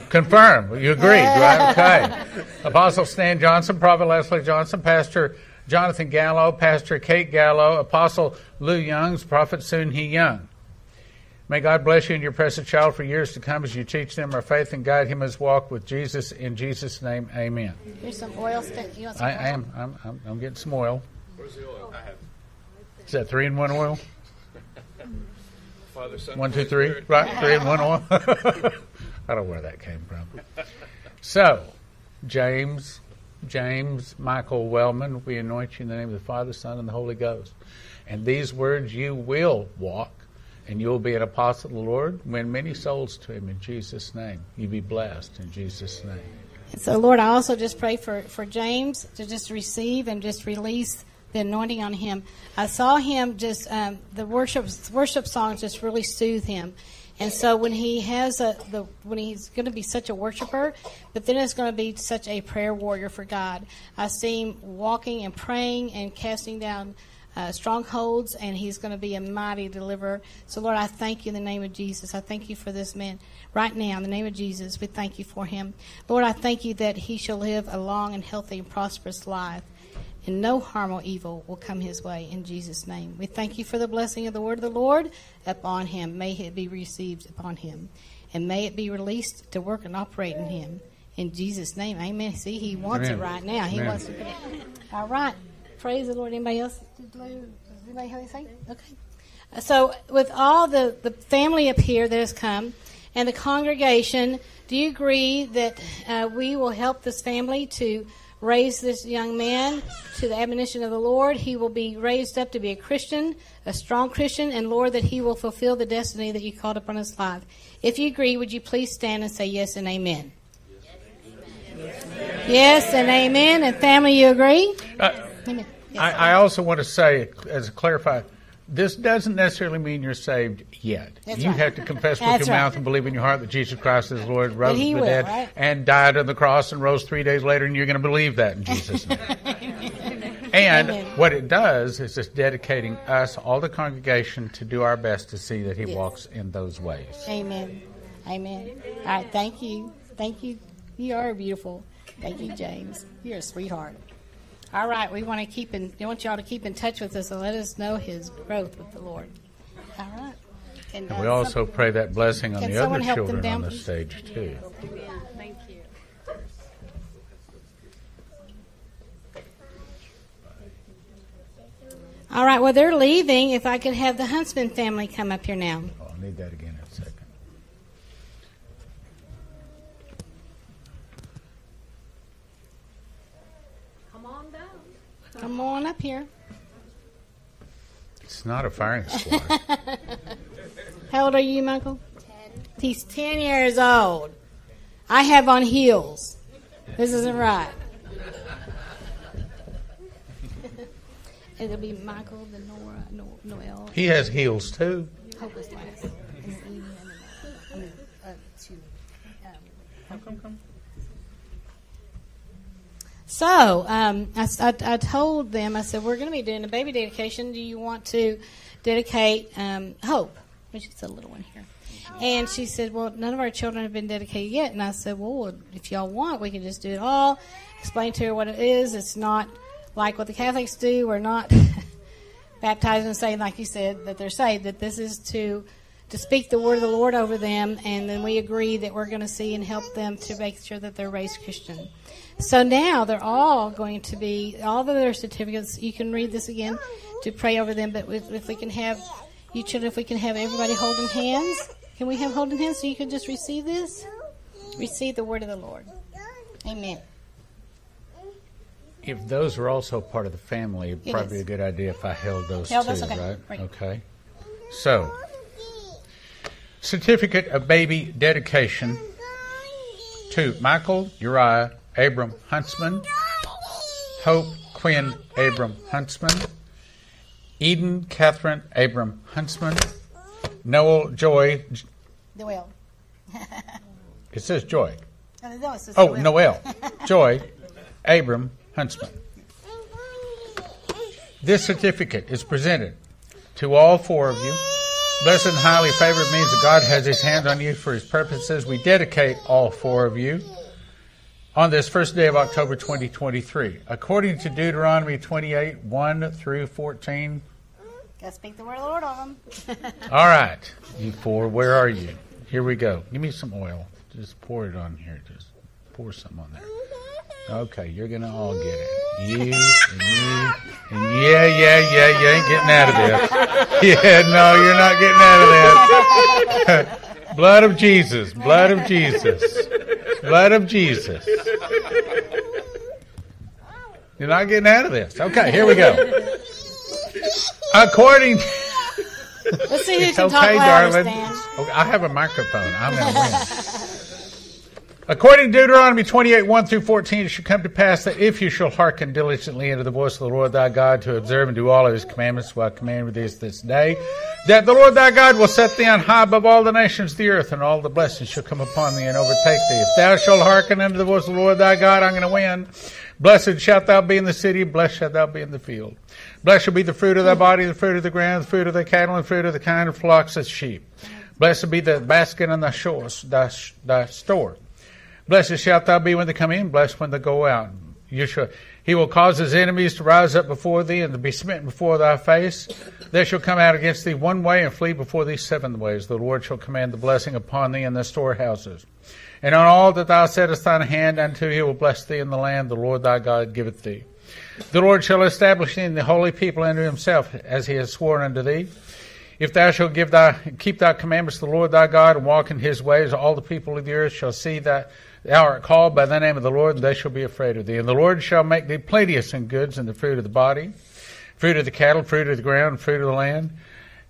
confirm. You agreed, right? Okay. Apostle Stan Johnson, Prophet Leslie Johnson, Pastor Jonathan Gallo, Pastor Kate Gallo, Apostle Lou Youngs, Prophet Sunny Young. May God bless you and your precious child for years to come as you teach them our faith and guide him his walk with Jesus. In Jesus' name, amen. Here's some oil. St- you want some I, I oil? am. I'm, I'm, I'm getting some oil. Where's the oil? I have. Is that three in one oil? Father, Son, One, two, Holy three. Spirit. Right, three in one oil. I don't know where that came from. So, James, James Michael Wellman, we anoint you in the name of the Father, Son, and the Holy Ghost. And these words you will walk, and you'll be an apostle of the Lord. Win many souls to Him in Jesus' name. You be blessed in Jesus' name. So, Lord, I also just pray for, for James to just receive and just release the anointing on him. I saw him just um, the worship worship songs just really soothe him. And so when he has a the when he's going to be such a worshiper, but then it's going to be such a prayer warrior for God. I see him walking and praying and casting down uh, strongholds, and he's going to be a mighty deliverer. So, Lord, I thank you in the name of Jesus. I thank you for this man right now in the name of Jesus. We thank you for him. Lord, I thank you that he shall live a long and healthy and prosperous life. And no harm or evil will come his way in Jesus' name. We thank you for the blessing of the word of the Lord upon him. May it be received upon him. And may it be released to work and operate in him. In Jesus' name. Amen. See, he wants Amen. it right now. He Amen. wants to. All right. Praise the Lord. Anybody else? Does anybody have anything? Okay. So, with all the, the family up here that has come and the congregation, do you agree that uh, we will help this family to raise this young man to the admonition of the Lord? He will be raised up to be a Christian, a strong Christian, and Lord, that he will fulfill the destiny that you called upon his life. If you agree, would you please stand and say yes and amen? Yes and amen. And family, you agree? Uh, Amen. I, I also want to say, as a clarify, this doesn't necessarily mean you're saved yet. That's you right. have to confess with your right. mouth and believe in your heart that Jesus Christ is Lord, rose from the will, dead, right? and died on the cross and rose three days later, and you're going to believe that in Jesus' name. and Amen. what it does is it's dedicating us, all the congregation, to do our best to see that He Yes. walks in those ways. Amen. Amen. All right. Thank you. Thank you. You are beautiful. Thank you, James. You're a sweetheart. All right. We want to keep in. We want y'all to keep in touch with us and let us know His growth with the Lord. All right. And uh, we also some- pray that blessing on the other someone help them children on the stage, too. Thank you. All right. Well, they're leaving. If I could have the Huntsman family come up here now. Oh, I'll need that again in a second. Come on up here. It's not a firing squad. How old are you, Michael? Ten. He's ten years old. I have on heels. This isn't right. It'll be Michael, the Nora, no, Noel. he has heels, too. Hopeless last. And Eve and, uh, I mean, uh, excuse me. Um, So um, I, I- I told them, I said, we're going to be doing a baby dedication. Do you want to dedicate um, Hope, which is a little one here? And she said, well, none of our children have been dedicated yet. And I said, well, if y'all want, we can just do it all. Explain to her what it is. It's not like what the Catholics do. We're not baptizing and saying, like you said, that they're saved. That this is to to speak the word of the Lord over them, and then we agree that we're going to see and help them to make sure that they're raised Christian. So now they're all going to be all of their certificates. You can read this again to pray over them, but if, if we can have you children, if we can have everybody holding hands, can we have holding hands so you can just receive this? Receive the word of the Lord. Amen. If those were also part of the family, it'd It probably be is. a good idea if I held those Held those, okay, right? right. Okay. So, certificate of baby dedication to Michael Uriah Abram Huntsman, Hope Quinn Abram Huntsman, Eden Catherine Abram Huntsman, Noel Joy. Noel. It says Joy. Oh, no, it says Oh, Noel. Joy Abram Huntsman. This certificate is presented to all four of you. Blessed and highly favored means that God has his hand on you for his purposes. We dedicate all four of you on this first day of October 2023. According to Deuteronomy 28 1 through 14. Gotta speak the word of the Lord on them. All right, you four, where are you? Here we go. Give me some oil. Just pour it on here. Just pour some on there. Okay, you're gonna all get it. You and you and yeah, yeah, yeah. You ain't getting out of this. Yeah, no, you're not getting out of this. blood of Jesus. Blood of Jesus. Blood of Jesus. You're not getting out of this. Okay, here we go. According. Let's see who can okay, talk darling. Okay, I have a microphone. I'm going to win. According to Deuteronomy 28, 1 through 14, it shall come to pass that if you shall hearken diligently unto the voice of the Lord thy God to observe and do all of his commandments, while I command thee this day, that the Lord thy God will set thee on high above all the nations of the earth, and all the blessings shall come upon thee and overtake thee. If thou shalt hearken unto the voice of the Lord thy God, I'm going to win. Blessed shalt thou be in the city, blessed shalt thou be in the field. Blessed shall be the fruit of thy body, the fruit of the ground, the fruit of the cattle, and the fruit of the kind of flocks of sheep. Blessed be the basket and the shores, thy, thy store. Blessed shalt thou be when they come in, blessed when they go out. Shall, he will cause his enemies to rise up before thee and to be smitten before thy face. They shall come out against thee one way and flee before thee seven ways. The Lord shall command the blessing upon thee in the storehouses. And on all that thou settest thine hand unto, he will bless thee in the land the Lord thy God giveth thee. The Lord shall establish thee in the holy people unto himself, as he has sworn unto thee. If thou shalt give thy, keep thy commandments to the Lord thy God and walk in his ways, all the people of the earth shall see that thou art called by the name of the Lord, and they shall be afraid of thee. And the Lord shall make thee plenteous in goods and the fruit of the body, fruit of the cattle, fruit of the ground, fruit of the land.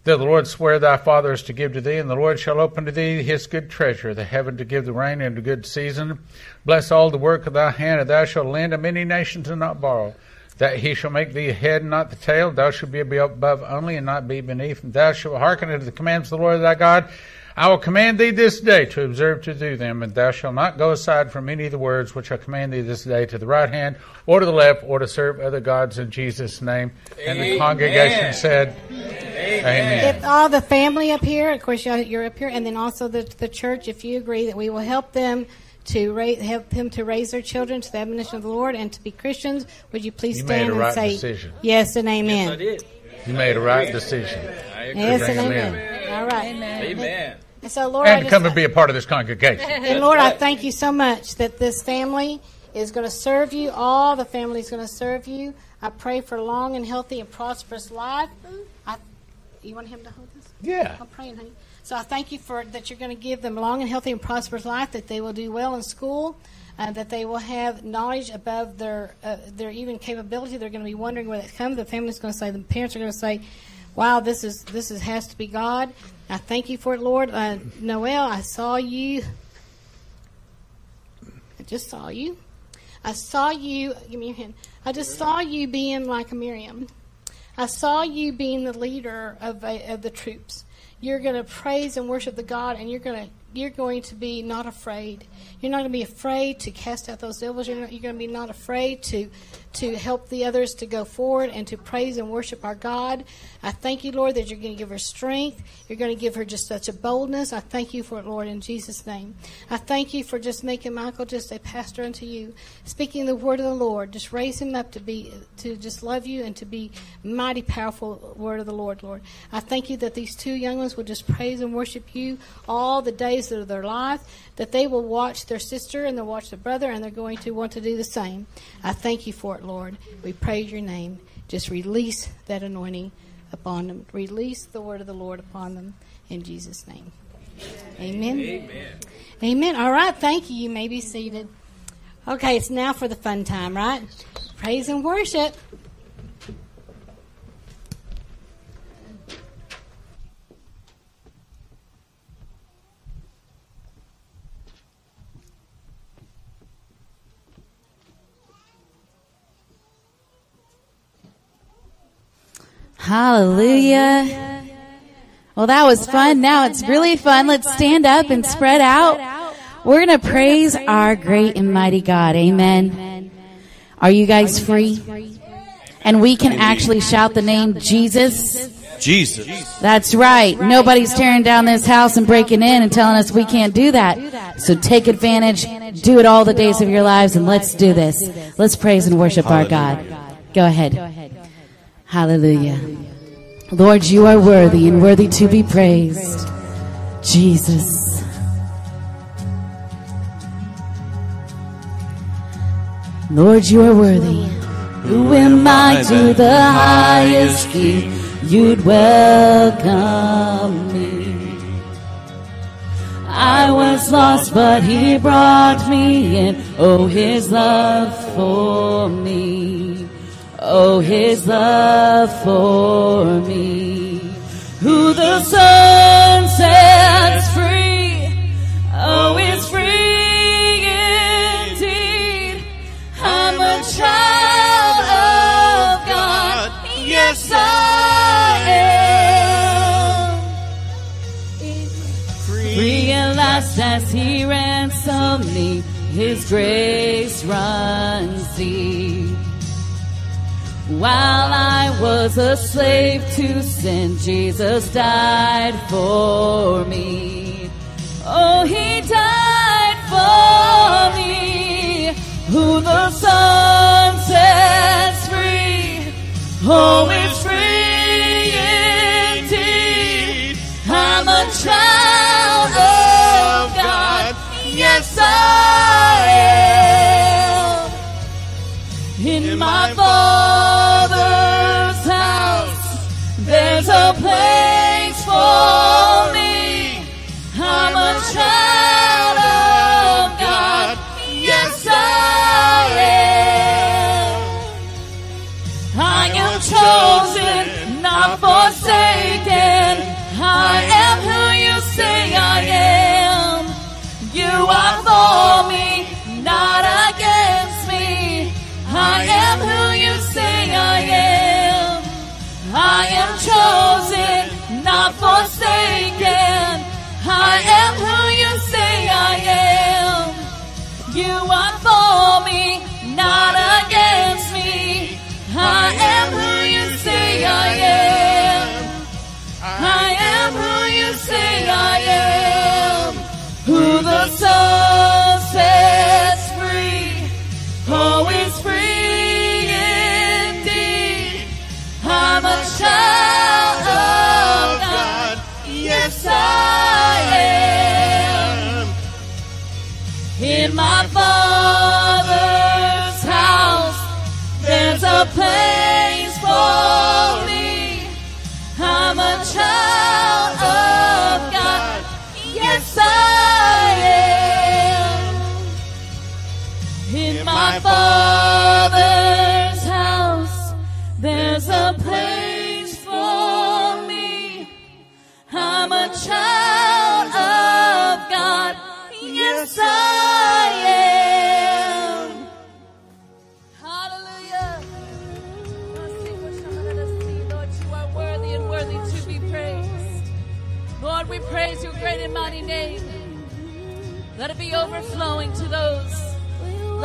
That the Lord swear thy fathers to give to thee, and the Lord shall open to thee his good treasure, the heaven to give the rain in a good season. Bless all the work of thy hand, and thou shalt lend to many nations and not borrow. That he shall make thee head and not the tail. Thou shalt be above only and not be beneath. And thou shalt hearken unto the commands of the Lord thy God. I will command thee this day to observe to do them, and thou shalt not go aside from any of the words which I command thee this day to the right hand or to the left, or to serve other gods in Jesus' name. And the congregation said, Amen. If all the family up here, of course you're you're up here, and then also the the church, if you agree that we will help them to raise, help them to raise their children to the admonition of the Lord and to be Christians, would you please You made stand a and right say decision. yes and amen? did. You made a right decision. Yes Bring and 'em amen. All right. Amen. And so, Lord, I And just, come and be a part of this congregation. and Lord, I thank you so much that this family is going to serve you. All the family is going to serve you. I pray for long and healthy and prosperous life. I, you want him to hold this? Yeah. I'm praying, honey. So I thank you for that. You're going to give them long and healthy and prosperous life. That they will do well in school. Uh, that they will have knowledge above their uh, their even capability. They're going to be wondering where that comes. The family's going to say. The parents are going to say, "Wow, this is this is has to be God." I thank you for it, Lord. Uh, Noel, I saw you. I just saw you. I saw you. Give me your hand. I just saw you being like a Miriam. I saw you being the leader of, uh, of the troops. you're going to praise and worship the God, and you're going to you're going to be not afraid. You're not going to be afraid to cast out those devils. You're, not, you're going to be not afraid to to help the others to go forward and to praise and worship our God. I thank you, Lord, that you're going to give her strength. You're going to give her just such a boldness. I thank you for it, Lord, in Jesus' name. I thank you for just making Michael just a pastor unto you, speaking the word of the Lord. Just raise him up to be to just love you and to be mighty powerful word of the Lord, Lord. I thank you that these two young ones will just praise and worship you all the days of their life that they will watch their sister and they'll watch their brother and they're going to want to do the same. I thank you for it, Lord. We praise your name. Just release that anointing upon them. Release the word of the Lord upon them in Jesus' name. Amen. Amen. Amen. All right. Thank you. You may be seated. Okay, it's now for the fun time, right? Praise and worship. Hallelujah. Well, that was fun. Now it's really fun. Let's stand up and spread out. We're going to praise our great and mighty God. Amen. Are you guys free? And we can actually shout the name Jesus. Jesus. That's right. Nobody's tearing down this house and breaking in and telling us we can't do that. So take advantage. Do it all the days of your lives and let's do this. Let's praise and worship our God. Go ahead. Hallelujah. Lord, you are worthy and worthy to be praised. Jesus. Lord, you are worthy. Who am I to the highest king? You'd welcome me. I was lost, but he brought me in. Oh, his love for me. Oh, his love for me. Who the sun sets free. Oh, is free indeed. I'm a child of God. Yes, I am. Free at last as he ransomed me. His grace runs deep. While I was a slave to sin, Jesus died for me. Oh, he died for me. Who the Son sets free, oh, it's free indeed. I'm a child of God. Yes, I am. In my Father's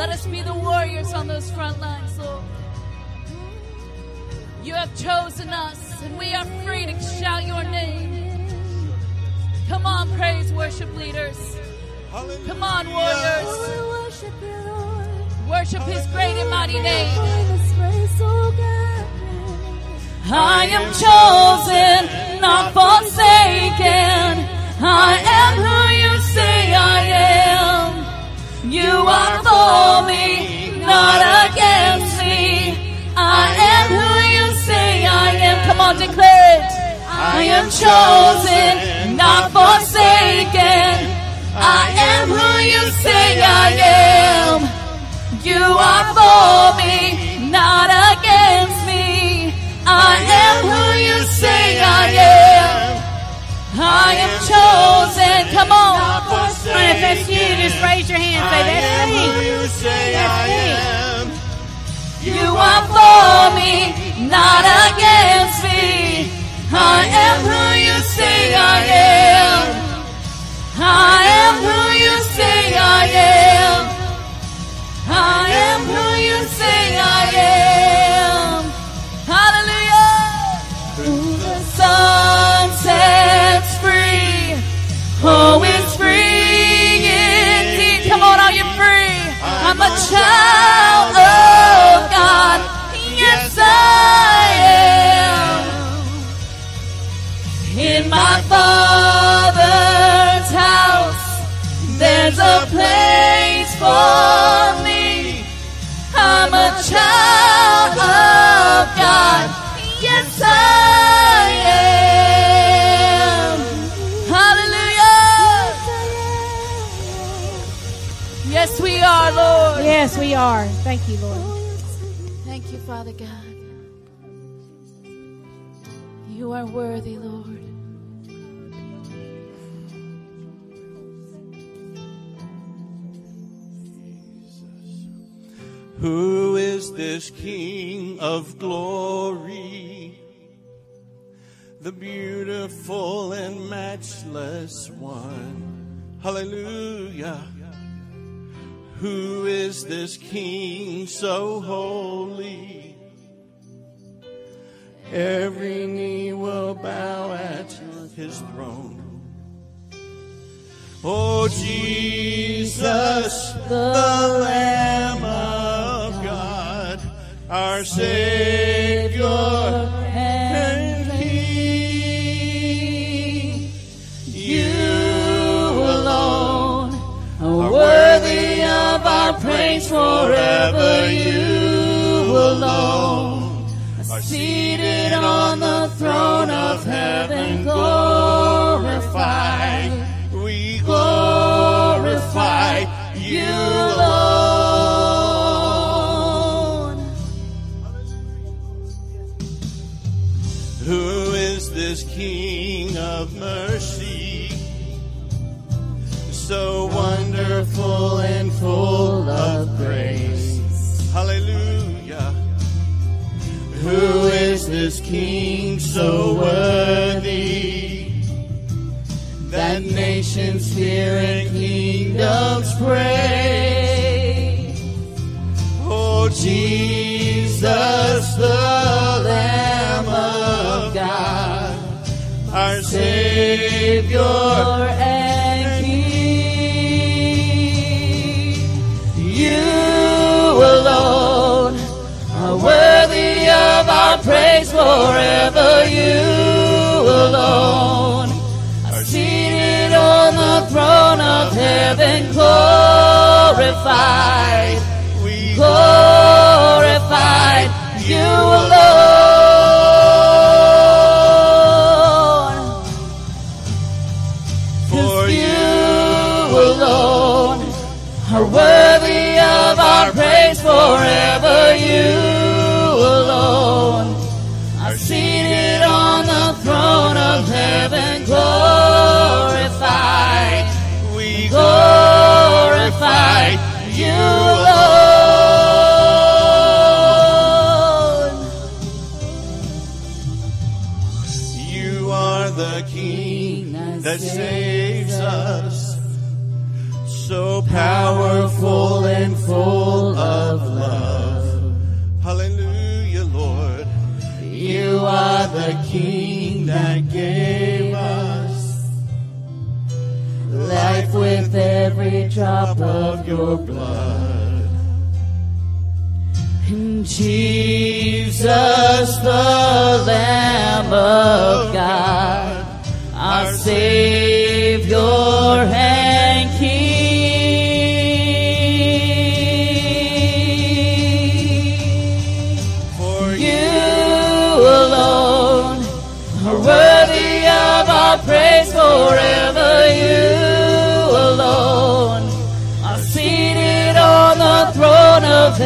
Let us be the warriors on those front lines, Lord. You have chosen us, and we are free to shout your name. Come on, praise worship leaders. Come on, warriors. Worship his great and mighty name. I am chosen, not forsaken. I am who you say I am. You are for me, not against me. I am who you say I am. Come on, declare it. I am chosen, not forsaken. I am who you say I am. You are for me, not against me. I am who you say I am. I am chosen. Come on. And if that's you, just raise your hand. Say, that's me. you say That's me. You are for me, not against me. I am who you say I am. I am a child of God. Yes, I am. In my Father's house, there's a place for me. I'm a child of God. Lord. Yes, we are. Thank you, Lord. Thank you, Father God. You are worthy, Lord. Who is this King of glory? The beautiful and matchless one. Hallelujah. Who is this King so holy? Every knee will bow at his throne. Oh, Jesus, the Lamb of God, our Savior and worthy of our praise forever. You alone are seated on the throne of heaven, glorified. So worthy that nations fear and kingdoms praise? Oh, Jesus, the Lamb of God, our Savior and King. You alone are worthy of our praise forever. Your blood. And Jesus, the Lamb of God, our Savior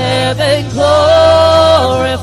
heaven, glorified.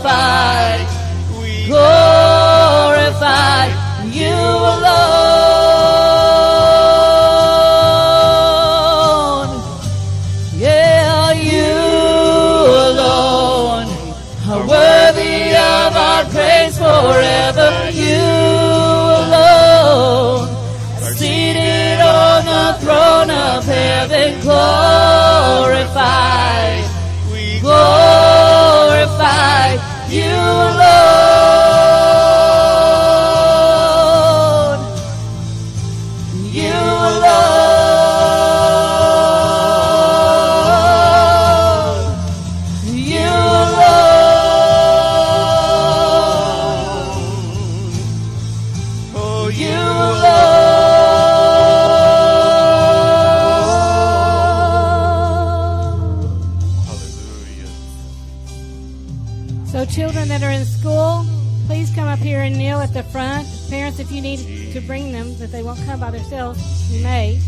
Bring them, that they won't come by themselves, you may.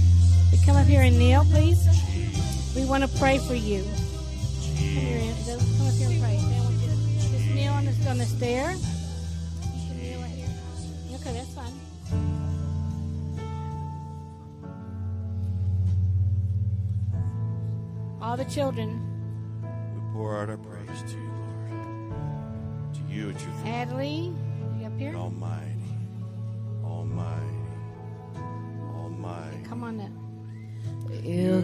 But come up here and kneel, please. We want to pray for you. Come here, Aunt. Come up here and pray. Want you to just kneel on the, on the stair. You can kneel right here. Okay, that's fine. All the children. We pour out our praise to you, Lord. To you at your feet. Adelie,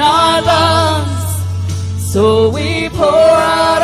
our lungs. So we pour out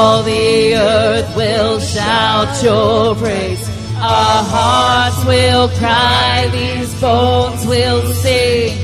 all the earth will shout your praise. Our hearts will cry, these bones will sing.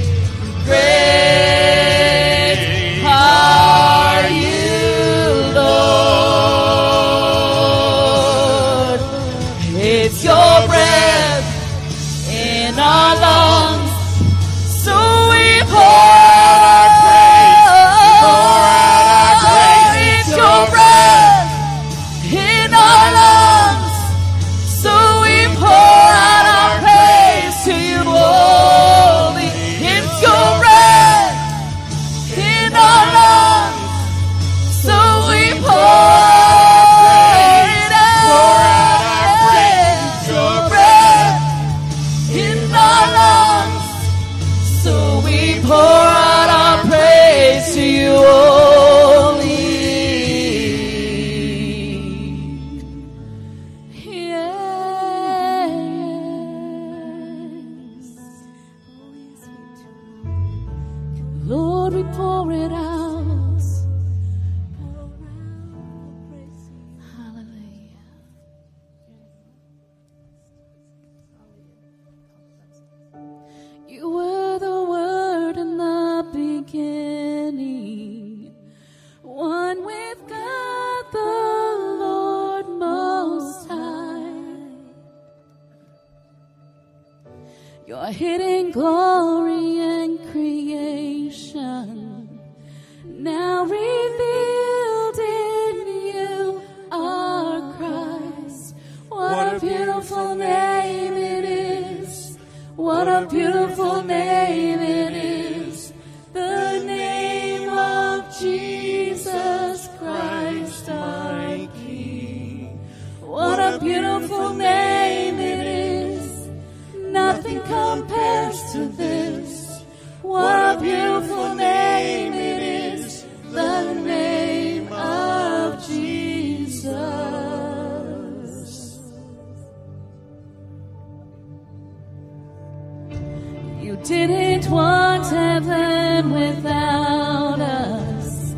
Didn't want heaven without us.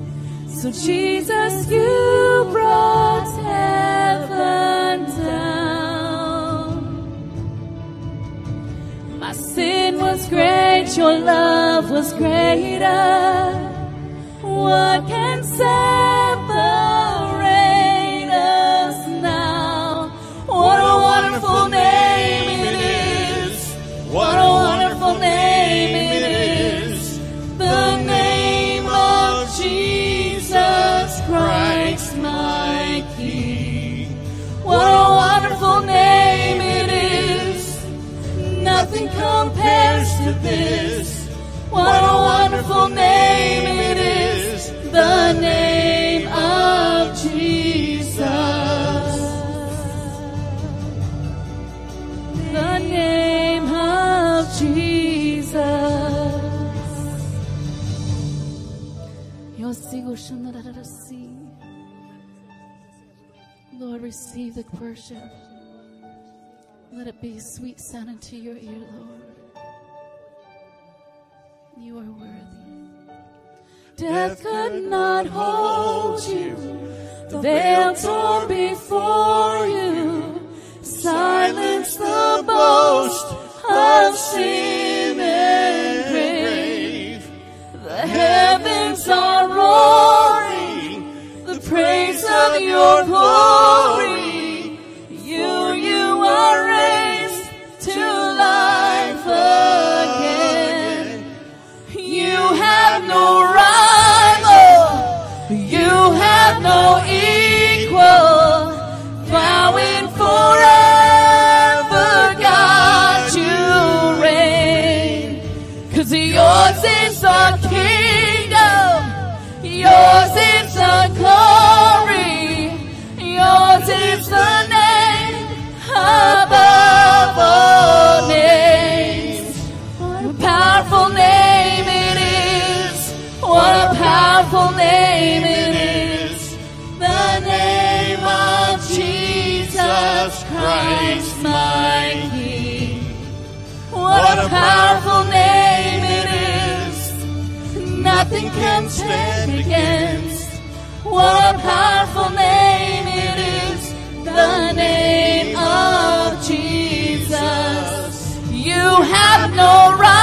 So, Jesus, you brought heaven down. My sin was great, your love was greater. What can separate wonderful name it is. The name of Jesus. The name of Jesus. Lord, receive the worship. Let it be sweet sound into your ear, Lord. You are worthy. Death could not hold you. The veil torn before you. Silence the boast of sin and grave. The heavens are roaring the praise of your glory. Nothing can stand against. What a powerful name it is. The name of Jesus. You have no rival.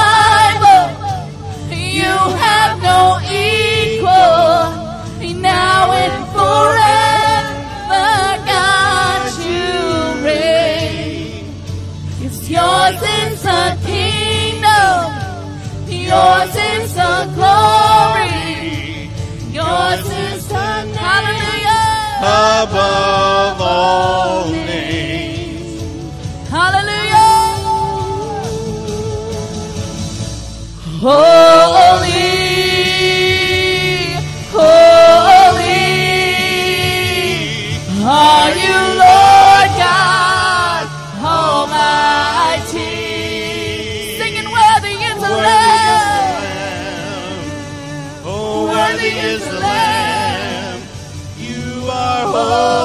Holy, holy are you, Lord God Almighty. Singing, worthy is the Lamb. Oh, worthy is the Lamb. You are holy.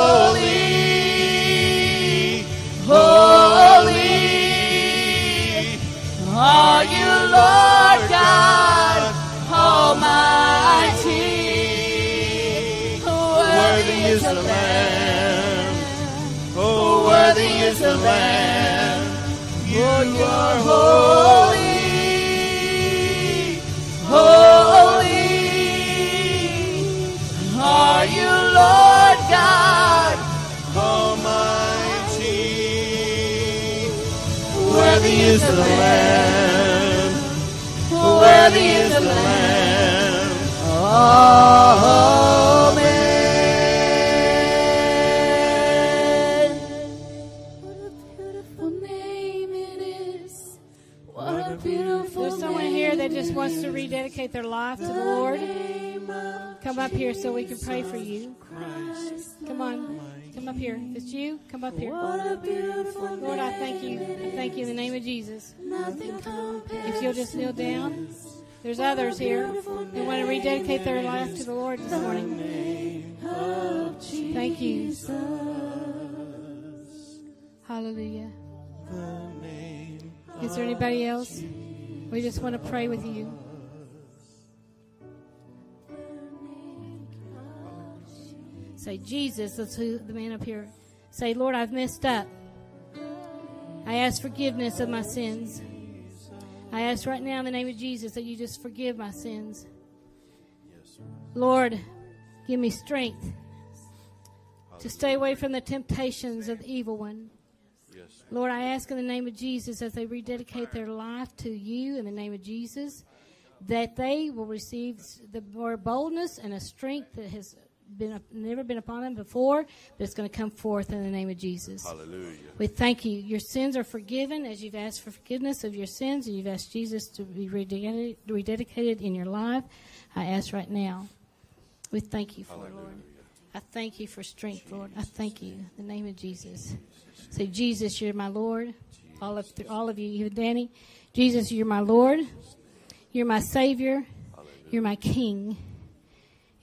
The Lamb. You are holy. Holy are you, Lord God Almighty. Worthy is the Lamb. Worthy is the Lamb. Beautiful rededicate their life to the Lord. Come up here so we can pray for you. Come on. Come up here. If it's you, come up here. Lord, I thank you. I thank you in the name of Jesus. If you'll just kneel down. There's others here who want to rededicate their life to the Lord this morning. Thank you. Hallelujah. Is there anybody else? We just want to pray with you. Say, Jesus, that's who the man up here. Say, Lord, I've messed up. I ask forgiveness of my sins. I ask right now in the name of Jesus that you just forgive my sins. Lord, give me strength to stay away from the temptations of the evil one. Lord, I ask in the name of Jesus as they rededicate their life to you in the name of Jesus that they will receive the more boldness and a strength that has been never been upon them before, but it's going to come forth in the name of Jesus. Hallelujah. We thank you. Your sins are forgiven as you've asked for forgiveness of your sins and you've asked Jesus to be rededicated, rededicated in your life. I ask right now. We thank you for it, Lord. I thank you for strength, Lord. I thank you in the name of Jesus. Say, Jesus, you're my Lord. All of all of you, even Danny. Jesus, you're my Lord. You're my Savior. You're my King.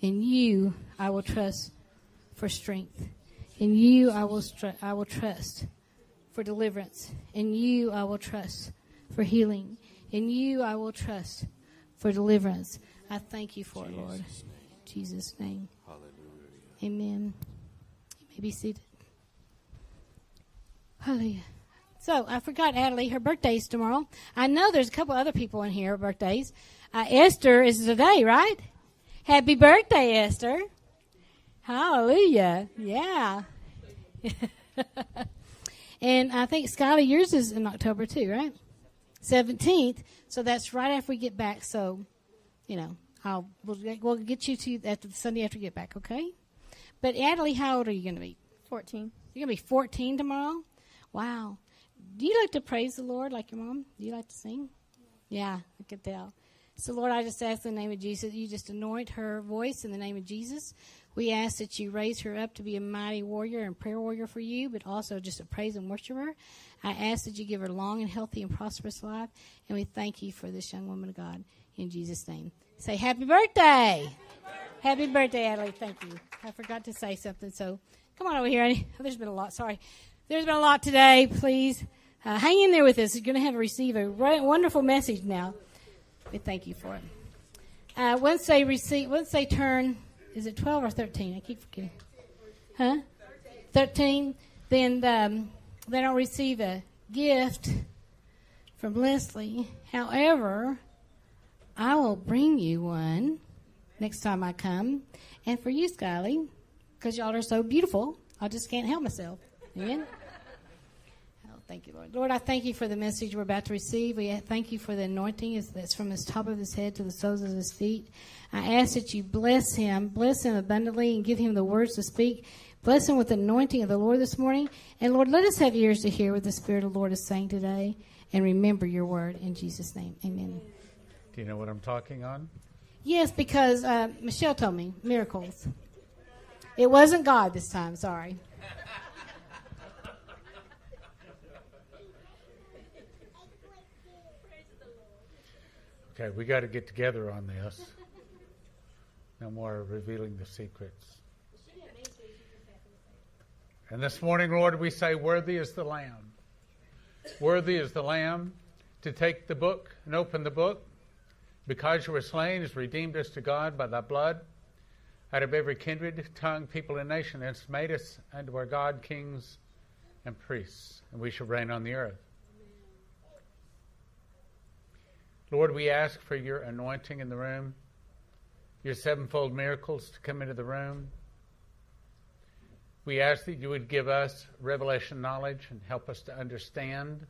And you I will trust for strength. In you I will str- I will trust for deliverance. In you I will trust for healing. In you I will trust for deliverance. I thank you for it, Lord. In Jesus' name. Hallelujah. Amen. You may be seated. Hallelujah. So I forgot Adelie. Her birthday's tomorrow. I know there's a couple other people in here birthdays. Uh, Esther is today, right? Happy birthday, Esther. Hallelujah. Yeah. and I think Skylar, yours is in October too, right? Seventeenth. So that's right after we get back. So, you know, I'll we'll, get- we'll get you to after the Sunday after we get back, okay? But Adelie, how old are you going to be? Fourteen. You're going to be fourteen tomorrow. Wow. Do you like to praise the Lord like your mom? Do you like to sing? Yeah, I could tell. So, Lord, I just ask in the name of Jesus, you just anoint her voice in the name of Jesus. We ask that you raise her up to be a mighty warrior and prayer warrior for you, but also just a praise and worshiper. I ask that you give her long and healthy and prosperous life, and we thank you for this young woman of God in Jesus' name. Say happy birthday! Happy birthday, Adelaide. Thank you. I forgot to say something, so come on over here. There's been a lot. Sorry. There's been a lot today. Please uh, hang in there with us. You're going to have receive a re- wonderful message now. We thank you for it. Uh, once they receive, once they turn, is it 12 or 13? I keep forgetting. Huh? 13. Then um, they don't receive a gift from Leslie. However, I will bring you one next time I come. And for you, Skyly, because y'all are so beautiful, I just can't help myself. Amen. Thank you, Lord. Lord, I thank you for the message we're about to receive. We thank you for the anointing that's from his top of his head to the soles of his feet. I ask that you bless him, bless him abundantly, and give him the words to speak. Bless him with the anointing of the Lord this morning. And Lord, let us have ears to hear what the Spirit of the Lord is saying today. And remember your word in Jesus' name. Amen. Do you know what I'm talking on? Yes, because uh, Michelle told me miracles. It wasn't God this time, sorry. Okay, we got to get together on this. No more revealing the secrets. And this morning, Lord, we say, Worthy is the Lamb. Worthy is the Lamb to take the book and open the book. Because you were slain, has redeemed us to God by thy blood out of every kindred, tongue, people, and nation, and has made us unto our God kings and priests, and we shall reign on the earth. Lord, we ask for your anointing in the room, your sevenfold miracles to come into the room. We ask that you would give us revelation knowledge and help us to understand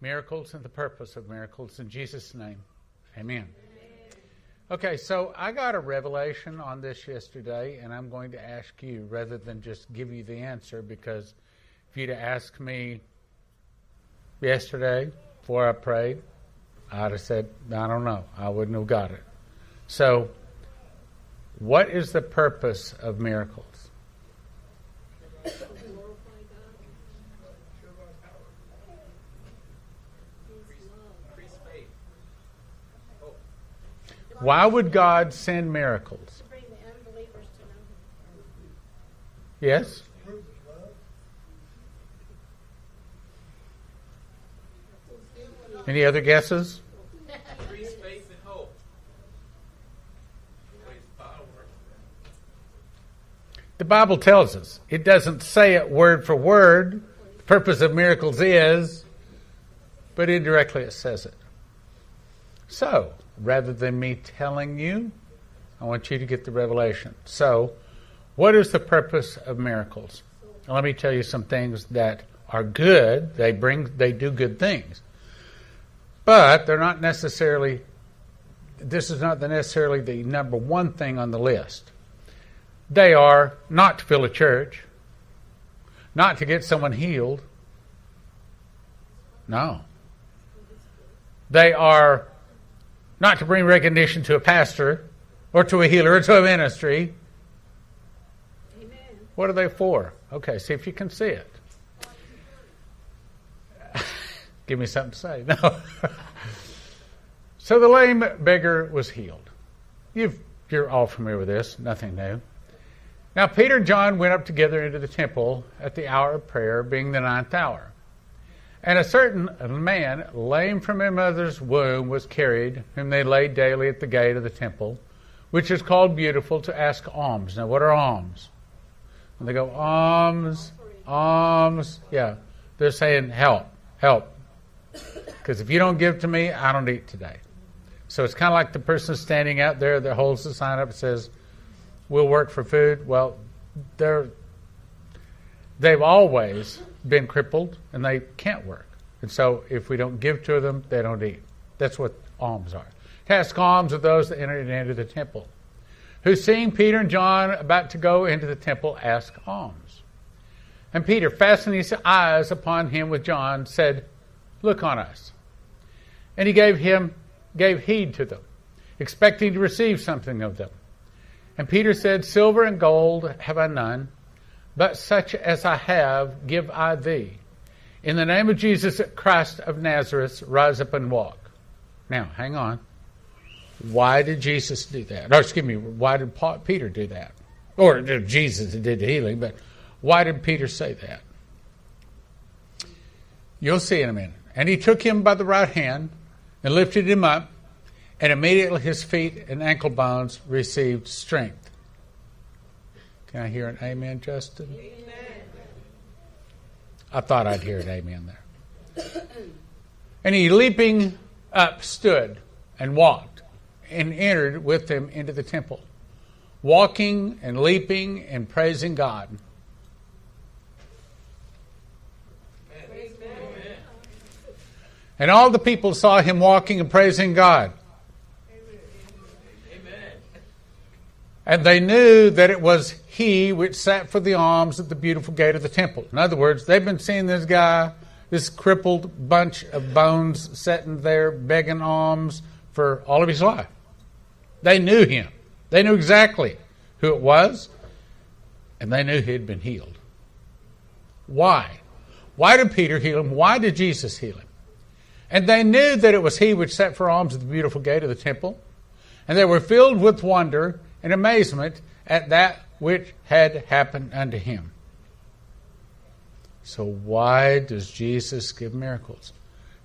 miracles and the purpose of miracles. In Jesus' name, amen. Okay, so I got a revelation on this yesterday, and I'm going to ask you rather than just give you the answer because if you'd asked me yesterday before I prayed, I'd have said, I don't know. I wouldn't have got it. So, what is the purpose of miracles? Why would God send miracles? Yes? Any other guesses? Increase faith and hope. The Bible tells us. It doesn't say it word for word. The purpose of miracles is, but indirectly it says it. So, rather than me telling you, I want you to get the revelation. So, what is the purpose of miracles? Let me tell you some things that are good. They bring they do good things. But they're not necessarily this is not necessarily the number one thing on the list. They are not to fill a church, not to get someone healed. No. They are not to bring recognition to a pastor or to a healer or to a ministry. Amen. What are they for? Okay, see if you can see it. Give me something to say. No. so the lame beggar was healed. You've, you're all familiar with this, nothing new. Now, Peter and John went up together into the temple at the hour of prayer, being the ninth hour. And a certain man, lame from his mother's womb, was carried, whom they laid daily at the gate of the temple, which is called Beautiful, to ask alms. Now, what are alms? They go, alms, alms. Yeah, they're saying, help, help. Because if you don't give to me, I don't eat today. So it's kind of like the person standing out there that holds the sign up and says, we'll work for food. Well, they're, they've always been crippled and they can't work. And so if we don't give to them, they don't eat. That's what alms are. Task alms of those that entered into the temple, who seeing Peter and John about to go into the temple, ask alms. And Peter, fastening his eyes upon him with John, said, Look on us. And he gave him gave heed to them, expecting to receive something of them. And Peter said, Silver and gold have I none, but such as I have give I thee. In the name of Jesus Christ of Nazareth, rise up and walk. Now, hang on. Why did Jesus do that? Or excuse me, why did Paul, Peter do that? Or Jesus did the healing, but why did Peter say that? You'll see in a minute. And he took him by the right hand and lifted him up, and immediately his feet and ankle bones received strength. Can I hear an amen, Justin? Amen. I thought I'd hear an amen there. And he, leaping up, stood and walked and entered with them into the temple, walking and leaping and praising God. And all the people saw him walking and praising God. Amen. And they knew that it was he which sat for the alms at the beautiful gate of the temple. In other words, they've been seeing this guy, this crippled bunch of bones sitting there begging alms for all of his life. They knew him. They knew exactly who it was, and they knew he had been healed. Why? Why did Peter heal him? Why did Jesus heal him? And they knew that it was he which sat for alms at the beautiful gate of the temple. And they were filled with wonder and amazement at that which had happened unto him. So, why does Jesus give miracles?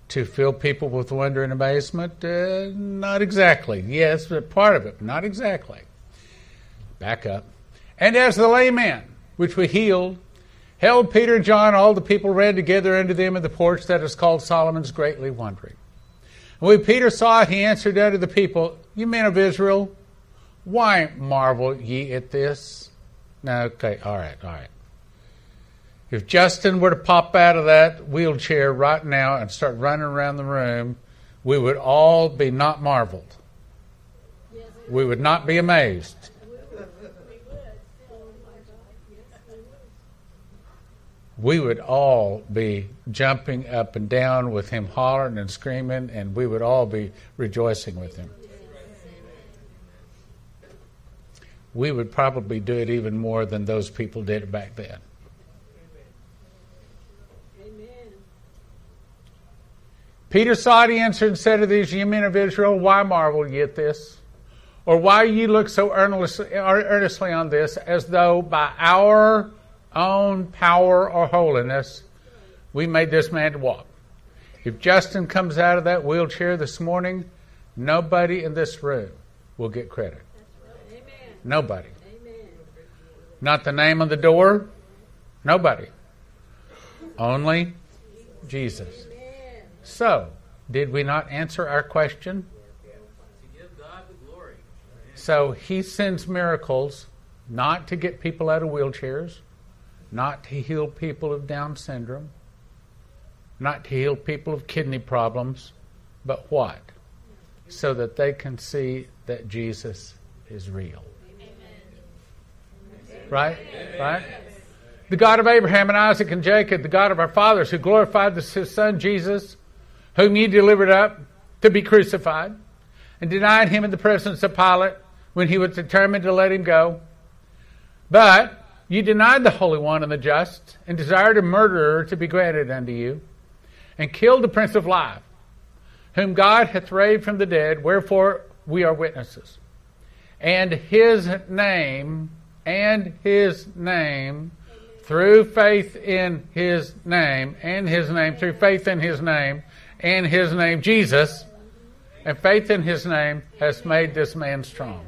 To fill people with wonder and amazement? Uh, not exactly. Yes, but part of it, not exactly. Back up. And as the layman, which we healed, held Peter and John, all the people ran together unto them in the porch that is called Solomon's, greatly wondering. And when Peter saw it, he answered unto the people, You men of Israel, why marvel ye at this? No, okay, all right, all right. If Justin were to pop out of that wheelchair right now and start running around the room, we would all be not marveled. We would not be amazed. We would all be jumping up and down with him hollering and screaming, and we would all be rejoicing with him. We would probably do it even more than those people did back then. Peter saw the answer and said to these ye men of Israel, Why marvel ye at this? Or why ye look so earnestly on this, as though by our own power or holiness, we made this man to walk. If Justin comes out of that wheelchair this morning, nobody in this room will get credit. Nobody. Not the name on the door. Nobody. Only Jesus. So, did we not answer our question? So he sends miracles not to get people out of wheelchairs, not to heal people of Down syndrome, not to heal people of kidney problems, but what? So that they can see that Jesus is real. Right? Right? The God of Abraham and Isaac and Jacob, the God of our fathers, who glorified his son Jesus, whom ye delivered up to be crucified, and denied him in the presence of Pilate when he was determined to let him go. But you denied the Holy One and the just, and desired a murderer to be granted unto you, and killed the Prince of Life, whom God hath raised from the dead, wherefore we are witnesses. And his name, and his name, through faith in his name, and his name, through faith in his name, and his name, Jesus, and faith in his name has made this man strong.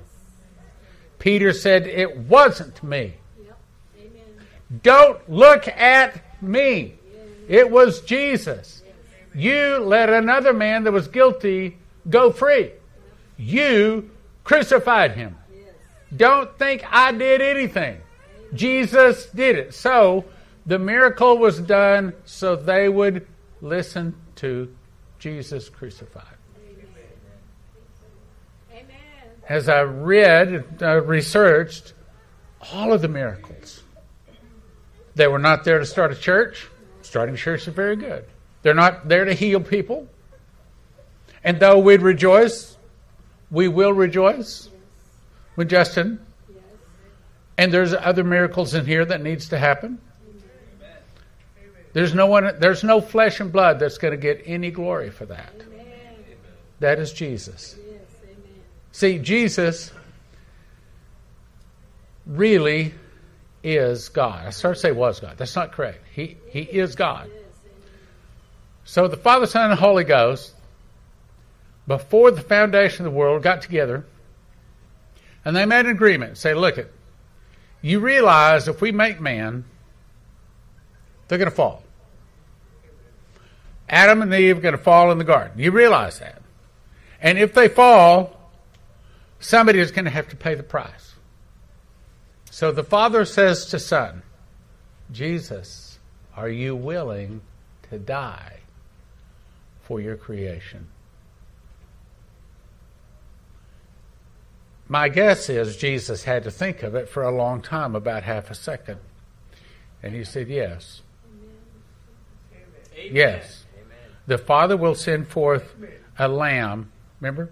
Peter said, It wasn't me. Don't look at me. It was Jesus. You let another man that was guilty go free. You crucified him. Don't think I did anything. Jesus did it. So the miracle was done so they would listen to Jesus crucified. Amen. As I read, uh, researched all of the miracles they were not there to start a church. Starting a church is very good. They're not there to heal people. And though we'd rejoice, we will rejoice with Justin. And there's other miracles in here that needs to happen. There's no one there's no flesh and blood that's going to get any glory for that. That is Jesus. See, Jesus really is God. I started to say was God. That's not correct. He, he is God. So the Father, Son, and Holy Ghost, before the foundation of the world, got together and they made an agreement. Say, look it, you realize if we make man, they're going to fall. Adam and Eve are going to fall in the garden. You realize that. And if they fall, somebody is going to have to pay the price. So the Father says to Son, Jesus, are you willing to die for your creation? My guess is Jesus had to think of it for a long time, about half a second. And he said, Yes. Amen. Yes. Amen. The Father will send forth a lamb. Remember?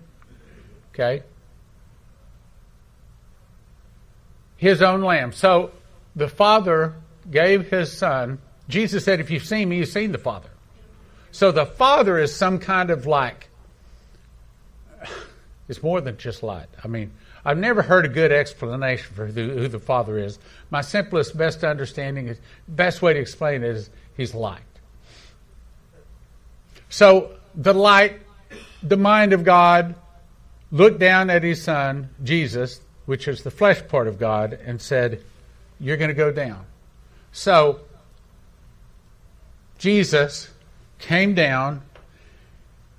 Okay. His own lamb. So the Father gave his Son. Jesus said, If you've seen me, you've seen the Father. So the Father is some kind of like, it's more than just light. I mean, I've never heard a good explanation for who, who the Father is. My simplest, best understanding is, best way to explain it is He's light. So the light, the mind of God, looked down at His Son, Jesus, which is the flesh part of God, and said, You're going to go down. So Jesus came down.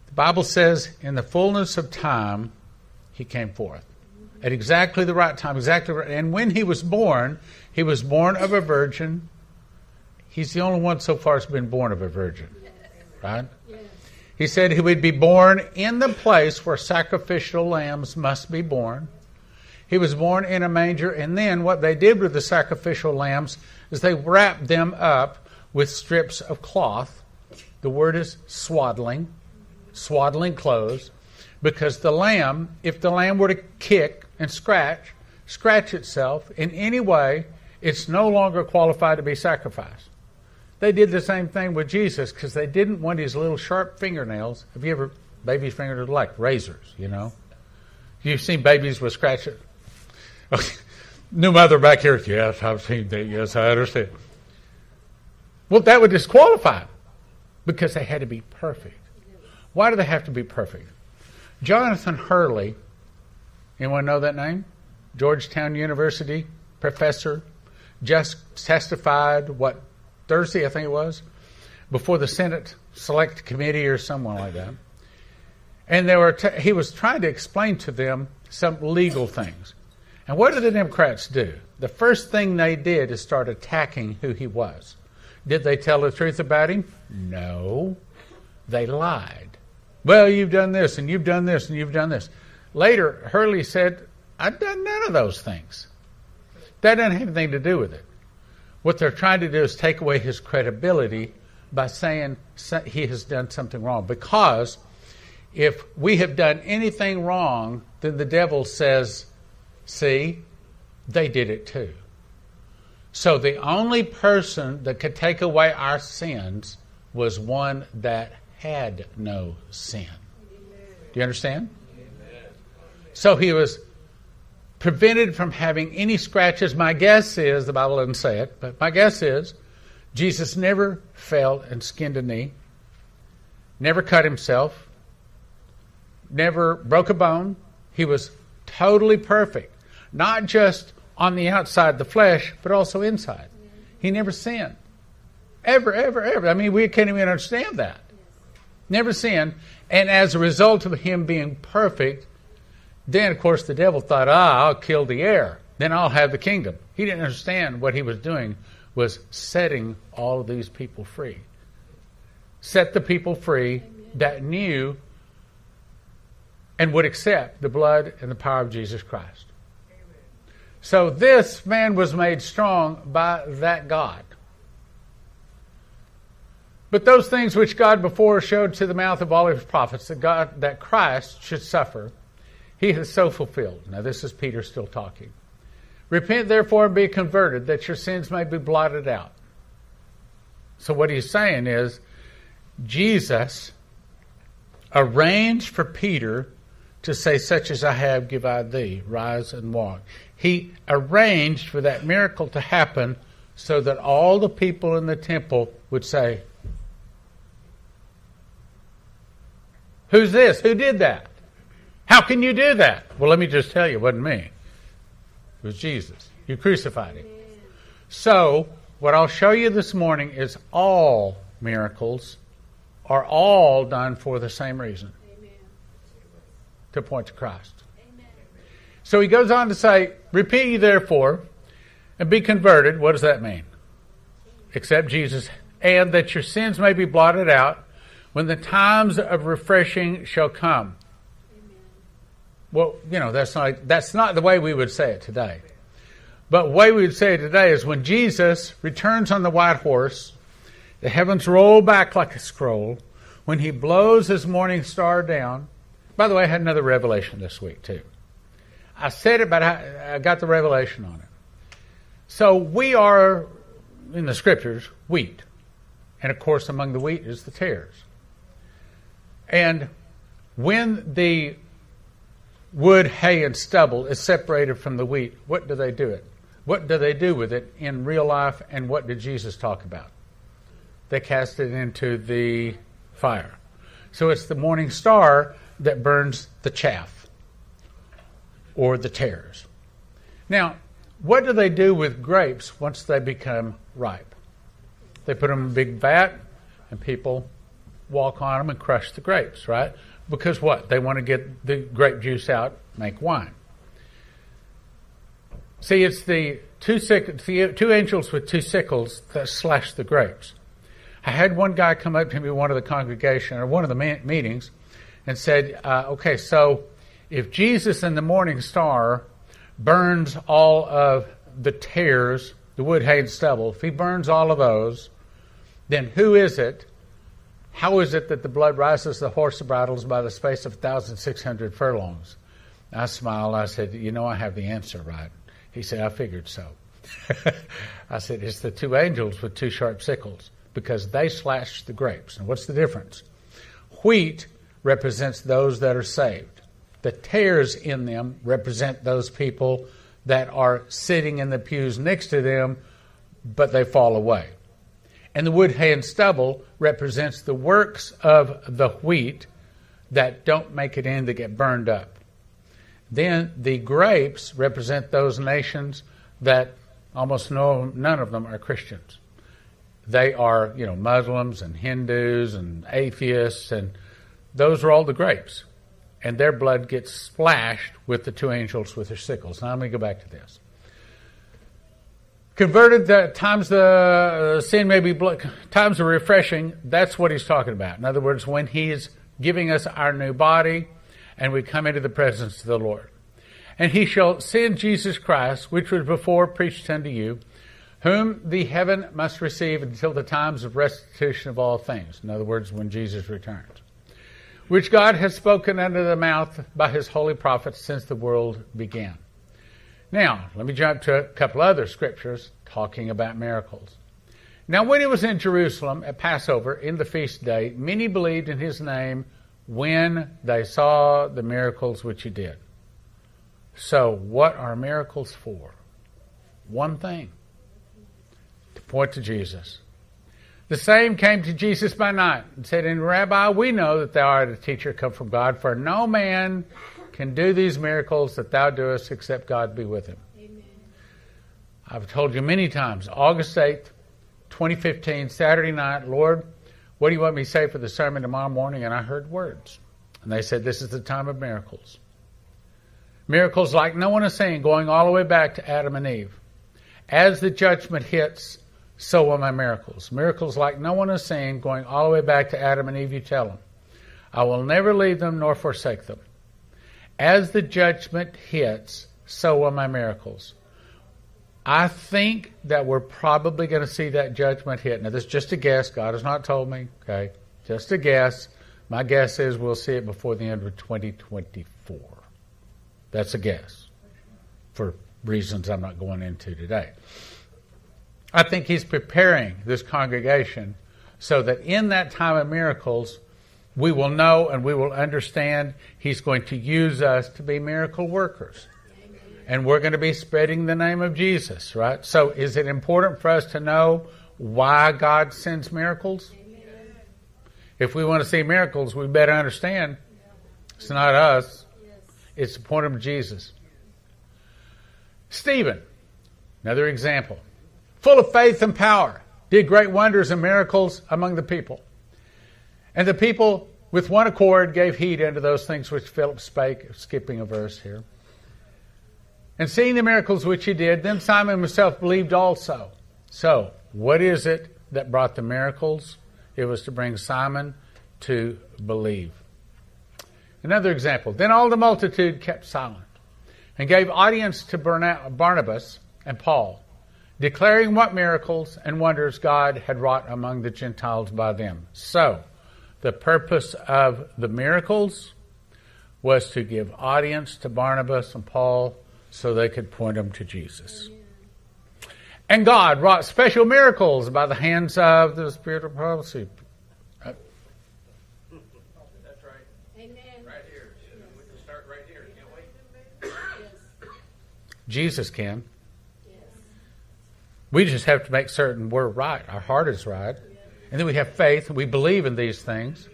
The Bible says, in the fullness of time, He came forth at exactly the right time, exactly right. And when he was born, he was born of a virgin. He's the only one so far that's been born of a virgin, right? He said he would be born in the place where sacrificial lambs must be born. He was born in a manger, and then what they did with the sacrificial lambs is they wrapped them up with strips of cloth. The word is swaddling, swaddling clothes, because the lamb, if the lamb were to kick and scratch, scratch itself in any way, it's no longer qualified to be sacrificed. They did the same thing with Jesus because they didn't want his little sharp fingernails. Have you ever, babies' fingernails like razors, you know? You've seen babies with scratches. New mother back here, yes, I've seen that, yes, I understand. Well, that would disqualify them because they had to be perfect. Why do they have to be perfect? Jonathan Turley Anyone know that name? Georgetown University professor just testified what Thursday I think it was before the Senate Select Committee or someone like that. And they were t- he was trying to explain to them some legal things. And what did the Democrats do? The first thing they did is start attacking who he was. Did they tell the truth about him? No. They lied. Well, you've done this and you've done this and you've done this. Later, Turley said, I've done none of those things. That doesn't have anything to do with it. What they're trying to do is take away his credibility by saying he has done something wrong. Because if we have done anything wrong, then the devil says, see, they did it too. So the only person that could take away our sins was one that had no sin. Do you understand? So he was prevented from having any scratches. My guess is, the Bible doesn't say it, but my guess is Jesus never fell and skinned a knee, never cut himself, never broke a bone. He was totally perfect, not just on the outside, the flesh, but also inside. He never sinned. Ever, ever, ever. I mean, we can't even understand that. Never sinned. And as a result of him being perfect, then, of course, the devil thought, ah, I'll kill the heir. Then I'll have the kingdom. He didn't understand what he was doing was setting all of these people free. Set the people free that knew and would accept the blood and the power of Jesus Christ. So this man was made strong by that God. But those things which God before showed to the mouth of all his prophets that God that Christ should suffer he has so fulfilled. Now, this is Peter still talking. Repent, therefore, and be converted, that your sins may be blotted out. So, what he's saying is, Jesus arranged for Peter to say, Such as I have, give I thee, rise and walk. He arranged for that miracle to happen so that all the people in the temple would say, Who's this? Who did that? How can you do that? Well, let me just tell you, it wasn't me. It was Jesus. You crucified him. So, what I'll show you this morning is all miracles are all done for the same reason to point to Christ. So he goes on to say, Repeat ye therefore and be converted. What does that mean? Accept Jesus, and that your sins may be blotted out when the times of refreshing shall come. Well, you know, that's not, that's not the way we would say it today. But the way we would say it today is when Jesus returns on the white horse, the heavens roll back like a scroll, when he blows his morning star down. By the way, I had another revelation this week, too. I said it, but I, I got the revelation on it. So we are, in the scriptures, wheat. And of course, among the wheat is the tares. And when the wood, hay, and stubble is separated from the wheat, what do they do it? What do they do with it in real life, and what did Jesus talk about? They cast it into the fire. So it's the morning star that burns the chaff or the tares. Now, what do they do with grapes once they become ripe? They put them in a big vat, and people walk on them and crush the grapes, right? Because what? They want to get the grape juice out, make wine. See, it's the two, two angels with two sickles that slash the grapes. I had one guy come up to me, one of the congregation or one of the meetings, and said, uh, "Okay, so if Jesus in the morning star burns all of the tares, the wood, hay, and stubble, if he burns all of those, then who is it? How is it that the blood rises the horse bridles by the space of 1,600 furlongs?" I smiled. I said, "You know, I have the answer, right?" He said, I figured so. I said, It's the two angels with two sharp sickles because they slash the grapes. And what's the difference? Wheat represents those that are saved, the tares in them represent those people that are sitting in the pews next to them, but they fall away. And the wood, hay, and stubble represents the works of the wheat that don't make it in, that get burned up. Then the grapes represent those nations that almost no, none of them are Christians. They are, you know, Muslims and Hindus and atheists, and those are all the grapes. And their blood gets splashed with the two angels with their sickles. Now let me go back to this. Converted the times the uh, sin may be times of refreshing. That's what he's talking about. In other words, when he's giving us our new body, and we come into the presence of the Lord. And he shall send Jesus Christ, which was before preached unto you, whom the heaven must receive until the times of restitution of all things. In other words, when Jesus returns. Which God has spoken unto the mouth by his holy prophets since the world began. Now, let me jump to a couple other scriptures talking about miracles. Now, when he was in Jerusalem at Passover in the feast day, many believed in his name when they saw the miracles which he did. So, what are miracles for? One thing to point to Jesus. The same came to Jesus by night and said, And Rabbi, we know that thou art a teacher come from God, for no man can do these miracles that thou doest except God be with him. Amen. I've told you many times, August 8th, 2015, Saturday night, Lord, what do you want me to say for the sermon tomorrow morning? And I heard words. And they said, This is the time of miracles. Miracles like no one is saying, going all the way back to Adam and Eve. As the judgment hits, so are my miracles. Miracles like no one is saying, going all the way back to Adam and Eve, you tell them, I will never leave them nor forsake them. As the judgment hits, so are my miracles. I think that we're probably going to see that judgment hit. Now, this is just a guess. God has not told me. Okay, just a guess. My guess is we'll see it before the end of 2024. That's a guess for reasons I'm not going into today. I think he's preparing this congregation so that in that time of miracles, we will know and we will understand he's going to use us to be miracle workers and we're going to be spreading the name of Jesus, right? So is it important for us to know why God sends miracles? If we want to see miracles, we better understand It's not us. It's the point of Jesus. Stephen, another example, full of faith and power, did great wonders and miracles among the people. And the people, with one accord, gave heed unto those things which Philip spake, skipping a verse here. And seeing the miracles which he did, then Simon himself believed also. So, what is it that brought the miracles? It was to bring Simon to believe. Another example. Then all the multitude kept silent and gave audience to Barnabas and Paul, declaring what miracles and wonders God had wrought among the Gentiles by them. So, the purpose of the miracles was to give audience to Barnabas and Paul so they could point them to Jesus. And God wrought special miracles by the hands of the Spirit of prophecy. That's right. Amen. Right here. We can start right here. Can't wait. Jesus can. We just have to make certain we're right. Our heart is right. And then we have faith. We believe in these things.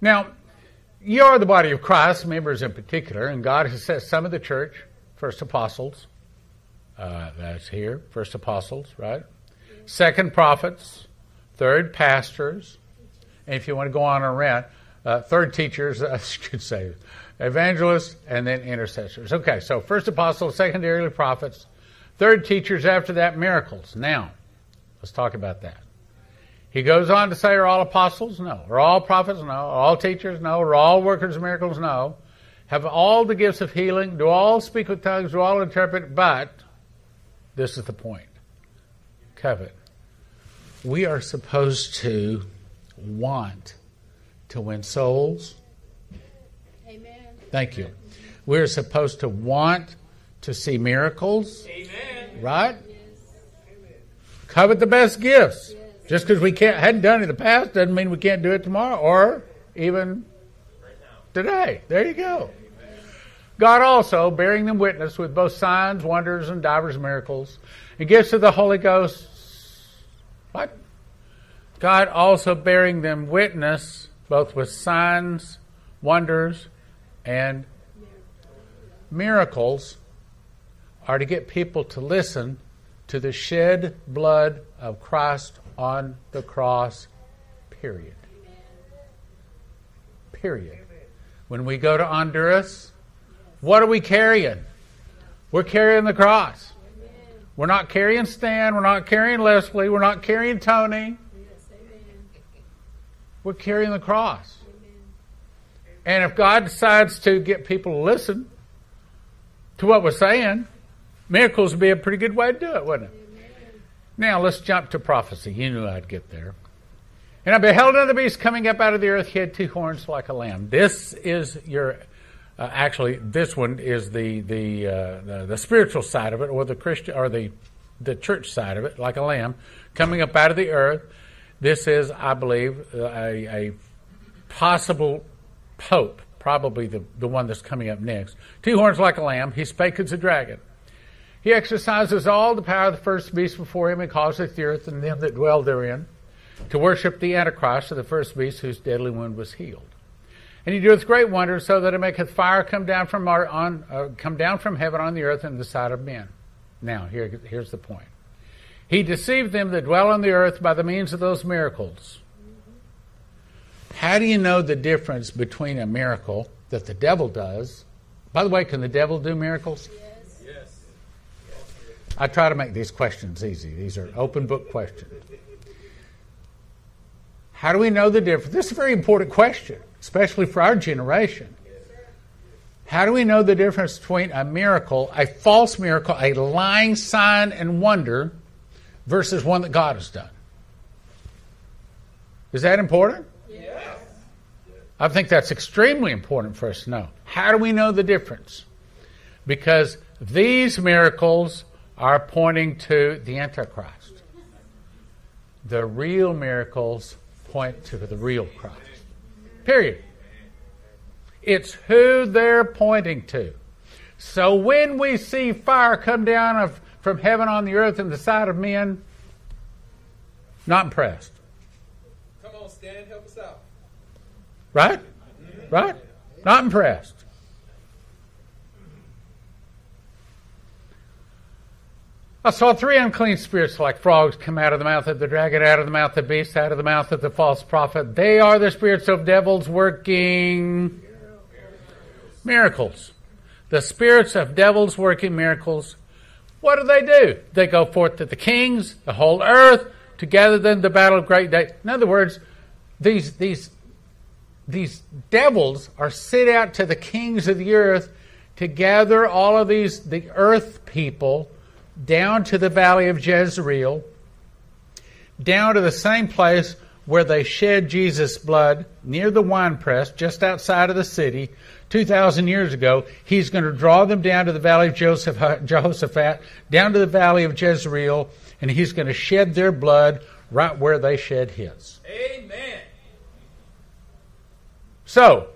Now, you are the body of Christ, members in particular, and God has set some of the church, first apostles, uh, that's here, first apostles, right? Second prophets, third pastors, and if you want to go on and rant, uh, third teachers, I should say, evangelists, and then intercessors. Okay, so first apostles, secondarily prophets, third teachers, after that miracles. Now, let's talk about that. He goes on to say, Are all apostles? No. Are all prophets? No. Are all teachers? No. Are all workers of miracles? No. Have all the gifts of healing? Do all speak with tongues? Do all interpret? But, this is the point covet. We are supposed to want to win souls. Amen. Thank you. We're supposed to want to see miracles. Amen. Right? Yes. Covet the best gifts. Just because we can't hadn't done it in the past doesn't mean we can't do it tomorrow or even today. There you go. God also, bearing them witness with both signs, wonders, and divers miracles, and gifts of the Holy Ghost. What? God also bearing them witness both with signs, wonders, and miracles are to get people to listen to the shed blood of Christ on the cross, period. Period. When we go to Honduras, what are we carrying? We're carrying the cross. We're not carrying Stan. We're not carrying Leslie. We're not carrying Tony. We're carrying the cross. And if God decides to get people to listen to what we're saying, miracles would be a pretty good way to do it, wouldn't it? Now let's jump to prophecy. You knew I'd get there. And I beheld another beast coming up out of the earth. He had two horns like a lamb. This is your, uh, actually, this one is the the, uh, the, the spiritual side of it, or the Christian, or the the church side of it, like a lamb coming up out of the earth. This is, I believe, a, a possible pope, probably the, the one that's coming up next. Two horns like a lamb. He spake as a dragon. He exercises all the power of the first beast before him and causeth the earth and them that dwell therein to worship the Antichrist of the first beast whose deadly wound was healed. And he doeth great wonders, so that it maketh fire come down from our, on uh, come down from heaven on the earth and the sight of men. Now, here, here's the point. He deceived them that dwell on the earth by the means of those miracles. How do you know the difference between a miracle that the devil does? By the way, can the devil do miracles? I try to make these questions easy. These are open book questions. How do we know the difference? This is a very important question, especially for our generation. How do we know the difference between a miracle, a false miracle, a lying sign and wonder, versus one that God has done? Is that important? Yes. I think that's extremely important for us to know. How do we know the difference? Because these miracles are pointing to the Antichrist. The real miracles point to the real Christ. Period. It's who they're pointing to. So when we see fire come down of, from heaven on the earth in the sight of men, not impressed. Come on, Stan, help us out. Right? Right? Not impressed. I saw three unclean spirits like frogs come out of the mouth of the dragon, out of the mouth of the beast, out of the mouth of the false prophet. They are the spirits of devils working miracles. The spirits of devils working miracles. What do they do? They go forth to the kings, the whole earth, to gather them to battle of great day. In other words, these these these devils are sent out to the kings of the earth to gather all of these the earth people down to the valley of Jezreel, down to the same place where they shed Jesus' blood near the winepress, just outside of the city, 2,000 years ago. He's going to draw them down to the valley of Joseph, Jehoshaphat, down to the valley of Jezreel, and he's going to shed their blood right where they shed his. Amen. So,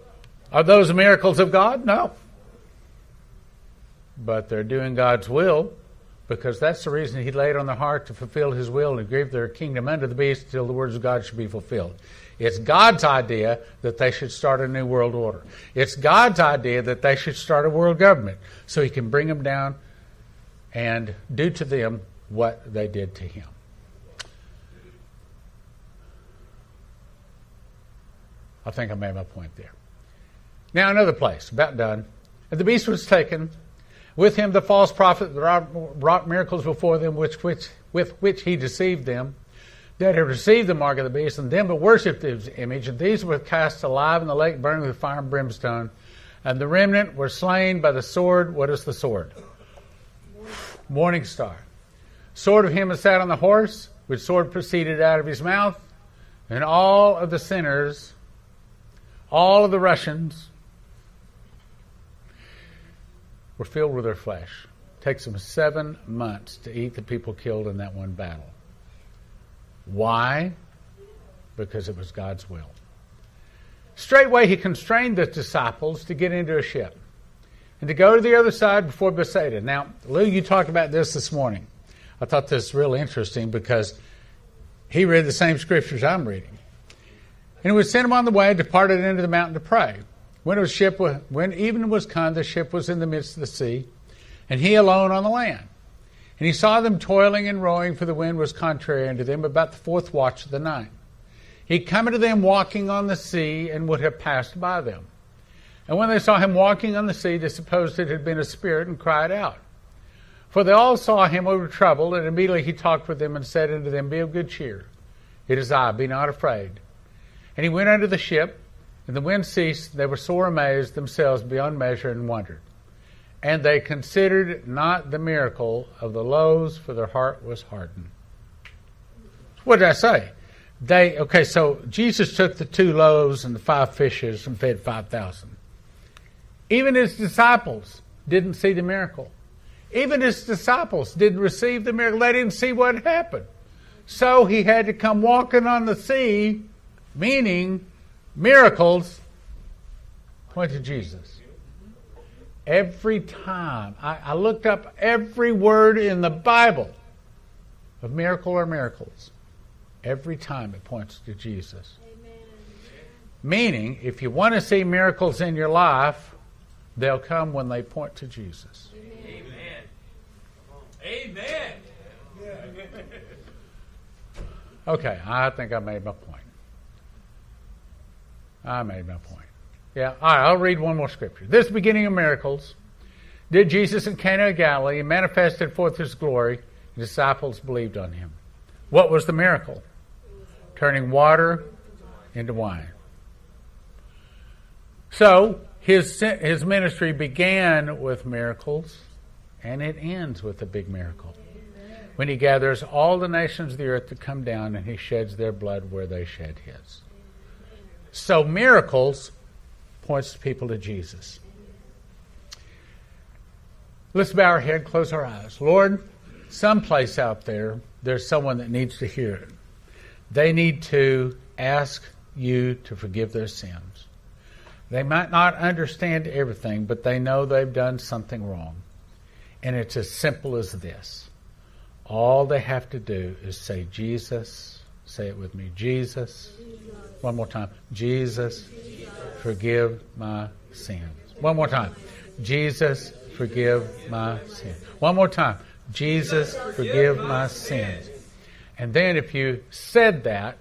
are those miracles of God? No. But they're doing God's will because that's the reason he laid on their heart to fulfill his will and give their kingdom unto the beast till the words of God should be fulfilled. It's God's idea that they should start a new world order. It's God's idea that they should start a world government so he can bring them down and do to them what they did to him. I think I made my point there. Now, another place, about done. And the beast was taken, with him the false prophet wrought miracles before them, which, which, with which he deceived them, that had received the mark of the beast, and them that worshipped his image, and these were cast alive in the lake burning with fire and brimstone. And the remnant were slain by the sword. What is the sword? Morning star. Sword of him that sat on the horse, which sword proceeded out of his mouth, and all of the sinners, all of the Russians, were filled with their flesh. It takes them seven months to eat the people killed in that one battle. Why? Because it was God's will. Straightway he constrained the disciples to get into a ship and to go to the other side before Bethsaida. Now, Lou, you talked about this this morning. I thought this was really interesting because he read the same scriptures I'm reading. And he would send him on the way, departed into the mountain to pray. When, was ship, when evening was come, the ship was in the midst of the sea, and he alone on the land. And he saw them toiling and rowing, for the wind was contrary unto them, about the fourth watch of the night. He came unto them walking on the sea, and would have passed by them. And when they saw him walking on the sea, they supposed it had been a spirit, and cried out. For they all saw him were troubled, and immediately he talked with them, and said unto them, Be of good cheer. It is I, be not afraid. And he went unto the ship, and the wind ceased, they were sore amazed themselves beyond measure and wondered. And they considered not the miracle of the loaves, for their heart was hardened. What did I say? They okay, so Jesus took the two loaves and the five fishes and fed five thousand. Even his disciples didn't see the miracle. Even his disciples didn't receive the miracle. They didn't see what happened. So he had to come walking on the sea, meaning miracles point to Jesus. Every time. I, I, looked up every word in the Bible of miracle or miracles. Every time it points to Jesus. Amen. Meaning, if you want to see miracles in your life, they'll come when they point to Jesus. Amen. Amen. Okay, I think I made my point. I made my point. Yeah, all right, I'll read one more scripture. This beginning of miracles did Jesus in Cana of Galilee and manifested forth his glory. The disciples believed on him. What was the miracle? Turning water into wine. So, his, his ministry began with miracles and it ends with a big miracle. When he gathers all the nations of the earth to come down and he sheds their blood where they shed his. So miracles points people to Jesus. Let's bow our head, close our eyes. Lord, someplace out there, there's someone that needs to hear it. They need to ask you to forgive their sins. They might not understand everything, but they know they've done something wrong. And it's as simple as this. All they have to do is say, Jesus, say it with me, Jesus. One more time. Jesus, forgive my sins. One more time. Jesus, forgive my sins. One more time. Jesus, forgive my sins. And then if you said that,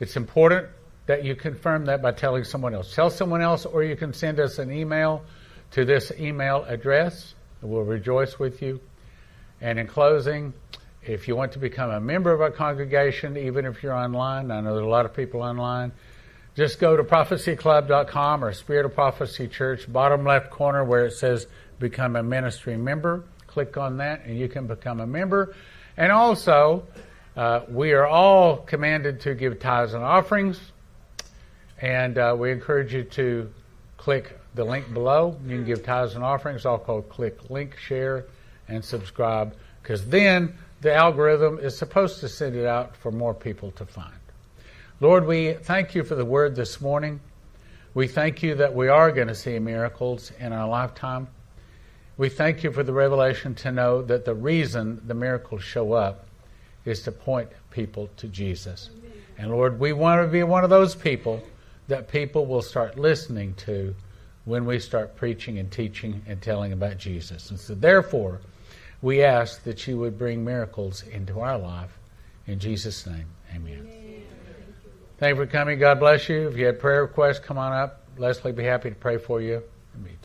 it's important that you confirm that by telling someone else. Tell someone else, or you can send us an email to this email address. We'll rejoice with you. And in closing, if you want to become a member of our congregation, even if you're online, I know there are a lot of people online, just go to prophecyclub.com or Spirit of Prophecy Church, bottom left corner where it says become a ministry member. Click on that and you can become a member. And also, uh, we are all commanded to give tithes and offerings. And uh, we encourage you to click the link below. You can give tithes and offerings. Also, click link, share, and subscribe because then the algorithm is supposed to send it out for more people to find. Lord, we thank you for the word this morning. We thank you that we are going to see miracles in our lifetime. We thank you for the revelation to know that the reason the miracles show up is to point people to Jesus. And Lord, we want to be one of those people that people will start listening to when we start preaching and teaching and telling about Jesus. And so, therefore, we ask that you would bring miracles into our life. In Jesus' name, amen. Thank you for coming. God bless you. If you had prayer requests, come on up. Leslie would be happy to pray for you.